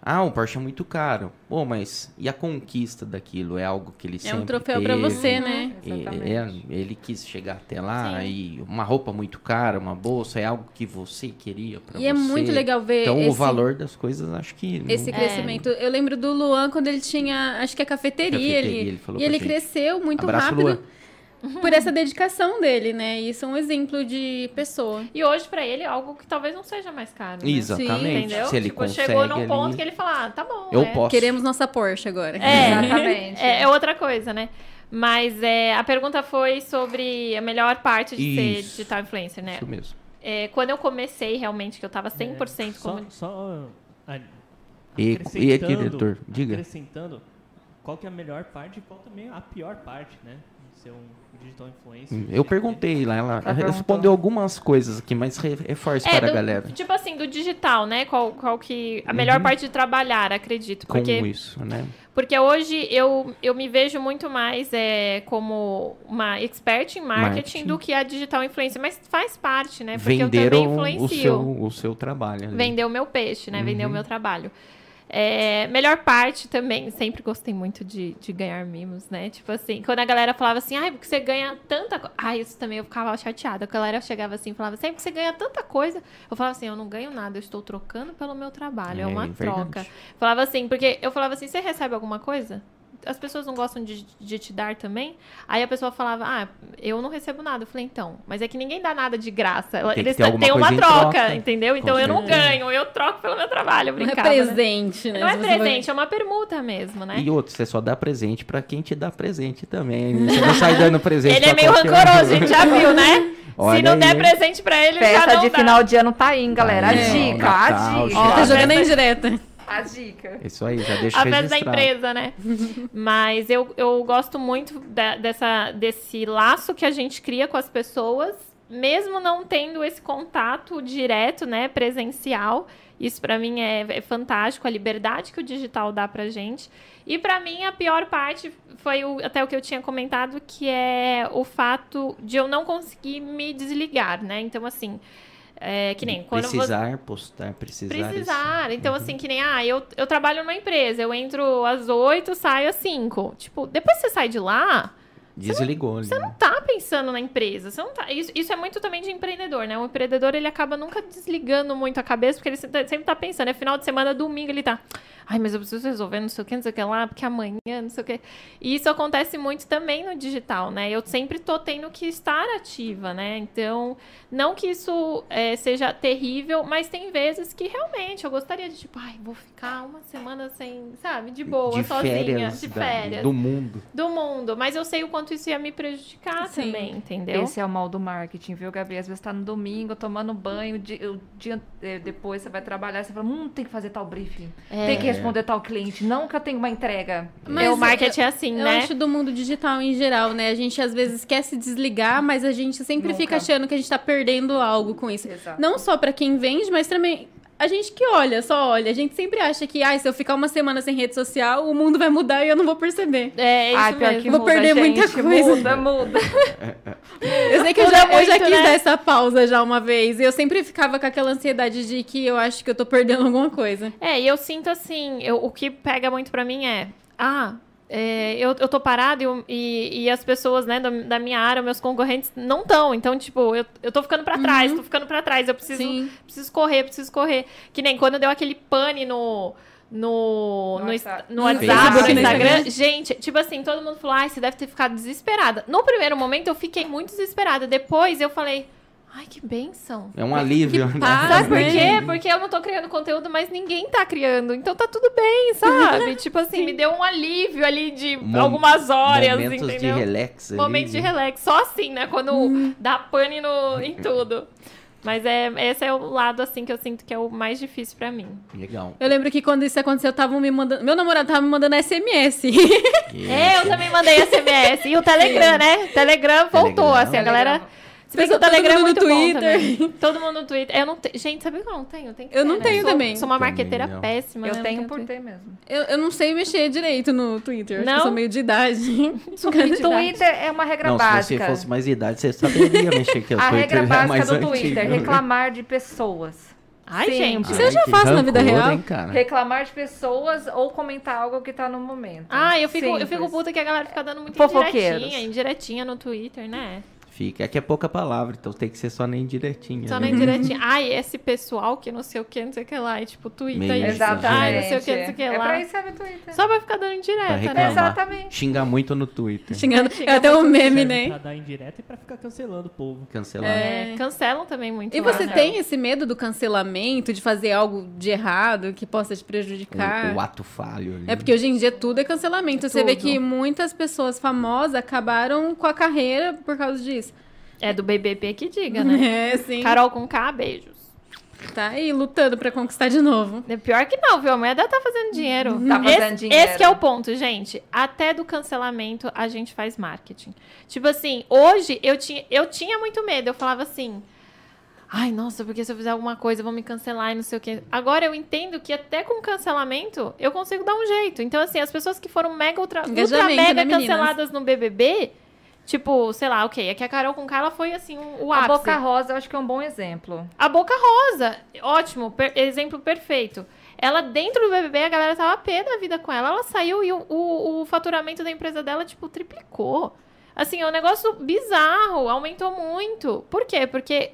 Ah, um Porsche é muito caro. Pô, mas e a conquista daquilo? É algo que ele É sempre um troféu pra teve. você, né? E- Exatamente. é, ele quis chegar até lá Sim. e uma roupa muito cara, uma bolsa, é algo que você queria pra E você. é muito legal ver Então o esse, valor das coisas, acho que não- esse crescimento. Eu lembro do Luan quando ele tinha, acho que a cafeteria, Cafeteria, ele, ele falou e ele gente. cresceu muito Abraço, rápido Luan. Por essa dedicação dele, né? Isso é um exemplo de pessoa. E hoje, pra ele, é algo que talvez não seja mais caro. né? Exatamente. Entendeu? Se ele tipo, consegue chegou num ali, ponto que ele fala, ah, tá bom. eu é. posso. Queremos nossa Porsche agora. É, Exatamente. É, é outra coisa, né? Mas é, a pergunta foi sobre a melhor parte de ser Isso. digital influencer, né? Isso mesmo. É, quando eu comecei, realmente, que eu tava 100% É, só, como... só E, e acrescentando- diretor, diga. Acrescentando, qual que é a melhor parte e qual também é a pior parte, né? ser um digital influencer? Eu perguntei lá, ela Ela respondeu algumas coisas aqui, mas re- reforce para do, a galera. Tipo assim, do digital, né? Qual, qual que. A melhor Uhum. parte de trabalhar, acredito. Com Porque, isso, né? porque hoje eu, eu me vejo muito mais é, como uma expert em marketing, Marketing. do que a digital influencer. Mas faz parte, né? Porque eu também Venderam o influencio. seu, o seu trabalho. ali. Vender o meu peixe, né? Vender o Uhum. meu trabalho. É, melhor parte também, sempre gostei muito de, de ganhar mimos, né? Tipo assim, quando a galera falava assim, ai, porque você ganha tanta coisa. Ai, isso também eu ficava chateada. A galera chegava assim e falava, sempre que você ganha tanta coisa. Eu falava assim, eu não ganho nada, eu estou trocando pelo meu trabalho. É, É, uma verdade. troca. Falava assim, porque eu falava assim, você recebe alguma coisa? As pessoas não gostam de, de te dar também? Aí a pessoa falava, ah, eu não recebo nada. Eu falei, então, mas é que ninguém dá nada de graça. Tem Eles têm uma em troca, troca. entendeu? Então eu não ganho, eu troco pelo meu trabalho. Não é né? presente, né? Não é Se vai- presente, é uma permuta mesmo, né? E outro, você só dá presente pra quem te dá presente também. Você não sai dando presente Ele é meio rancoroso, a gente já viu, né? <laughs> Se Olha não der aí. presente pra ele, já Festa não de dá. final de ano tá aí, galera. A É, dica, Natal, a dica. Ó, tá jogando festa- indireta. <laughs> A dica. Isso aí, já deixa a festa da registrado. empresa, né? <laughs> Mas eu, eu gosto muito da- dessa, desse laço que a gente cria com as pessoas, mesmo não tendo esse contato direto, né, presencial. Isso pra mim é, é fantástico, a liberdade que o digital dá pra gente. E pra mim a pior parte foi o- até o que eu tinha comentado, que é o fato de eu não conseguir me desligar, né? Então assim, é, que nem quando você Precisar, postar, precisar. Precisar. Então, assim, que nem, ah, eu, eu trabalho numa empresa, eu entro às 8, saio às 5. Tipo, depois que você sai de lá, Desligou ali. você não tá pensando na empresa. Você não tá. Isso, isso é muito também de empreendedor, né? O empreendedor, ele acaba nunca desligando muito a cabeça, porque ele sempre sempre tá pensando, é final de semana, domingo, ele tá. Ai, mas eu preciso resolver não sei o que, não sei o que lá, porque amanhã, não sei o que. E isso acontece muito também no digital, né? Eu sempre tô tendo que estar ativa, né? Então, não que isso é, seja terrível, mas tem vezes que realmente eu gostaria de, tipo, ai, vou ficar uma semana sem, sabe, de boa, de sozinha, férias, de da- férias do mundo. do mundo. Mas eu sei o quanto isso ia me prejudicar Sim. também, entendeu? Esse é o mal do marketing, viu, Gabi? Às vezes tá no domingo, tomando banho, o dia, o dia eh, depois você vai trabalhar, você fala, hum, tem que fazer tal briefing, É. tem que responder tal cliente, nunca tem uma entrega. É, o marketing é assim, Eu né? acho do mundo digital em geral, né? A gente às vezes quer se desligar, mas a gente sempre Nunca. fica achando que a gente tá perdendo algo com isso. Exato. Não só pra quem vende, mas também a gente que olha, só olha. A gente sempre acha que, ai, se eu ficar uma semana sem rede social, o mundo vai mudar e eu não vou perceber. É isso Ai, pior mesmo. que Vou muda, perder muita gente, coisa. Muda, muda. <laughs> Eu sei que eu Muda já, eu já muito, quis né? dar essa pausa já uma vez. E eu sempre ficava com aquela ansiedade de que eu acho que eu tô perdendo alguma coisa. É, e eu sinto assim, eu- o que pega muito pra mim é, ah, é, eu, eu tô parado e, eu- e, e as pessoas, né, da, da minha área, meus concorrentes, não estão. Então, tipo, eu, eu tô ficando pra trás, tô ficando pra trás. Eu preciso, Sim. preciso correr, preciso correr. Que nem quando deu aquele pane no. No, No no, WhatsApp. no WhatsApp, no no Instagram. Instagram. Gente, tipo assim, todo mundo falou, ai, você deve ter ficado desesperada. No primeiro momento, eu fiquei muito desesperada. Depois, eu falei, ai, que benção. É um alívio. né? Sabe por né? quê? Porque eu não tô criando conteúdo, mas ninguém tá criando. Então tá tudo bem, sabe? <laughs> tipo assim, me deu um alívio ali de Mo- algumas horas, Momentos entendeu? de relax ali, Momentos de né? relax. Só assim, né? Quando dá pane no, em tudo. Mas é, esse é o lado, assim, que eu sinto que é o mais difícil pra mim. Legal. Eu lembro que quando isso aconteceu, estavam me mandando. Meu namorado tava me mandando SMS. <laughs> É, eu também mandei SMS. E o Telegram, né? Telegram voltou, Telegram. assim, a galera... Se bem que o Telegram é muito Twitter. também. Todo mundo no Twitter. Eu não tenho... Gente, sabe que eu não tenho? Tem que Eu ter, não né? tenho Sou- também. Sou uma Também marqueteira não. péssima, Eu né? tenho por ter mesmo. Eu, eu não sei mexer direito no Twitter. Acho que Não? eu <laughs> sou meio de idade. Sou meio de idade. Twitter é uma regra Não, se você básica. fosse mais idade, você saberia mexer que o A Twitter regra é básica mais do antigo. Twitter, reclamar de pessoas. Ai, Sim. gente. Isso eu já faço na vida real. hein, cara? Reclamar de pessoas ou comentar algo que tá no momento. Ah, eu fico, eu fico puta que a galera fica dando muito Fofoqueiros. indiretinha, indiretinha no Twitter, né? Fica. É que é pouca palavra, então tem que ser só nem direitinho. Só né? na indiretinha. <laughs> Ai, esse pessoal que não sei o que, não sei o que lá. E tipo, Twitter isso. Exatamente. Ai, não sei o que, não sei o que É lá. pra isso serve o Twitter. Só vai ficar dando Pra indireta, né? Exatamente. Xingar muito no Twitter. Xingando. <laughs> Xinga É até um meme, né? Pra dar indireta e pra ficar cancelando o povo. Cancelar. É, cancelam também muito. E lá, você né? tem esse medo do cancelamento, de fazer algo de errado que possa te prejudicar? O, o ato falho. ali. É porque hoje em dia tudo é cancelamento. Você vê Tudo. que muitas pessoas famosas acabaram com a carreira por causa disso. É do BBB que diga, né? <laughs> É, sim. Carol com K, beijos. Tá aí lutando pra conquistar de novo. É pior que não, viu? A mulher tá fazendo dinheiro. Tá fazendo esse, dinheiro. esse que é o ponto, gente. Até do cancelamento a gente faz marketing. Tipo assim, hoje eu tinha, eu tinha muito medo. Eu falava assim. Ai, nossa, porque se eu fizer alguma coisa vão me cancelar e não sei o quê. Agora eu entendo que até com cancelamento eu consigo dar um jeito. Então, assim, as pessoas que foram mega ultra, ultra mega né, canceladas no BBB, tipo, sei lá, ok, é que a Carol com K, ela foi assim, o, o A ápice. Boca Rosa eu acho que é um bom exemplo. A Boca Rosa, ótimo, per- exemplo perfeito. Ela, dentro do BBB, a galera tava pé da vida com ela. Ela saiu e o, o, o faturamento da empresa dela, tipo, triplicou. Assim, é um negócio bizarro, aumentou muito. Por quê? Porque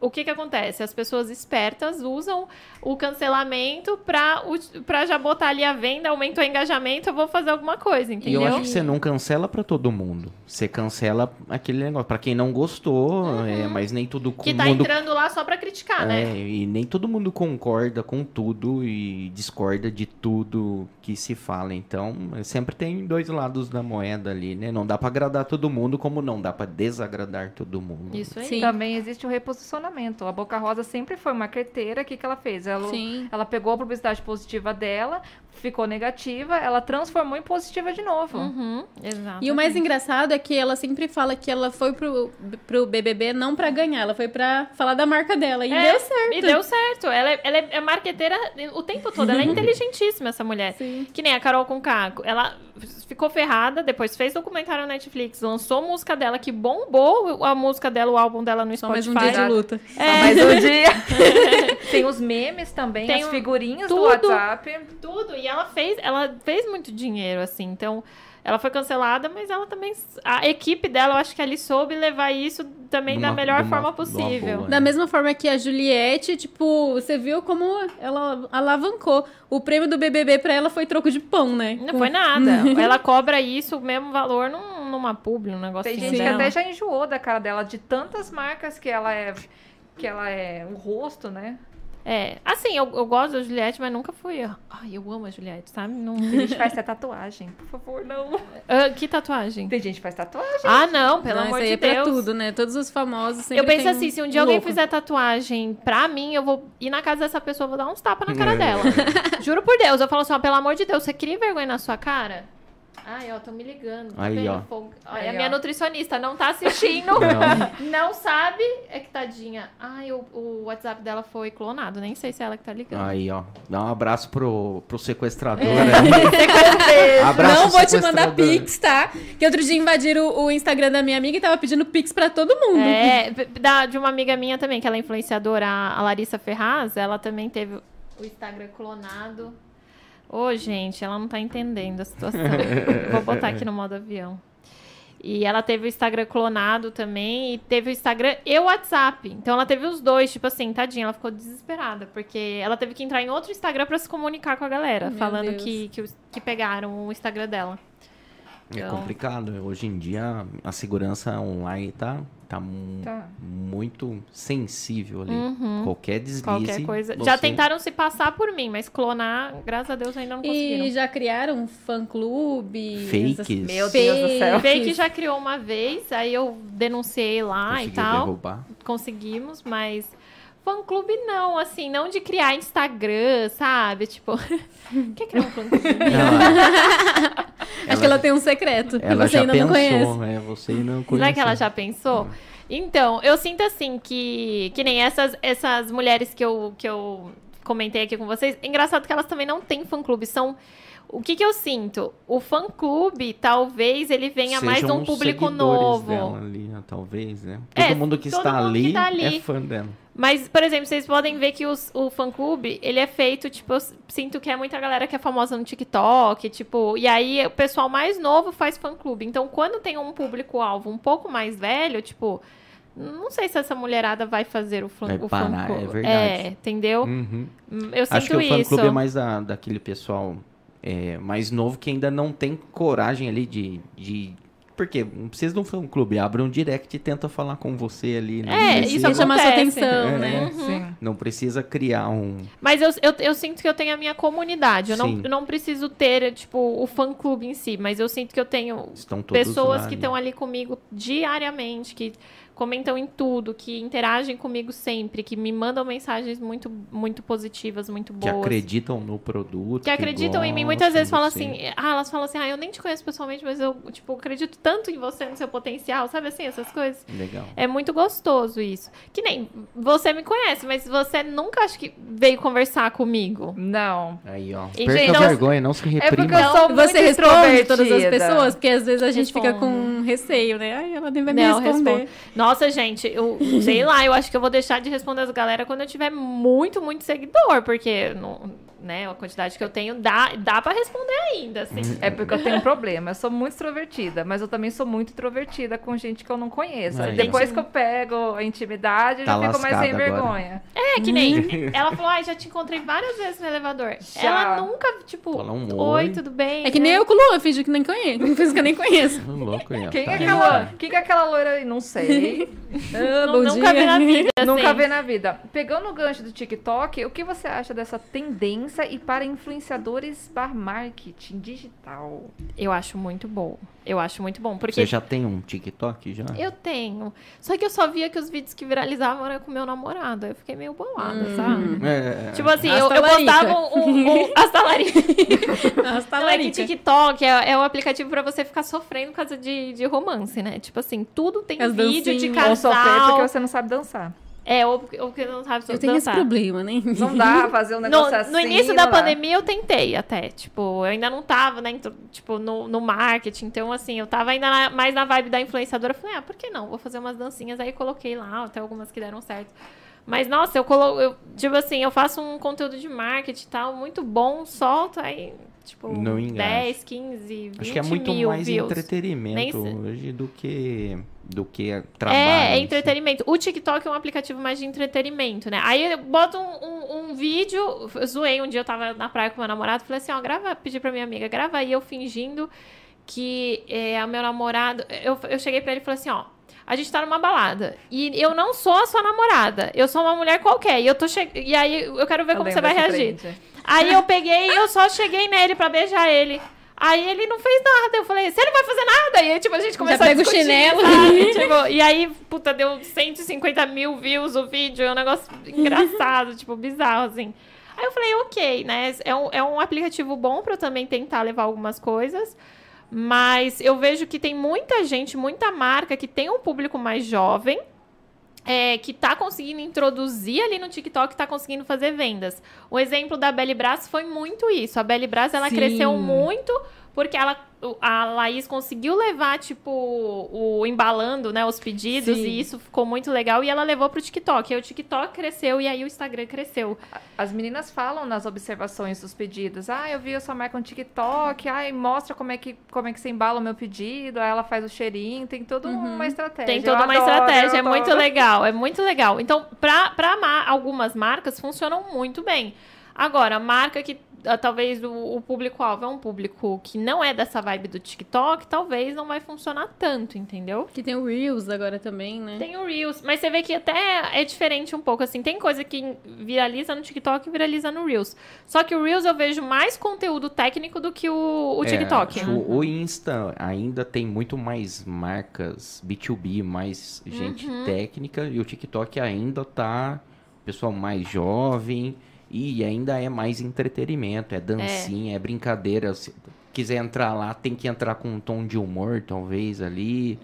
o que que acontece? As pessoas espertas usam o cancelamento pra já botar ali a venda, aumentou o engajamento, eu vou fazer alguma coisa, E entendeu? eu acho que você não cancela pra todo mundo. Você cancela aquele negócio. Pra quem não gostou, é, mas nem todo Uhum. Que tá mundo. entrando lá só pra criticar, né? É, e nem todo mundo concorda com tudo e discorda de tudo que se fala. Então, sempre tem dois lados da moeda ali, né? Não dá pra agradar todo mundo, como não dá pra desagradar todo mundo. Isso aí. Sim. Também existe o reposicionamento. A Boca Rosa sempre foi marqueteira. O que, que ela fez? Ela, Sim. ela pegou a publicidade positiva dela, ficou negativa, ela transformou em positiva de novo. Uhum, exato. E o mais engraçado é que ela sempre fala que ela foi pro, pro BBB não pra ganhar, ela foi pra falar da marca dela. E É, deu certo. E deu certo. Ela é, ela é marqueteira o tempo todo. Ela é <laughs> inteligentíssima, essa mulher. Sim. Que nem a Carol com Caco. Ela ficou ferrada, depois fez documentário na Netflix, lançou música dela, que bombou a música dela, o álbum dela no Só mais Spotify. um dia de luta. Só mais um dia. <laughs> Tem os memes também, Tem as um- figurinhas tudo. do WhatsApp. Tudo. E ela fez, ela fez muito dinheiro, assim. Então, ela foi cancelada, mas ela também. A equipe dela, eu acho que ali soube levar isso também da Numa- melhor numa- forma possível. boa. Da mesma forma que a Juliette, tipo, você viu como ela alavancou. O prêmio do BBB pra ela foi troco de pão, né? Não foi nada. <laughs> ela cobra isso, o mesmo valor, num, numa publi, um negocinho Tem gente que dela. até já enjoou da cara dela, de tantas marcas que ela é. Que ela é o rosto, né? É, assim, eu, eu gosto da Juliette, mas nunca fui. Ai, eu amo a Juliette, sabe? Não... Tem gente que faz até tatuagem. Por favor, não. Ah, que tatuagem? Tem gente que faz tatuagem. Ah, não, pelo Não, amor isso aí de é pra Deus. tudo, né? Todos os famosos sempre Eu penso tem assim, um se um dia alguém louco. fizer tatuagem pra mim, eu vou ir na casa dessa pessoa, vou dar uns tapas na cara É. dela. <laughs> Juro por Deus, eu falo assim, ó, pelo amor de Deus, você cria vergonha na sua cara? Ai, ó, tão me ligando. tá Aí, vendo? ó. Fogo- Aí, a minha ó. nutricionista não tá assistindo, <laughs> Não. não sabe, é que tadinha. Ai, o, o WhatsApp dela foi clonado, nem sei se é ela que tá ligando. Aí, ó. Dá um abraço pro, pro sequestrador. É. né? <laughs> Abraço, Não vou te mandar pix, tá? Que outro dia invadiram o, o Instagram da minha amiga e tava pedindo pix pra todo mundo. É, da, de uma amiga minha também, que ela é influenciadora, a Larissa Ferraz, ela também teve o Instagram clonado. Ô, gente, ela não tá entendendo a situação. <laughs> Vou botar aqui no modo avião. E ela teve o Instagram clonado também, e teve o Instagram e o WhatsApp. Então ela teve os dois, tipo assim, tadinha, ela ficou desesperada, porque ela teve que entrar em outro Instagram pra se comunicar com a galera, Meu falando Deus. que, que, que pegaram o Instagram dela. É Então- complicado. Hoje em dia a segurança online tá, tá, Tá. muito sensível ali. Uhum. Qualquer deslize. Qualquer coisa. você- Já tentaram se passar por mim, mas clonar, graças a Deus, ainda não conseguiram. E já criaram um fã-clube. Fakes. essas- Meu Deus do céu. Fake já criou uma vez, aí eu denunciei lá Conseguiu e tal. derrubar. Conseguimos, mas fã-clube não, assim, não de criar Instagram, sabe? Tipo, <laughs> quer criar um fã-clube? Acho que ela tem um secreto. Ela que você já ainda não conhece. pensou, é, você não conhece. Será que ela já pensou? Então, eu sinto assim que, que nem essas, essas mulheres que eu, que eu comentei aqui com vocês. Engraçado que elas também não têm fã-clube. São. O que, que eu sinto? O fã-clube, talvez, ele venha mais um público novo. dela ali, né, talvez, né? É, Todo mundo que todo está mundo que ali, tá ali. é fã dela. Mas, por exemplo, vocês podem ver que os- o fã-clube, ele é feito, tipo, eu sinto que é muita galera que é famosa no TikTok, tipo, e aí o pessoal mais novo faz fã-clube. Então, quando tem um público-alvo um pouco mais velho, tipo, não sei se essa mulherada vai fazer o, fã, Vai o parar, fã-clube. é verdade. É, entendeu? Uhum. Eu sinto Acho que o isso. fã-clube é mais da, daquele pessoal é, mais novo que ainda não tem coragem ali de... de... Porque não precisa de um fã-clube, abre um direct e tenta falar com você ali. Não É, precisa, isso Pra chamar sua atenção, É. né? Sim. Não precisa criar um... Mas eu, eu, eu sinto que eu tenho a minha comunidade. Eu não, eu não preciso ter, tipo, o fã-clube em si, mas eu sinto que eu tenho pessoas lá que estão ali comigo diariamente, que comentam em tudo, que interagem comigo sempre, que me mandam mensagens muito, muito positivas, muito Que boas. acreditam no produto. Que acreditam em mim. Muitas vezes falam você. assim, ah, elas falam assim, ah, eu nem te conheço pessoalmente, mas eu, tipo, acredito tanto em você, no seu potencial, sabe assim, essas coisas. Legal. É muito gostoso isso. Que nem você me conhece, mas você nunca acho que veio conversar comigo. Não. Aí, ó. E, Perca gente, a não- vergonha, não se É reprima. porque eu sou muito Você responde todas as pessoas, porque às vezes a gente fica Respondo. com receio, né? Ai, ela nem vai Não, me responder. respondo. Nossa, gente, eu sei lá, eu acho que eu vou deixar de responder as galera quando eu tiver muito, muito seguidor, porque não, né, a quantidade que eu tenho dá, dá para responder ainda, assim. É porque eu tenho um problema. Eu sou muito extrovertida, mas eu também sou muito introvertida com gente que eu não conheço. Aí. Depois que eu pego a intimidade, eu Tá já fico mais sem agora. vergonha. É, que nem. <laughs> Ela falou, ai, já te encontrei várias vezes no elevador. Já. Ela nunca, tipo, Fala um oi, oi. tudo bem? É que nem eu com o Lu, eu fingi que nem conheço. Fingi que eu nem conheço. <laughs> Louco. Quem Tá é aquela, quem que é aquela loira aí? Não sei. <laughs> Ah, bom nunca dia. vi na vida. Nunca assim. vê na vida. Pegando o gancho do TikTok, o que você acha dessa tendência e para influenciadores bar marketing digital? Eu acho muito bom. Eu acho muito bom. Porque Você já tem um TikTok já? eu tenho. Só que eu só via que os vídeos que viralizavam eram com meu namorado. Aí eu fiquei meio bolada, sabe? É, Tipo assim, eu, eu postava um. um, um <laughs> hasta larica. Nossa, tá Não, é que. TikTok é, é um aplicativo pra você ficar sofrendo por causa de, de romance, né? Tipo assim, tudo tem As vídeo de. Ou sofrer casal. porque você não sabe dançar. É, ou ou porque não sabe Eu tenho esse dançar. problema, né? Não dá fazer um No, negócio assim. no início da pandemia eu tentei até, tipo, eu ainda não tava, né, tipo, no, no marketing, então assim, eu tava ainda na- mais na vibe da influenciadora, eu falei, ah, por que não? Vou fazer umas dancinhas, aí coloquei lá, até algumas que deram certo. Mas, nossa, eu coloco, eu, tipo assim, eu faço um conteúdo de marketing e tal, muito bom, solto, aí, tipo, Não engaja. 10, 15, 20 Acho que é muito mais views. entretenimento Nem hoje do que, do que trabalho. É, é si. entretenimento. O TikTok é um aplicativo mais de entretenimento, né? Aí eu boto um, um- um vídeo, eu zoei um dia, eu tava na praia com meu namorado, falei assim, ó, grava, pedi pra minha amiga, grava aí eu fingindo que é o meu namorado. Eu, eu cheguei pra ele e falei assim, ó. A gente tá numa balada. E eu não sou a sua namorada. Eu sou uma mulher qualquer. E eu tô che... E aí eu quero ver Eu como você vai reagir. trend. Aí eu peguei e eu só cheguei nele pra beijar ele. Aí ele não fez nada. Eu falei, você não vai fazer nada. E aí, tipo, a gente começou a pega o discutir, chinelo. sabe? <laughs> Tipo, e aí, puta, deu 150 mil views o vídeo. É um negócio engraçado, tipo, bizarro, assim. Aí eu falei, ok, né? É um, é um aplicativo bom pra eu também tentar levar algumas coisas. Mas eu vejo que tem muita gente, muita marca que tem um público mais jovem. É, que tá conseguindo introduzir ali no TikTok, tá conseguindo fazer vendas. O exemplo da Belly Brás foi muito isso. A Belly Brás, ela Sim. cresceu muito porque ela, a Laís conseguiu levar, tipo, o embalando, né, os pedidos, Sim. e isso ficou muito legal. E ela levou pro TikTok. E o TikTok cresceu e aí o Instagram cresceu. As meninas falam nas observações dos pedidos. Ah, eu vi a sua marca no TikTok. Ai, mostra como é que, como é que você embala o meu pedido. Aí ela faz o cheirinho. Tem toda uma estratégia. Tem toda Eu uma adoro, estratégia, é muito legal, é muito legal. Então, pra, pra ma- algumas marcas, funcionam muito bem. Agora, marca que ah, talvez o, o público-alvo é um público que não é dessa vibe do TikTok, talvez não vai funcionar tanto, entendeu? Que tem o Reels agora também, né? Tem o Reels, mas você vê que até é diferente um pouco, assim, tem coisa que viraliza no TikTok e viraliza no Reels. Só que o Reels eu vejo mais conteúdo técnico do que o, o É, TikTok. acho que o, o Insta ainda tem muito mais marcas B2B, mais gente Uhum. técnica, e o TikTok ainda tá pessoal mais jovem e ainda é mais entretenimento, é dancinha, é, brincadeira. Se quiser entrar lá, tem que entrar com um tom de humor, talvez, ali,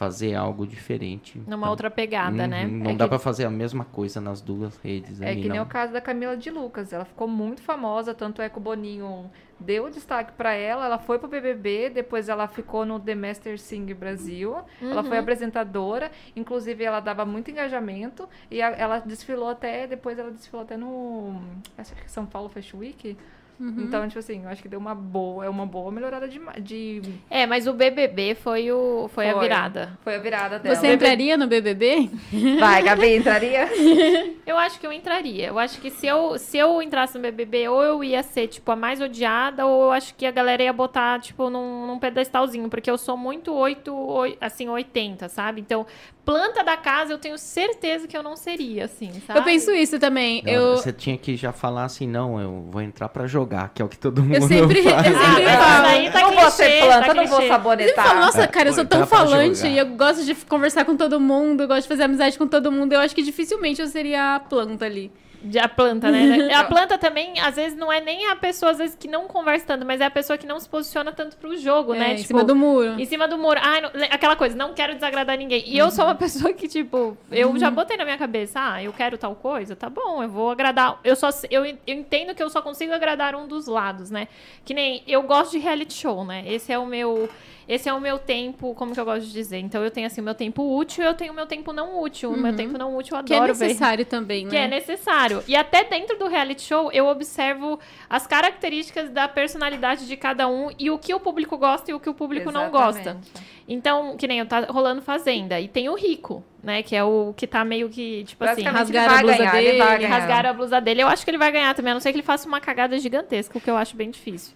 fazer algo diferente. Numa Então, outra pegada, né? uhum, Não É dá que- pra fazer a mesma coisa nas duas redes É ali, que nem não. o caso da Camila de Lucas. Ela ficou muito famosa, tanto é que o Boninho deu destaque pra ela. Ela foi pro BBB, depois ela ficou no The Master Sing Brasil. Ela Uhum. foi apresentadora, inclusive ela dava muito engajamento e a- ela desfilou até, depois ela desfilou até no acho que São Paulo Fashion Week. Então, tipo assim, eu acho que deu uma boa, é uma boa melhorada de, de É, mas o BBB foi, o, foi, a Foi. virada. foi a virada dela. Você entraria no BBB? Vai, Gabi, entraria? <laughs> Eu acho que eu entraria. Eu acho que se eu, se eu entrasse no BBB, ou eu ia ser, tipo, a mais odiada, ou eu acho que a galera ia botar, tipo, num, num pedestalzinho. Porque eu sou muito 8, oi- assim, 80, sabe? Então, planta da casa, eu tenho certeza que eu não seria, assim, sabe? Eu penso isso também. Não, Eu, Você tinha que já falar assim, não, eu vou entrar pra jogar jogar, que é o que todo mundo Eu sempre, <laughs> eu faz. sempre Ah, mas falo. tá não vou ser clichê, planta, tá não vou. Eu sempre falo, sabonetar. nossa, É, cara, eu sou tão pra falante jogar. e eu gosto de conversar com todo mundo, eu gosto de fazer amizade com todo mundo. Eu acho que dificilmente eu seria a planta ali. De a planta, né? <laughs> A planta também, às vezes, não é nem a pessoa, às vezes, que não conversa tanto, mas é a pessoa que não se posiciona tanto pro jogo, É, né? em Tipo, cima do muro. Em cima do muro. Ai, não- aquela coisa, não quero desagradar ninguém. E eu sou uma pessoa que, tipo, eu já botei na minha cabeça, ah, eu quero tal coisa, tá bom, eu vou agradar. Eu só eu, eu entendo que eu só consigo agradar um dos lados, né? Que nem eu gosto de reality show, né? Esse é o meu. Esse é o meu tempo, como que eu gosto de dizer? Então eu tenho assim o meu tempo útil e eu tenho o meu tempo não útil. O meu tempo não útil eu Que é adoro ver. necessário também, né? Que é necessário. E até dentro do reality show, eu observo as características da personalidade de cada um e o que o público gosta e o que o público não gosta. Exatamente. Então, que nem eu tá rolando Fazenda. E tem o Rico, né? Que é o que tá meio que, tipo assim, rasgaram a blusa ganhar, dele, rasgaram a blusa dele. Eu acho que ele vai ganhar também, a não ser que ele faça uma cagada gigantesca, o que eu acho bem difícil.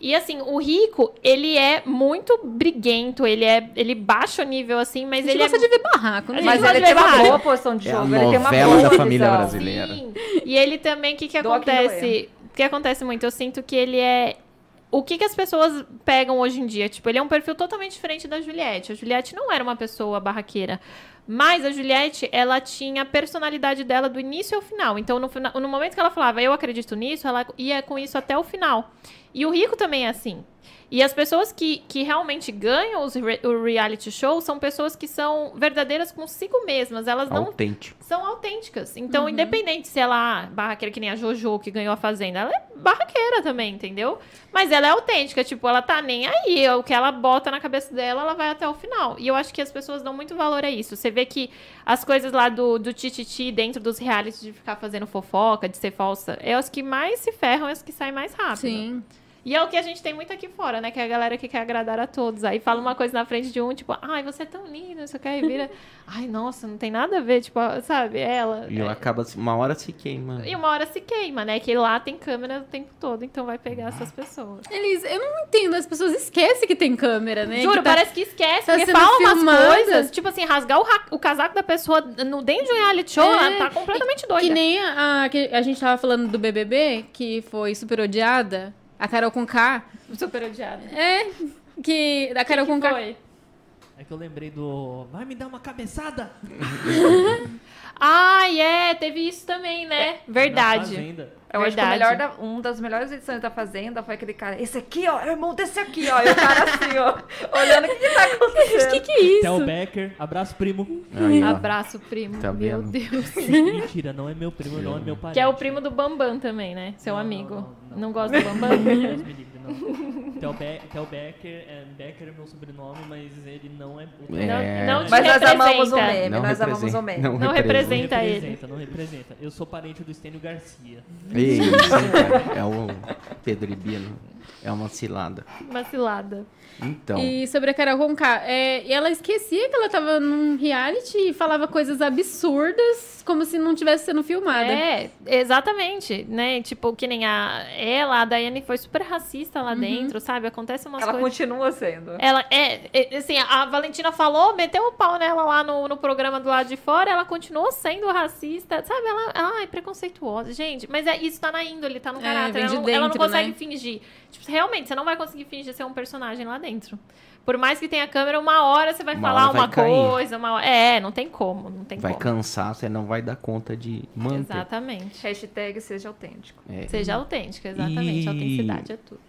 E assim, o Rico, ele é muito briguento, ele é. Ele baixa o nível, assim, mas ele é. gosta de ver barraco, né? Mas ele de tem uma boa posição de É a jogo. ele tem uma boa da visão. família brasileira. Sim. E ele também, o que, que acontece? O que acontece muito? Eu sinto que ele é. O que, que as pessoas pegam hoje em dia? Tipo, ele é um perfil totalmente diferente da Juliette. A Juliette não era uma pessoa barraqueira. Mas a Juliette, ela tinha a personalidade dela do início ao final. Então, no, no momento que ela falava, eu acredito nisso, ela ia com isso até o final. E o Rico também é assim. E as pessoas que, que realmente ganham os re- o reality show são pessoas que são verdadeiras consigo mesmas. Elas não Autêntico. são autênticas. Então, independente se ela é barraqueira que nem a Jojo, que ganhou a Fazenda, ela é barraqueira também, entendeu? Mas ela é autêntica, tipo, ela tá nem aí. O que ela bota na cabeça dela, ela vai até o final. E eu acho que as pessoas dão muito valor a isso. Você vê que as coisas lá do, do tititi dentro dos realities de ficar fazendo fofoca, de ser falsa, é as que mais se ferram, é as que saem mais rápido. Sim. E é o que a gente tem muito aqui fora, né? Que é a galera que quer agradar a todos. Aí fala uma coisa na frente de um, tipo, ai, você é tão linda, você quer e vira. <laughs> Ai, nossa, não tem nada a ver, tipo, sabe? Ela. E ela acaba, uma hora se queima. E uma hora se queima, né? Que lá tem câmera o tempo todo, então vai pegar essas pessoas. Eles, eu não entendo, as pessoas esquecem que tem câmera, né? Juro, Que tá- parece que esquece, tá porque fala umas filmada. coisas, tipo assim, rasgar o, ra- o casaco da pessoa no dentro de um reality show, É, ela tá completamente doida. Que nem a, a, que a gente tava falando do BBB, que foi super odiada, a Carol com K. Super odiada. É, que a Carol que com K. foi? É que eu lembrei do. Vai me dar uma cabeçada! <laughs> Ai, é, teve isso também, né? Na Verdade. Fazenda. Eu acho que o Verdade. melhor da, um das melhores edições da Fazenda foi aquele cara. Esse aqui, ó, é o irmão desse aqui, ó. E o cara assim, ó, <laughs> olhando o que, que tá O <laughs> acontecendo. que que é isso? Theo Becker, abraço primo. Aí. Abraço, primo. Tá Meu vendo? Deus. Mentira, não é meu primo, não é meu parente. Que é o primo do Bambam também, né? Seu Não, amigo. não, Não, não, não. gosta do Bambam? Não. Theo, Be Theo Becker, é, Becker é meu sobrenome, mas ele não é. É. Não, não Mas nós amamos o representa. meme, Não nós amamos representa- o meme. não Não representa. não ele. representa, não representa. Eu sou parente do Estênio Garcia. Isso, <laughs> é o Pedro Ibino. É uma cilada. Uma cilada. Então, E sobre a Carol Conká, é, e ela esquecia que ela tava num reality e falava coisas absurdas, como se não tivesse sendo filmada. É, exatamente, né? Tipo, que nem a ela, a Daiane foi super racista lá dentro, sabe? Acontece umas Ela coisas. continua sendo. Ela é, é, assim, a Valentina falou, meteu o pau nela lá no, no programa do lado de fora, ela continuou sendo racista, sabe? Ela, ai, preconceituosa. Gente, mas é, isso tá na índole, tá no É, caráter. vem Ela não, ela não consegue né? fingir. Tipo, realmente, você não vai conseguir fingir ser um personagem lá dentro. Por mais que tenha câmera, uma hora você vai Uma falar vai uma cair. coisa, uma hora... É, não tem como, não tem vai como. cansar, você não vai dar conta de manter. Exatamente. Hashtag seja autêntico. É. Seja autêntica, exatamente. E- Autenticidade é tudo.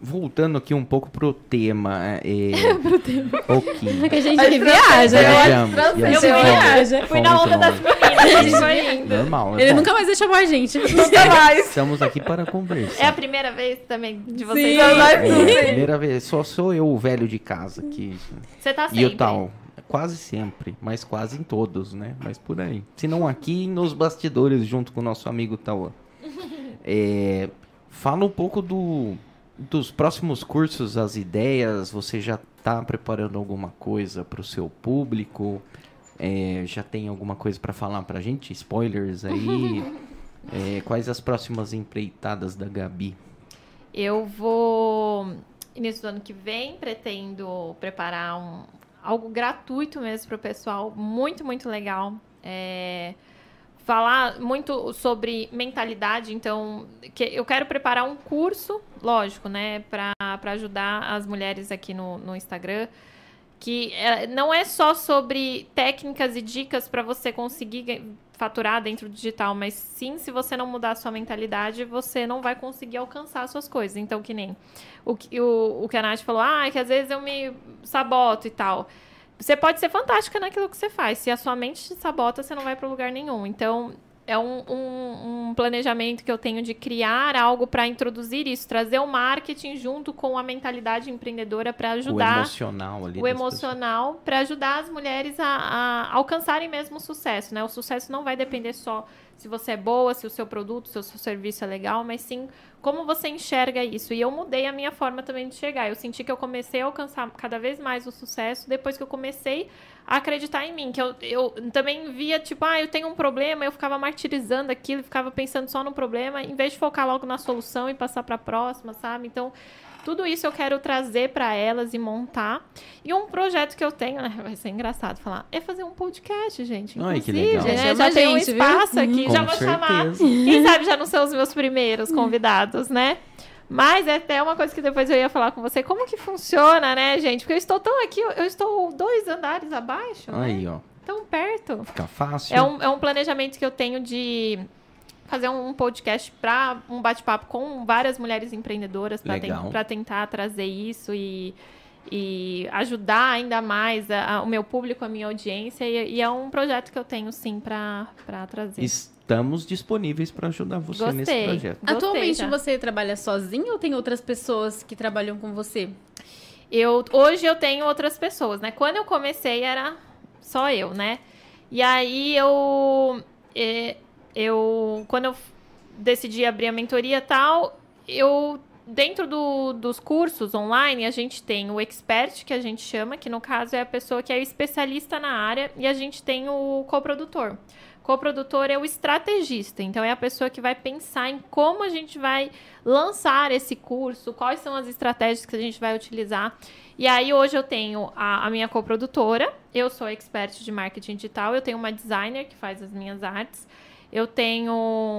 Voltando aqui um pouco pro tema. É... <laughs> pro tema. Ok. Que a gente Mas viaja, né? Viajamos. eu viaja. Fui na onda das meninas. <laughs> Normal. Ele bom, nunca mais chamou a gente. Nunca mais. Estamos aqui para conversar. É a primeira vez também de vocês. Sim. Não vai É, primeira vez, só sou eu o velho de casa que Você tá e sempre. o tal, quase sempre, mas quase em todos, né? Mas por aí. Se não aqui nos bastidores junto com o nosso amigo Tauan. <laughs> É, fala um pouco do dos próximos cursos, as ideias. Você já está preparando alguma coisa para o seu público? É, já tem alguma coisa para falar pra gente? Spoilers aí? <laughs> É, quais as próximas empreitadas da Gabi? Eu vou, início do ano que vem, pretendo preparar um, algo gratuito mesmo para o pessoal, muito, muito legal. É, falar muito sobre mentalidade, então que eu quero preparar um curso, lógico, né, para ajudar as mulheres aqui no, no Instagram, que é, não é só sobre técnicas e dicas para você conseguir faturar dentro do digital, mas sim, se você não mudar a sua mentalidade, você não vai conseguir alcançar as suas coisas. Então, que nem o, o, o que a Nath falou, ah, que às vezes eu me saboto e tal. Você pode ser fantástica naquilo que você faz. Se a sua mente te sabota, você não vai para lugar nenhum. Então, é um, um, um, planejamento que eu tenho de criar algo para introduzir isso, trazer o marketing junto com a mentalidade empreendedora para ajudar o emocional ali o emocional para ajudar as mulheres a, a, alcançarem mesmo o sucesso, né? O sucesso não vai depender só se você é boa, se o seu produto, se o seu serviço é legal, mas sim como você enxerga isso. E eu mudei a minha forma também de chegar. Eu senti que eu comecei a alcançar cada vez mais o sucesso depois que eu comecei a acreditar em mim. Que eu, eu também via, tipo, ah, eu tenho um problema, eu ficava martirizando aquilo, ficava pensando só no problema, em vez de focar logo na solução e passar para a próxima, sabe? Então, tudo isso eu quero trazer para elas e montar. E um projeto que eu tenho, né, vai ser engraçado falar, é fazer um podcast, gente. Ai, que legal. Né? Já tem um espaço viu? aqui, Com já vou certeza. chamar. Quem sabe já não são os meus primeiros convidados, né? Mas é até uma coisa que depois eu ia falar com você. Como que funciona, né, gente? Porque eu estou tão aqui, eu estou dois andares abaixo. Aí, né? ó. Tão perto. Fica fácil. É um, é um planejamento que eu tenho de fazer um podcast para um bate-papo com várias mulheres empreendedoras para tentar trazer isso e, e ajudar ainda mais a- a- o meu público, a minha audiência. E, e é um projeto que eu tenho, sim, para trazer. Estamos disponíveis para ajudar você nesse Gostei. projeto. Gostei Atualmente já. você trabalha sozinho ou tem outras pessoas que trabalham com você? Eu, hoje eu tenho outras pessoas, né? Quando eu comecei era só eu, né? E aí eu, eh, eu quando eu decidi abrir a mentoria tal, eu dentro do- dos cursos online a gente tem o expert que a gente chama, que no caso é a pessoa que é especialista na área, e a gente tem o coprodutor. Coprodutor é o estrategista, então é a pessoa que vai pensar em como a gente vai lançar esse curso, quais são as estratégias que a gente vai utilizar. E aí hoje eu tenho a, a minha coprodutora, eu sou expert de marketing digital, eu tenho uma designer que faz as minhas artes, eu tenho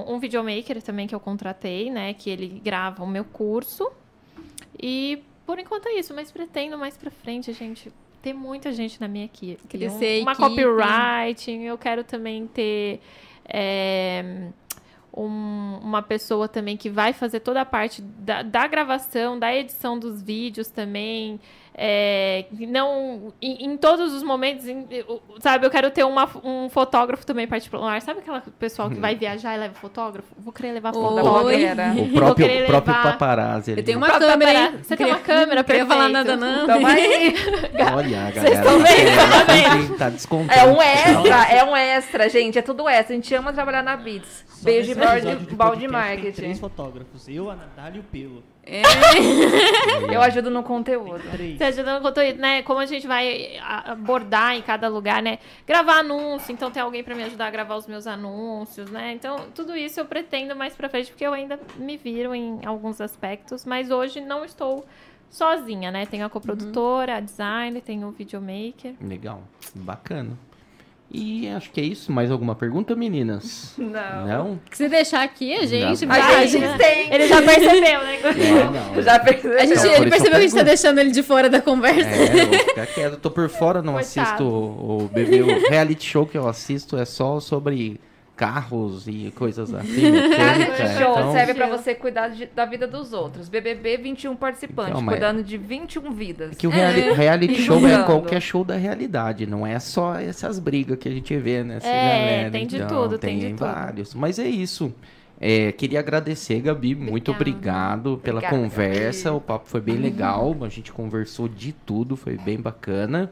um videomaker também que eu contratei, né, que ele grava o meu curso. E por enquanto é isso, mas pretendo mais pra frente, gente, ter muita gente na minha equipe. Crescer a uma equipe. copywriting, eu quero também ter é, um- uma pessoa também que vai fazer toda a parte da, da gravação, da edição dos vídeos também. É, não em, em todos os momentos, em- sabe? Eu quero ter uma- um fotógrafo também particular. Sabe aquela pessoal que vai viajar e leva fotógrafo? Vou querer levar fotógrafo. O <laughs> próprio, o próprio levar- paparazzi. ali. Eu tenho uma Pra- câmera, você tem uma câmera, Não queria falar perfeito. nada, não. Tamo aí. <laughs> Olha, a Vocês galera estão vendo? tá, tá descontando. É um extra, é um extra, gente. É tudo extra. A gente ama trabalhar na Beats. Só Beijo de balde, podcast Tem marketing. três fotógrafos. Eu, a Natália e o Pelo. É. <laughs> Eu ajudo no conteúdo. Você ajudando com conteúdo, né? Como a gente vai abordar em cada lugar, né? Gravar anúncio, então tem alguém pra me ajudar a gravar os meus anúncios, né? Então, tudo isso eu pretendo mais pra frente, porque eu ainda me viro em alguns aspectos, mas hoje não estou sozinha, né? Tenho a coprodutora, a designer, tenho o videomaker. Legal, bacana. E acho que é isso. Mais alguma pergunta, meninas? <laughs> Não. Não? Se deixar aqui, a gente Não. A vai. gente né? tem. Ele já percebeu, né? <laughs> É, não. <laughs> Já percebeu. A gente, Então, ele percebeu eu que a gente tá deixando ele de fora da conversa. É, ficar quieto. Eu tô por fora, não Coitado. assisto o, o bebê. O reality show que eu assisto é só sobre carros e coisas assim. <laughs> mecânica, Reality show então- serve pra você cuidar de- da vida dos outros. BBB, 21 participantes, Então, mas- cuidando de 21 vidas. É que o reali- reality show é qualquer show da realidade, não é só essas brigas que a gente vê nessa É, galera. tem de então, tudo, tem de tudo. vários. Mas é isso. É, queria agradecer, Gabi. Muito obrigado pela Obrigada, conversa. Gabi. O papo foi bem legal. A gente conversou de tudo, foi bem bacana.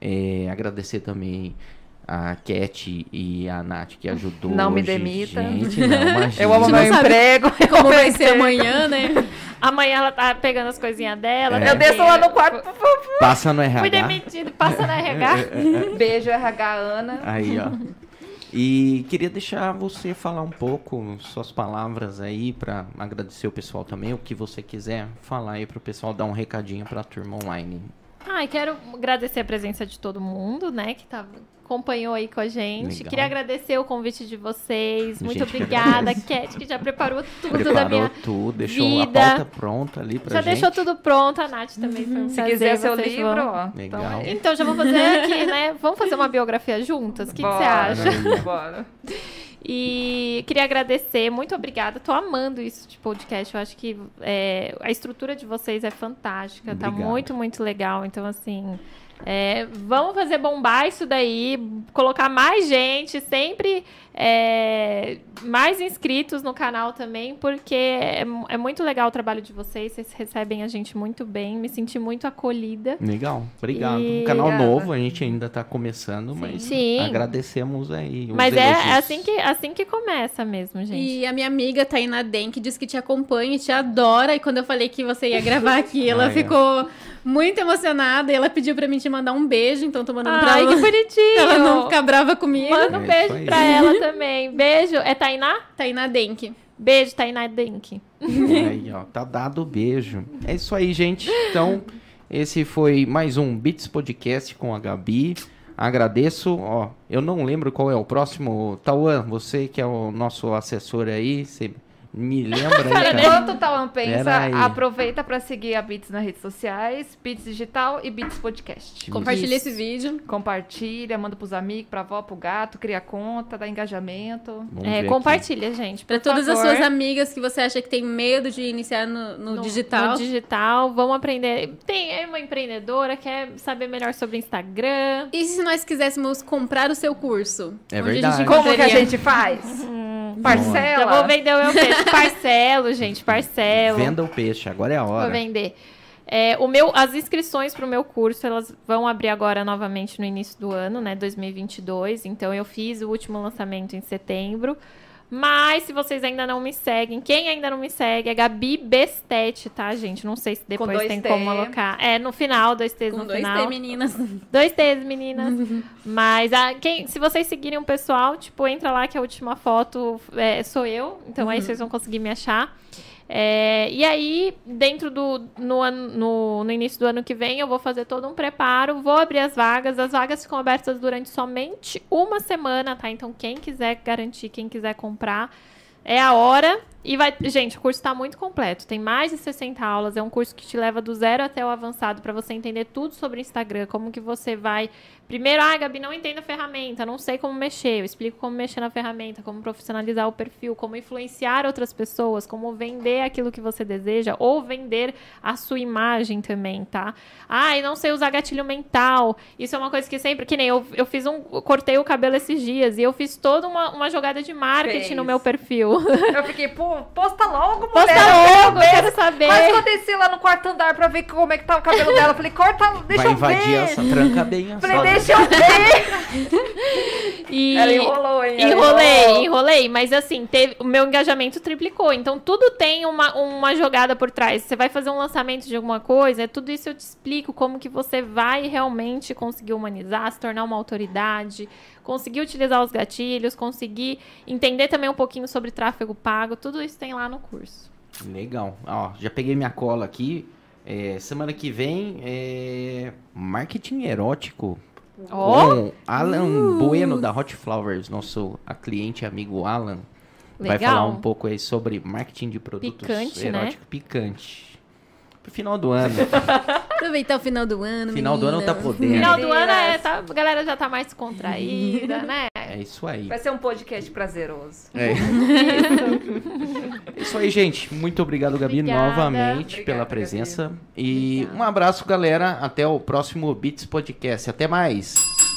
É, agradecer também a Cat e a Nath que ajudou. Não me demita. Gente, <laughs> não, imagina. Eu amo não meu emprego. <laughs> Como vai ser <laughs> amanhã, né? Amanhã ela tá pegando as coisinhas dela. É. Eu desço lá no quarto, por favor. Passa no Fui RH. demitido, passa na RH. Beijo, RH Ana. Aí, ó. E queria deixar você falar um pouco, suas palavras aí, pra agradecer o pessoal também, o que você quiser falar aí pro pessoal dar um recadinho pra turma online. Ai, quero agradecer a presença de todo mundo, né, que tá acompanhou aí com a gente. Legal. Queria agradecer o convite de vocês. Muito Gente obrigada. Cat, que já preparou tudo da Preparou minha. tudo, deixou a vida. pauta pronta ali pra Já gente. deixou tudo pronto, a Nath também foi um Se prazer, quiser seu livro, vão- ó. Legal. Então. Então, já vou fazer aqui, né? Vamos fazer uma biografia juntas? O que, você acha? <laughs> Bora. E queria agradecer, muito obrigada. Tô amando isso de podcast. Eu acho que é, a estrutura de vocês é fantástica, tá Obrigado. muito, muito legal. Então, assim, é, vamos fazer bombar isso daí, colocar mais gente, sempre é, mais inscritos no canal também, porque é, é muito legal o trabalho de vocês. Vocês recebem a gente muito bem, me senti muito acolhida. Legal, obrigado. E- Um canal novo, a gente ainda tá começando, mas Sim. agradecemos aí. os Mas é, elogios. é assim, que, assim que começa mesmo, gente. E a minha amiga Tainá Denk disse que te acompanha e te adora. E quando eu falei que você ia gravar aqui, <laughs> ela Ah, é. ficou muito emocionada. E ela pediu pra mim te mandar um beijo. Então tô mandando pra Ai, ela, que bonitinho! pra ela não ficar brava comigo. Manda um É beijo pra ela também. Beijo. É Tainá? Tainá Denk. Beijo, Tainá Denk. Aí, ó, tá dado o beijo. É isso aí, gente. Então, esse foi mais um Beats Podcast com a Gabi. Agradeço, ó. Eu não lembro qual é o próximo. Tauan, você que é o nosso assessor aí, você me lembra aí, cara? Enquanto o Tauan pensa, aproveita pra seguir a Beats nas redes sociais, Beats Digital e Beats Podcast. Compartilha Isso. esse vídeo. Compartilha, manda pros amigos, pra avó, pro gato, cria conta, dá engajamento. Vamos É, ver aqui. compartilha, gente. Pra por todas as favor. suas amigas que você acha que tem medo de iniciar no, no digital. No digital, vamos aprender. Tem é uma empreendedora, quer saber melhor sobre Instagram. E se nós quiséssemos comprar o seu curso? É Onde a verdade. Como que a gente faz? <laughs> Já Parcela? vou vender o meu peixe. <laughs> Parcelo, gente, parcelo. Venda o peixe, agora é a Vou hora. vender. É, o meu, as inscrições para o meu curso, elas vão abrir agora novamente no início do ano, né, 2022. Então, eu fiz o último lançamento em setembro. Mas, se vocês ainda não me seguem, quem ainda não me segue é Gabi Bestete, tá, gente? Não sei se depois dois tem T. como colocar. É, no final, dois T's Com no dois final. T, meninas. <laughs> Dois T's, meninas. <laughs> Mas a, quem, se vocês seguirem o pessoal, tipo, entra lá que a última foto é, sou eu. Então aí vocês vão conseguir me achar. É, e aí, dentro do. No, no, no início do ano que vem, eu vou fazer todo um preparo, vou abrir as vagas. As vagas ficam abertas durante somente uma semana, tá? Então, quem quiser garantir, quem quiser comprar, é a hora. E vai. Gente, o curso está muito completo. Tem mais de 60 aulas. É um curso que te leva do zero até o avançado para você entender tudo sobre Instagram. Como que você vai. Primeiro, ah, Gabi, não entendo a ferramenta, não sei como mexer. Eu explico como mexer na ferramenta, como profissionalizar o perfil, como influenciar outras pessoas, como vender aquilo que você deseja, ou vender a sua imagem também, tá? Ah, e não sei usar gatilho mental. Isso é uma coisa que sempre. Que nem eu, eu fiz um. eu cortei o cabelo esses dias e eu fiz toda uma, uma jogada de marketing Fez. no meu perfil. Eu fiquei, pô, posta logo, mulher. Posta logo, eu quero saber. Quase que eu desci lá no quarto andar pra ver como é que tá o cabelo dela. Eu falei, corta, deixa Vai eu invadir ver. essa tranca bem Falei, assada. deixa eu ver. <laughs> E... Ela enrolou, hein? Enrolei, enrolou. enrolei, mas assim, teve, o meu engajamento triplicou. Então, tudo tem uma, uma jogada por trás. Você vai fazer um lançamento de alguma coisa, tudo isso eu te explico como que você vai realmente conseguir humanizar, se tornar uma autoridade, conseguir utilizar os gatilhos, conseguir entender também um pouquinho sobre tráfego pago, tudo isso tem lá no curso. Legal. Ó, já peguei minha cola aqui. É, semana que vem é marketing erótico Ó, com Alan Bueno da Hot Flowers, nosso a cliente amigo Alan. Vai Legal. falar um pouco aí sobre marketing de produtos Picante, né? eróticos picante. Pro final do ano. <laughs> Aproveitar o final do ano, final do ano tá menina. podendo. final do ano é, tá, a galera já tá mais descontraída, né? É isso aí. Vai ser um podcast prazeroso. É. Isso aí, gente. Muito obrigado, Gabi, Obrigada. novamente Obrigada, pela Gabi. presença. E um abraço, galera. Até o próximo Beats Podcast. Até mais.